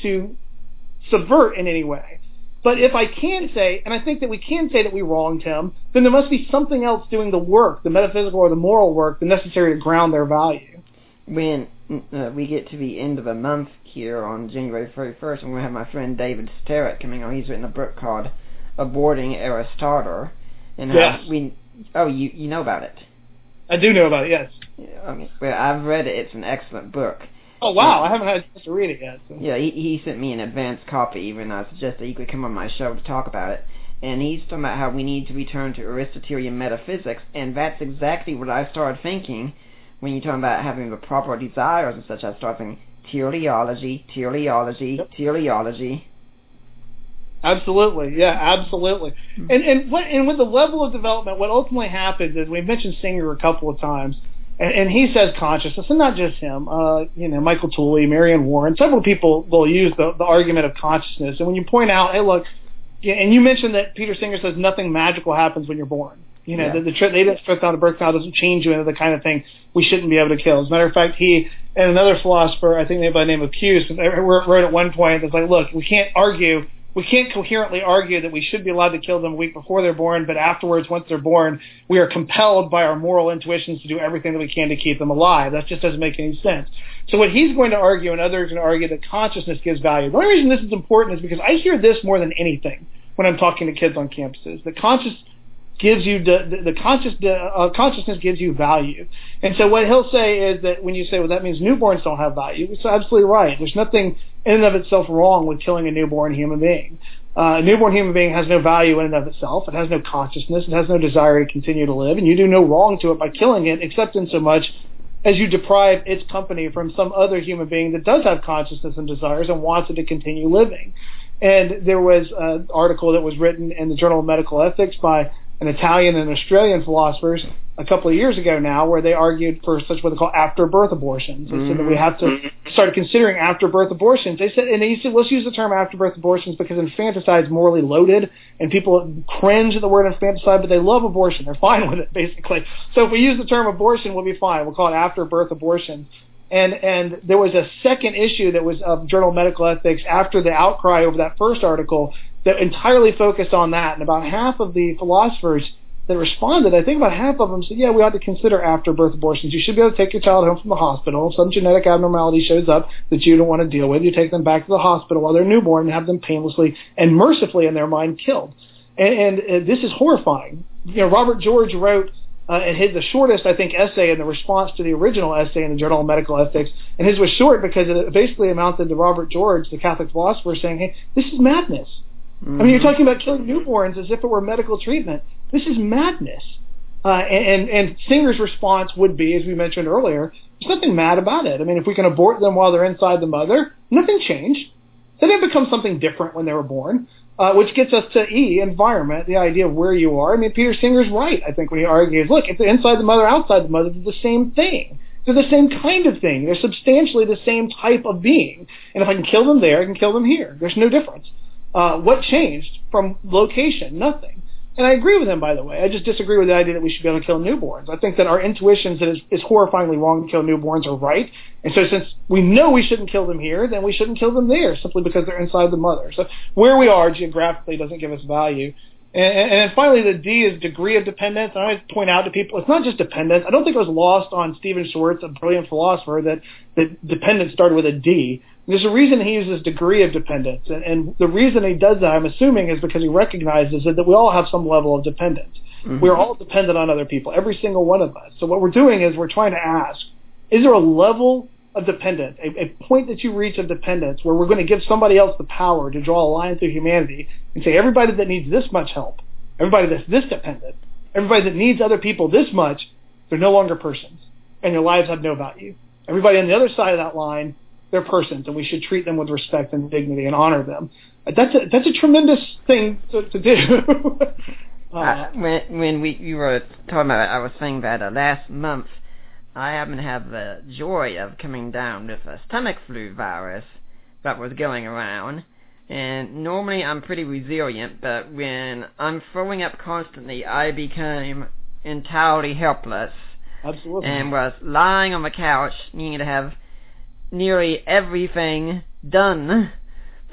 to subvert in any way. But if I can say, and I think that we can say that we wronged him, then there must be something else doing the work, the metaphysical or the moral work, the necessary to ground their value. When uh, we get to the end of the month here on January 31st, I'm going to have my friend David Sterrett coming on. He's written a book called Aborting Aristotle. And yes. we, oh, you, you know about it. I do know about it, yes. Yeah, I mean, well, I've read it. It's an excellent book. Oh wow, I haven't had a chance to read it yet. So. Yeah, he he sent me an advanced copy even I suggested he could come on my show to talk about it. And he's talking about how we need to return to Aristotelian metaphysics, and that's exactly what I started thinking when you're talking about having the proper desires and such. I started thinking teleology, teleology, yep. teleology. Absolutely, yeah, absolutely. Mm-hmm. And and what and with the level of development, what ultimately happens is we mentioned Singer a couple of times and, and he says consciousness, and not just him. Uh, you know, Michael Tooley, Mary Anne Warren, several people will use the, the argument of consciousness. And when you point out, hey, look, and you mentioned that Peter Singer says nothing magical happens when you're born. You know, yeah. the, the tri- they didn't strip down the birth canal doesn't change you into the kind of thing we shouldn't be able to kill. As a matter of fact, he and another philosopher, I think by the name of Hughes, wrote at one point, it's like, look, we can't argue we can't coherently argue that we should be allowed to kill them a week before they're born, but afterwards, once they're born, we are compelled by our moral intuitions to do everything that we can to keep them alive. That just doesn't make any sense. So what he's going to argue, and others are going to argue, that consciousness gives value. The only reason this is important is because I hear this more than anything when I'm talking to kids on campuses. The conscious gives you the, the, conscious uh, consciousness gives you value. And so what he'll say is that when you say, well, that means newborns don't have value, it's absolutely right. There's nothing in and of itself wrong with killing a newborn human being. Uh, a newborn human being has no value in and of itself. It has no consciousness. It has no desire to continue to live, and you do no wrong to it by killing it, except in so much as you deprive its company from some other human being that does have consciousness and desires and wants it to continue living. And there was an article that was written in the Journal of Medical Ethics by an Italian and Australian philosophers a couple of years ago now, where they argued for such what they call after-birth abortions. They mm-hmm. said that we have to mm-hmm. start considering after-birth abortions. They said, and they said, let's use the term after-birth abortions because infanticide is morally loaded, and people cringe at the word infanticide, but they love abortion. They're fine with it, basically. So if we use the term abortion, we'll be fine. We'll call it after-birth abortion. And and there was a second issue that was of Journal of Medical Ethics after the outcry over that first article that entirely focused on that. And about half of the philosophers that responded, I think about half of them said, yeah, we ought to consider after-birth abortions. You should be able to take your child home from the hospital. Some genetic abnormality shows up that you don't want to deal with, you take them back to the hospital while they're newborn and have them painlessly and mercifully in their mind killed. And, and uh, this is horrifying. You know, Robert George wrote uh, and his the shortest I think essay in the response to the original essay in the Journal of Medical Ethics, and his was short because it basically amounted to Robert George, the Catholic philosopher, saying, "Hey, this is madness. Mm-hmm. I mean, you're talking about killing newborns as if it were medical treatment. This is madness." Uh, and, and Singer's response would be, as we mentioned earlier, there's nothing mad about it. I mean, if we can abort them while they're inside the mother, nothing changed. They didn't become something different when they were born uh, which gets us to E, environment, the idea of where you are. I mean, Peter Singer's right, I think, when he argues, look, if they're inside the mother, outside the mother, they're the same thing. They're the same kind of thing. They're substantially the same type of being. And if I can kill them there, I can kill them here. There's no difference. Uh, what changed from location? Nothing. And I agree with him, by the way. I just disagree with the idea that we should be able to kill newborns. I think that our intuitions that it's, horrifyingly wrong to kill newborns are right. And so since we know we shouldn't kill them here, then we shouldn't kill them there simply because they're inside the mother. So where we are geographically doesn't give us value. And, and then finally, the D is degree of dependence. I always point out to people, it's not just dependence. I don't think it was lost on Stephen Schwarz, a brilliant philosopher, that, that dependence started with a D. There's a reason he uses degree of dependence, and, and the reason he does that, I'm assuming, is because he recognizes that, that we all have some level of dependence. Mm-hmm. We're all dependent on other people, every single one of us. So what we're doing is we're trying to ask, is there a level of dependence, a, a point that you reach of dependence where we're going to give somebody else the power to draw a line through humanity and say everybody that needs this much help, everybody that's this dependent, everybody that needs other people this much, they're no longer persons, and their lives have no value. Everybody on the other side of that line they're persons, and we should treat them with respect and dignity and honor them. That's a that's a tremendous thing to, to do. uh, uh, when when we you were talking about it, I was saying that uh, last month I happened to have the joy of coming down with a stomach flu virus that was going around. And normally I'm pretty resilient, but when I'm throwing up constantly, I became entirely helpless. Absolutely. And was lying on the couch, needing to have nearly everything done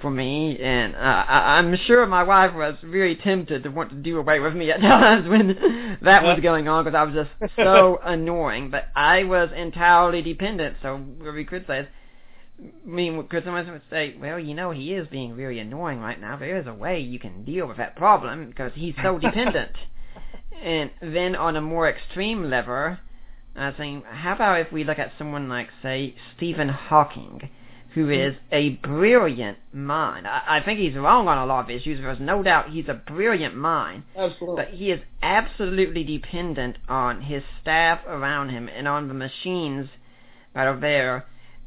for me, and uh, I, I'm sure my wife was very tempted to want to do away with me at times when that was going on because I was just so annoying. But I was entirely dependent, so we could say I mean, could someone would say, well, you know, he is being very annoying right now. There is a way you can deal with that problem because he's so dependent. and then on a more extreme level, I was saying, how about if we look at someone like, say, Stephen Hawking? who is a brilliant mind. I, I think he's wrong on a lot of issues. There's no doubt he's a brilliant mind. Absolutely. But he is absolutely dependent on his staff around him and on the machines that are there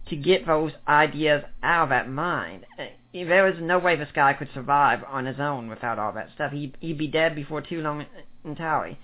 to get those ideas out of that mind. Uh, there is no way this guy could survive on his own without all that stuff. He, he'd be dead before too long entirely.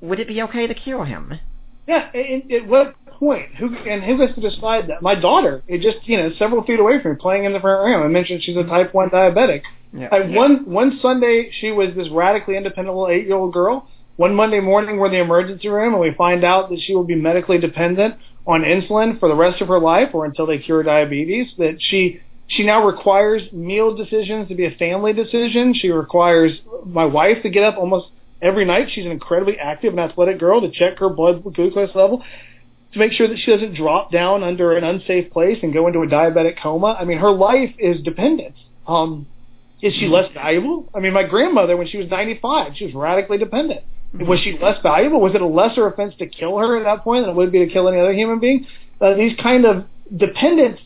Would it be okay to kill him? Yeah, at what point? Who and who gets to decide that? My daughter, it just you know several feet away from me, playing in the front room. I mentioned she's a type one diabetic. Yeah. I, one one Sunday, she was this radically independent little eight year old girl. One Monday morning, we're in the emergency room, and we find out that she will be medically dependent on insulin for the rest of her life, or until they cure diabetes. That she she now requires meal decisions to be a family decision. She requires my wife to get up almost every night. She's an incredibly active and athletic girl to check her blood glucose level to make sure that she doesn't drop down under an unsafe place and go into a diabetic coma. I mean, her life is dependent. Um, is she less valuable? I mean, my grandmother, when she was 95, she was radically dependent. Was she less valuable? Was it a lesser offense to kill her at that point than it would be to kill any other human being? Uh, these kind of dependence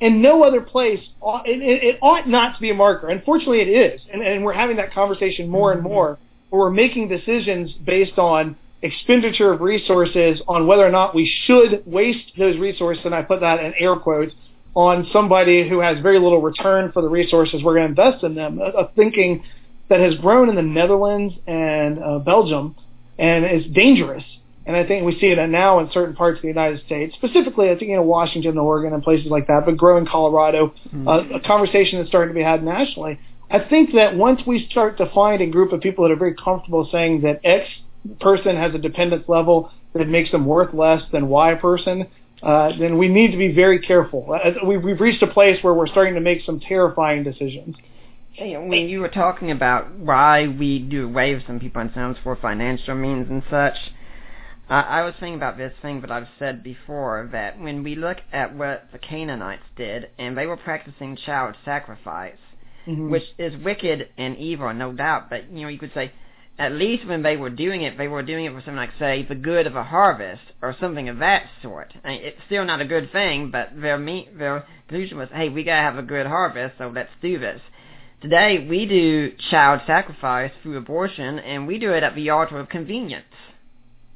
in no other place, it, it, it ought not to be a marker. Unfortunately, it is. And, and we're having that conversation more and more where we're making decisions based on expenditure of resources on whether or not we should waste those resources, and I put that in air quotes, on somebody who has very little return for the resources we're going to invest in them. A, a thinking that has grown in the Netherlands and uh, Belgium and is dangerous. And I think we see it now in certain parts of the United States, specifically, I think, you know, Washington, Oregon, and places like that, but growing Colorado, mm-hmm. uh, a conversation that's starting to be had nationally. I think that once we start to find a group of people that are very comfortable saying that X person has a dependence level that makes them worth less than Y person, uh, then we need to be very careful. Uh, we've, reached a place where we're starting to make some terrifying decisions. When you were talking about why we do away with some people on sounds for financial means and such, I was thinking about this thing that I've said before, that when we look at what the Canaanites did, and they were practicing child sacrifice, mm-hmm. which is wicked and evil, no doubt, but, you know, you could say, at least when they were doing it, they were doing it for something like, say, the good of a harvest or something of that sort. I mean, it's still not a good thing, but their me- their conclusion was, hey, we gotta have a good harvest, so let's do this. Today, we do child sacrifice through abortion, and we do it at the altar of convenience.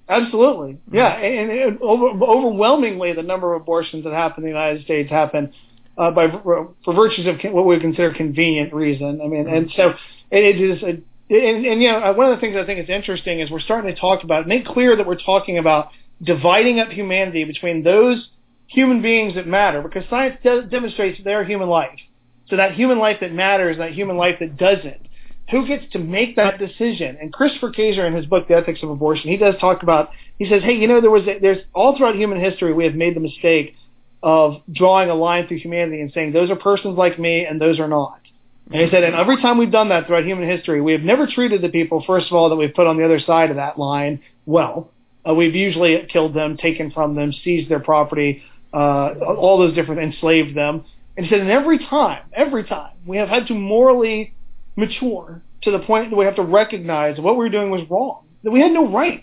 Absolutely, mm-hmm. yeah, and, and over, overwhelmingly, the number of abortions that happen in the United States happen uh, by for virtues of what we consider convenient reason. I mean, and so it is a and, and you know, uh, one of the things I think is interesting is we're starting to talk about, make clear that we're talking about dividing up humanity between those human beings that matter, because science does, demonstrates their human life. So that human life that matters, that human life that doesn't. Who gets to make that decision? And Christopher Kaczor, in his book The Ethics of Abortion, he does talk about. He says, "Hey, you know, there was a, there's all throughout human history we have made the mistake of drawing a line through humanity and saying those are persons like me and those are not." And he said, and every time we've done that throughout human history, we have never treated the people, first of all, that we've put on the other side of that line well. Uh, we've usually killed them, taken from them, seized their property, uh, all those different, enslaved them. And he said, and every time, every time, we have had to morally mature to the point that we have to recognize what we were doing was wrong. That we had no right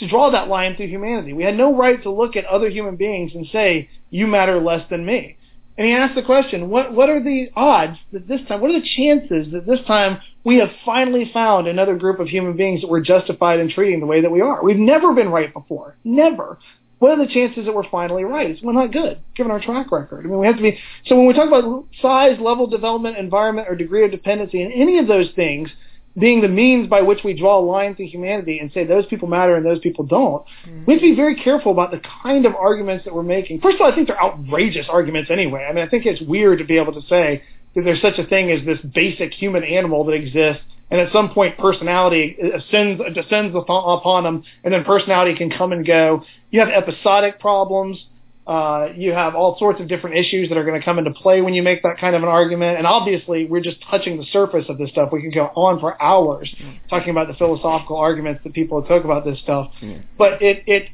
to draw that line through humanity. We had no right to look at other human beings and say, you matter less than me. And he asked the question, what, what are the odds that this time, what are the chances that this time we have finally found another group of human beings that we're justified in treating the way that we are? We've never been right before. Never. What are the chances that we're finally right? It's, Well, not good, given our track record. I mean, we have to be, so when we talk about size, level, development, environment, or degree of dependency, and any of those things, being the means by which we draw a line through humanity and say those people matter and those people don't, mm-hmm. we have to be very careful about the kind of arguments that we're making. First of all, I think they're outrageous arguments anyway. I mean, I think it's weird to be able to say that there's such a thing as this basic human animal that exists and at some point personality ascends, descends upon them, and then personality can come and go. You have episodic problems. Uh, you have all sorts of different issues that are going to come into play when you make that kind of an argument. And obviously, we're just touching the surface of this stuff. We can go on for hours mm. talking about the philosophical arguments that people talk about this stuff. Mm. But it, it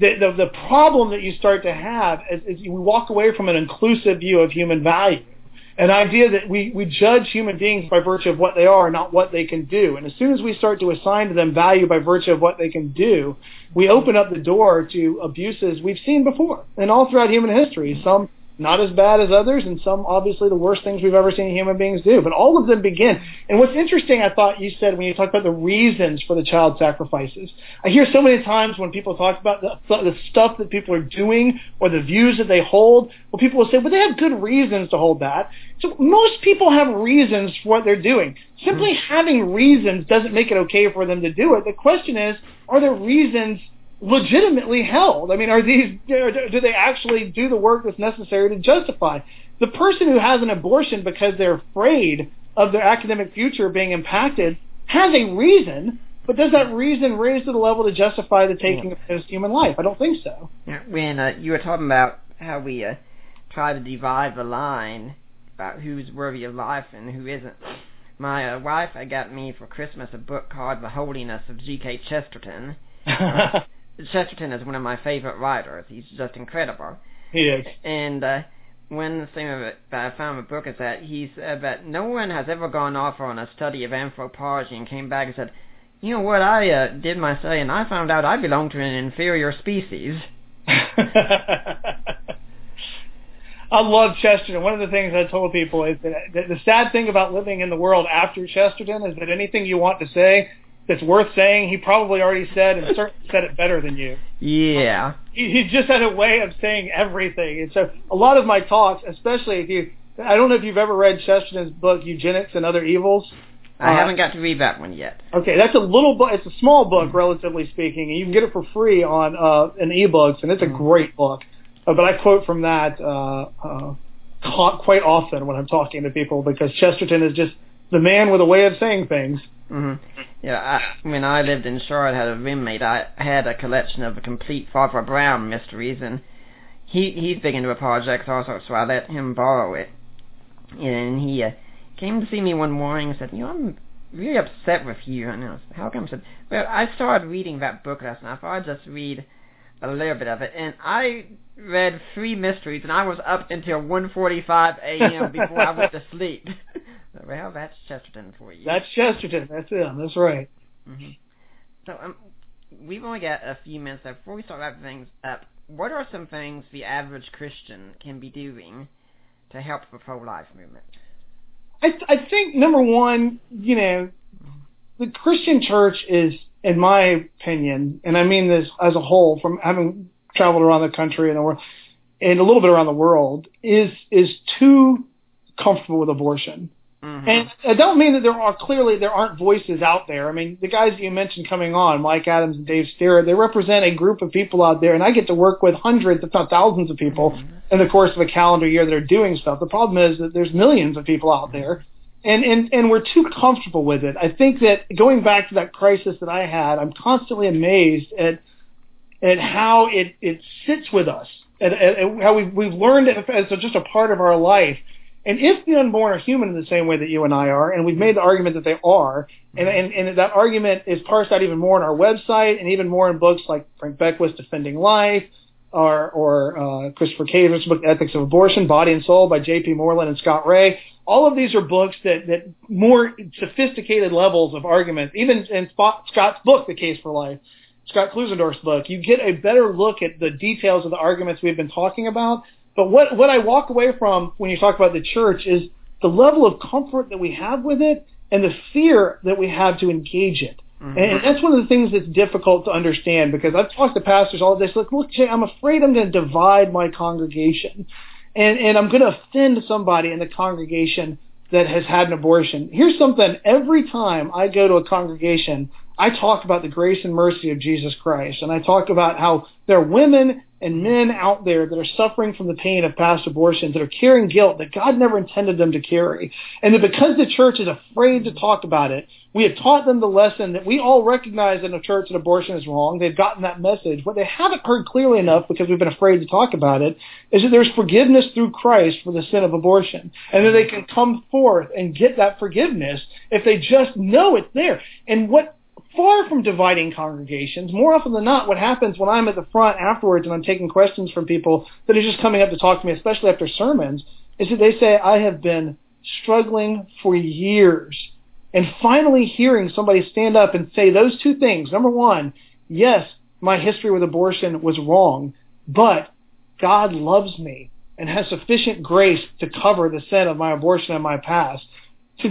the, the, the problem that you start to have is, is you walk away from an inclusive view of human value an idea that we, we judge human beings by virtue of what they are, not what they can do. And as soon as we start to assign to them value by virtue of what they can do, we open up the door to abuses we've seen before and all throughout human history. Some not as bad as others, and some obviously the worst things we've ever seen human beings do. But all of them begin. And what's interesting, I thought you said when you talked about the reasons for the child sacrifices. I hear so many times when people talk about the, the stuff that people are doing or the views that they hold, well, people will say, well, they have good reasons to hold that. So most people have reasons for what they're doing. Simply having reasons doesn't make it okay for them to do it. The question is, are there reasons legitimately held. I mean, are these do they actually do the work that's necessary to justify the person who has an abortion because they're afraid of their academic future being impacted has a reason, but does that reason raise to the level to justify the taking yeah. of his human life? I don't think so. When uh, you were talking about how we uh, try to divide the line about who's worthy of life and who isn't. My uh, wife I got me for Christmas a book called The Holiness of G.K. Chesterton. Chesterton is one of my favorite writers. He's just incredible. He is. And uh, one thing that I found in the book is that he said that no one has ever gone off on a study of anthropology and came back and said, you know what, I uh, did my study and I found out I belong to an inferior species. I love Chesterton. One of the things I told people is that the sad thing about living in the world after Chesterton is that anything you want to say that's worth saying, he probably already said and certainly said it better than you. Yeah. He, he just had a way of saying everything. And so a lot of my talks, especially if you, I don't know if you've ever read Chesterton's book, Eugenics and Other Evils. I uh, haven't got to read that one yet. Okay, that's a little book. It's a small book, relatively speaking, and you can get it for free on uh, in ebooks, and it's a mm. great book. Uh, but I quote from that uh, uh, quite often when I'm talking to people because Chesterton is just the man with a way of saying things. Mm-hmm. Yeah, I, when I lived in Charlotte, had a roommate. I had a collection of the complete Father Brown mysteries, and he he's big into apologetics also, so I let him borrow it. And he uh, came to see me one morning and said, "You know, I'm really upset with you." And I was, "How come?" I said, "Well, I started reading that book last night. I thought I'd just read a little bit of it, and I read three mysteries, and I was up until 1:45 a.m. before I went to sleep." Well, that's Chesterton for you. That's Chesterton. That's him. That's right. Mm-hmm. So um, we've only got a few minutes left. Before we start wrapping things up, what are some things the average Christian can be doing to help the pro-life movement? I, I think number one, you know, the Christian church is, in my opinion, and I mean this as a whole, from having traveled around the country and the world, and a little bit around the world, is is too comfortable with abortion. Mm-hmm. And I don't mean that there are clearly there aren't voices out there. I mean, the guys that you mentioned coming on, Mike Adams and Dave Sterrett, they represent a group of people out there, and I get to work with hundreds, if not thousands, of people mm-hmm. in the course of a calendar year that are doing stuff. The problem is that there's millions of people out there, and and and we're too comfortable with it. I think that going back to that crisis that I had, I'm constantly amazed at at how it it sits with us, and how we've we've learned it as just a part of our life and if the unborn are human in the same way that you and I are, and we've made the argument that they are, and, and, and that argument is parsed out even more on our website and even more in books like Frank Beckwith's Defending Life or, or uh, Christopher Kaczor's book Ethics of Abortion, Body and Soul by J.P. Moreland and Scott Rae. All of these are books that, that more sophisticated levels of argument, even in Scott's book, The Case for Life, Scott Klusendorf's book, you get a better look at the details of the arguments we've been talking about but what, what I walk away from when you talk about the church is the level of comfort that we have with it and the fear that we have to engage it. Mm-hmm. And that's one of the things that's difficult to understand because I've talked to pastors all this. Like, look, Jay, I'm afraid I'm going to divide my congregation, and and I'm going to offend somebody in the congregation that has had an abortion. Here's something: every time I go to a congregation, I talk about the grace and mercy of Jesus Christ, and I talk about how there are women and men out there that are suffering from the pain of past abortions, that are carrying guilt that God never intended them to carry. And that because the church is afraid to talk about it, we have taught them the lesson that we all recognize in the church that abortion is wrong. They've gotten that message. What they haven't heard clearly enough because we've been afraid to talk about it is that there's forgiveness through Christ for the sin of abortion. And that they can come forth and get that forgiveness if they just know it's there. And what far from dividing congregations. More often than not, what happens when I'm at the front afterwards and I'm taking questions from people that are just coming up to talk to me, especially after sermons, is that they say, I have been struggling for years. And finally hearing somebody stand up and say those two things. Number one, yes, my history with abortion was wrong, but God loves me and has sufficient grace to cover the sin of my abortion and my past. I,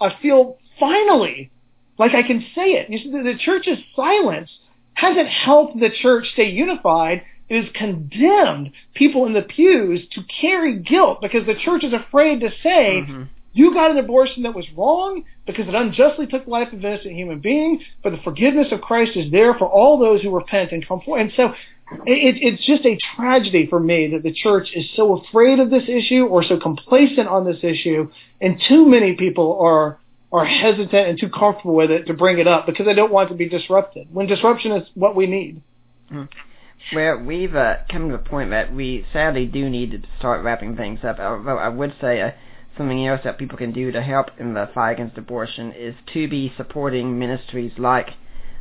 I, I feel finally like I can say it. You see, the, the church's silence hasn't helped the church stay unified. It has condemned people in the pews to carry guilt because the church is afraid to say, mm-hmm. you got an abortion that was wrong because it unjustly took the life of an innocent human being, but the forgiveness of Christ is there for all those who repent and come forward. And so it, it's just a tragedy for me that the church is so afraid of this issue or so complacent on this issue, and too many people are are hesitant and too comfortable with it to bring it up because they don't want to be disrupted. When disruption is what we need. Mm. Well, we've uh, come to a point that we sadly do need to start wrapping things up. Although I would say uh, something else that people can do to help in the fight against abortion is to be supporting ministries like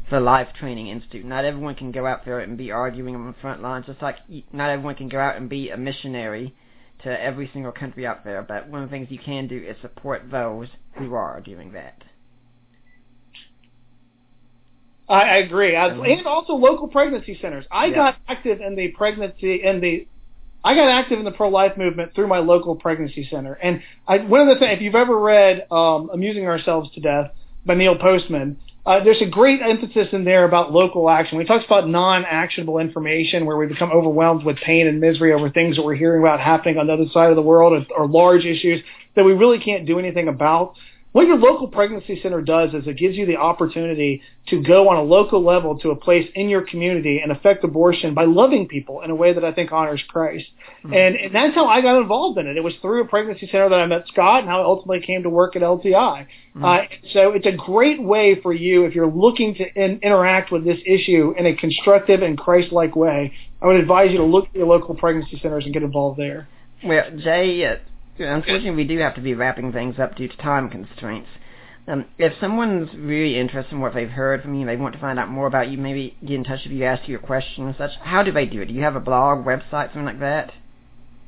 the Life Training Institute. Not everyone can go out there and be arguing on the front lines, just like not everyone can go out and be a missionary to every single country out there, but one of the things you can do is support those who are doing that. I, I agree, I, mm-hmm. and also local pregnancy centers. I yeah. got active in the pregnancy in the. I got active in the pro-life movement through my local pregnancy center, and I, one of the things, if you've ever read um, "Amusing Ourselves to Death" by Neil Postman, uh, there's a great emphasis in there about local action. We talks about non-actionable information where we become overwhelmed with pain and misery over things that we're hearing about happening on the other side of the world or, or large issues that we really can't do anything about. What your local pregnancy center does is it gives you the opportunity to go on a local level to a place in your community and affect abortion by loving people in a way that I think honors Christ. Mm-hmm. And, and that's how I got involved in it. It was through a pregnancy center that I met Scott and how I ultimately came to work at LTI. Mm-hmm. Uh, so it's a great way for you if you're looking to in, interact with this issue in a constructive and Christ-like way. I would advise you to look at your local pregnancy centers and get involved there. Well, Jay, uh, unfortunately, we do have to be wrapping things up due to time constraints. Um, if someone's really interested in what they've heard from you, they want to find out more about you, maybe get in touch with you, ask you a question and such, how do they do it? Do you have a blog, website, something like that?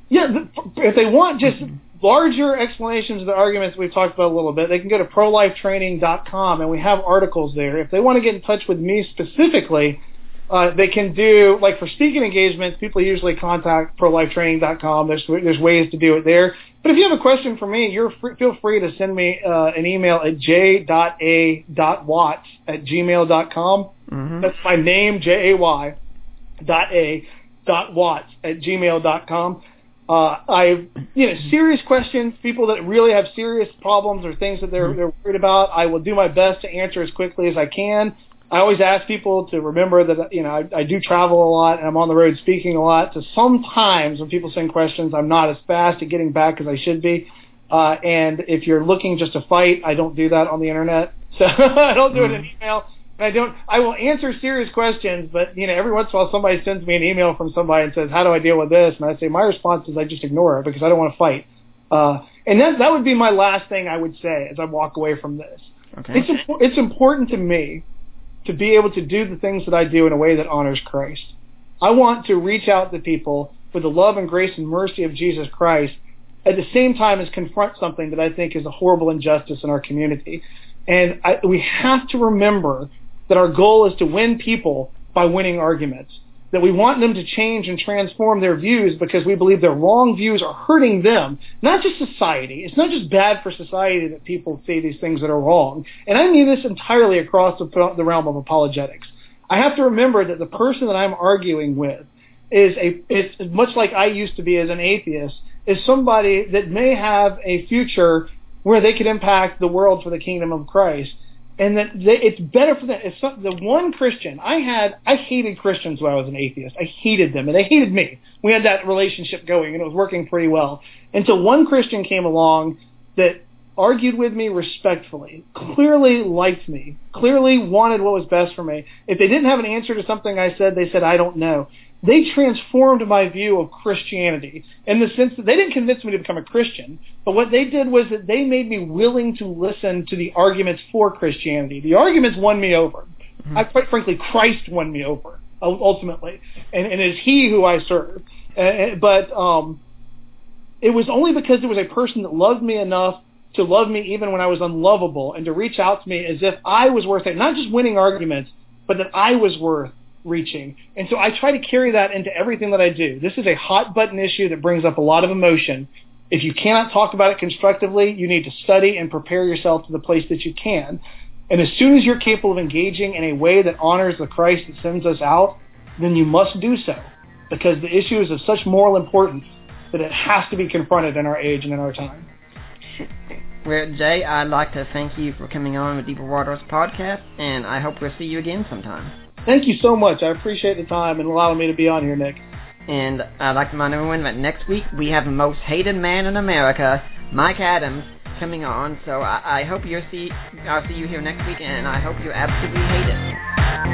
Yeah, if they want just larger explanations of the arguments we've talked about a little bit, they can go to prolifetraining.com and we have articles there. If they want to get in touch with me specifically, uh, they can do like for speaking engagements. People usually contact prolifetraining.com. There's there's ways to do it there. But if you have a question for me, you're free, feel free to send me uh, an email at j.a.watts at gmail.com. Mm-hmm. That's my name, J A Y dot A dot Watts at gmail.com. Uh, I, you know, serious questions, people that really have serious problems or things that they're, mm-hmm. they're worried about, I will do my best to answer as quickly as I can. I always ask people to remember that you know I, I do travel a lot and I'm on the road speaking a lot. So sometimes when people send questions, I'm not as fast at getting back as I should be. Uh, and if you're looking just to fight, I don't do that on the internet. So I don't do it in mm-hmm. email. And I don't. I will answer serious questions, but you know, every once in a while, somebody sends me an email from somebody and says, "How do I deal with this?" And I say, my response is, I just ignore it because I don't want to fight. Uh, and that that would be my last thing I would say as I walk away from this. Okay. It's it's important to me to be able to do the things that I do in a way that honors Christ. I want to reach out to people with the love and grace and mercy of Jesus Christ at the same time as confront something that I think is a horrible injustice in our community. And I, we have to remember that our goal is to win people by winning arguments that we want them to change and transform their views because we believe their wrong views are hurting them, not just society. It's not just bad for society that people say these things that are wrong. And I mean this entirely across the, the realm of apologetics. I have to remember that the person that I'm arguing with is a, it's much like I used to be as an atheist, is somebody that may have a future where they could impact the world for the kingdom of Christ. And that they, it's better for them. It's the one Christian I had. I hated Christians when I was an atheist. I hated them, and they hated me. We had that relationship going, and it was working pretty well until one Christian came along that argued with me respectfully, clearly liked me, clearly wanted what was best for me. If they didn't have an answer to something I said, they said, I don't know. They transformed my view of Christianity in the sense that they didn't convince me to become a Christian, but what they did was that they made me willing to listen to the arguments for Christianity. The arguments won me over. Mm-hmm. I, quite frankly, Christ won me over ultimately, and, and it is He who I serve. Uh, but um, it was only because there was a person that loved me enough to love me even when I was unlovable and to reach out to me as if I was worth it, not just winning arguments, but that I was worth reaching. And so I try to carry that into everything that I do. This is a hot button issue that brings up a lot of emotion. If you cannot talk about it constructively, you need to study and prepare yourself to the place that you can. And as soon as you're capable of engaging in a way that honors the Christ that sends us out, then you must do so because the issue is of such moral importance that it has to be confronted in our age and in our time. Well, Jay, I'd like to thank you for coming on the Deeper Waters podcast, and I hope we'll see you again sometime. Thank you so much. I appreciate the time and allowing me to be on here, Nick. And I'd like to remind everyone that next week we have the most hated man in America, Mike Adams, coming on. So I, I hope you'll see I'll see you here next week, and I hope you absolutely hate it.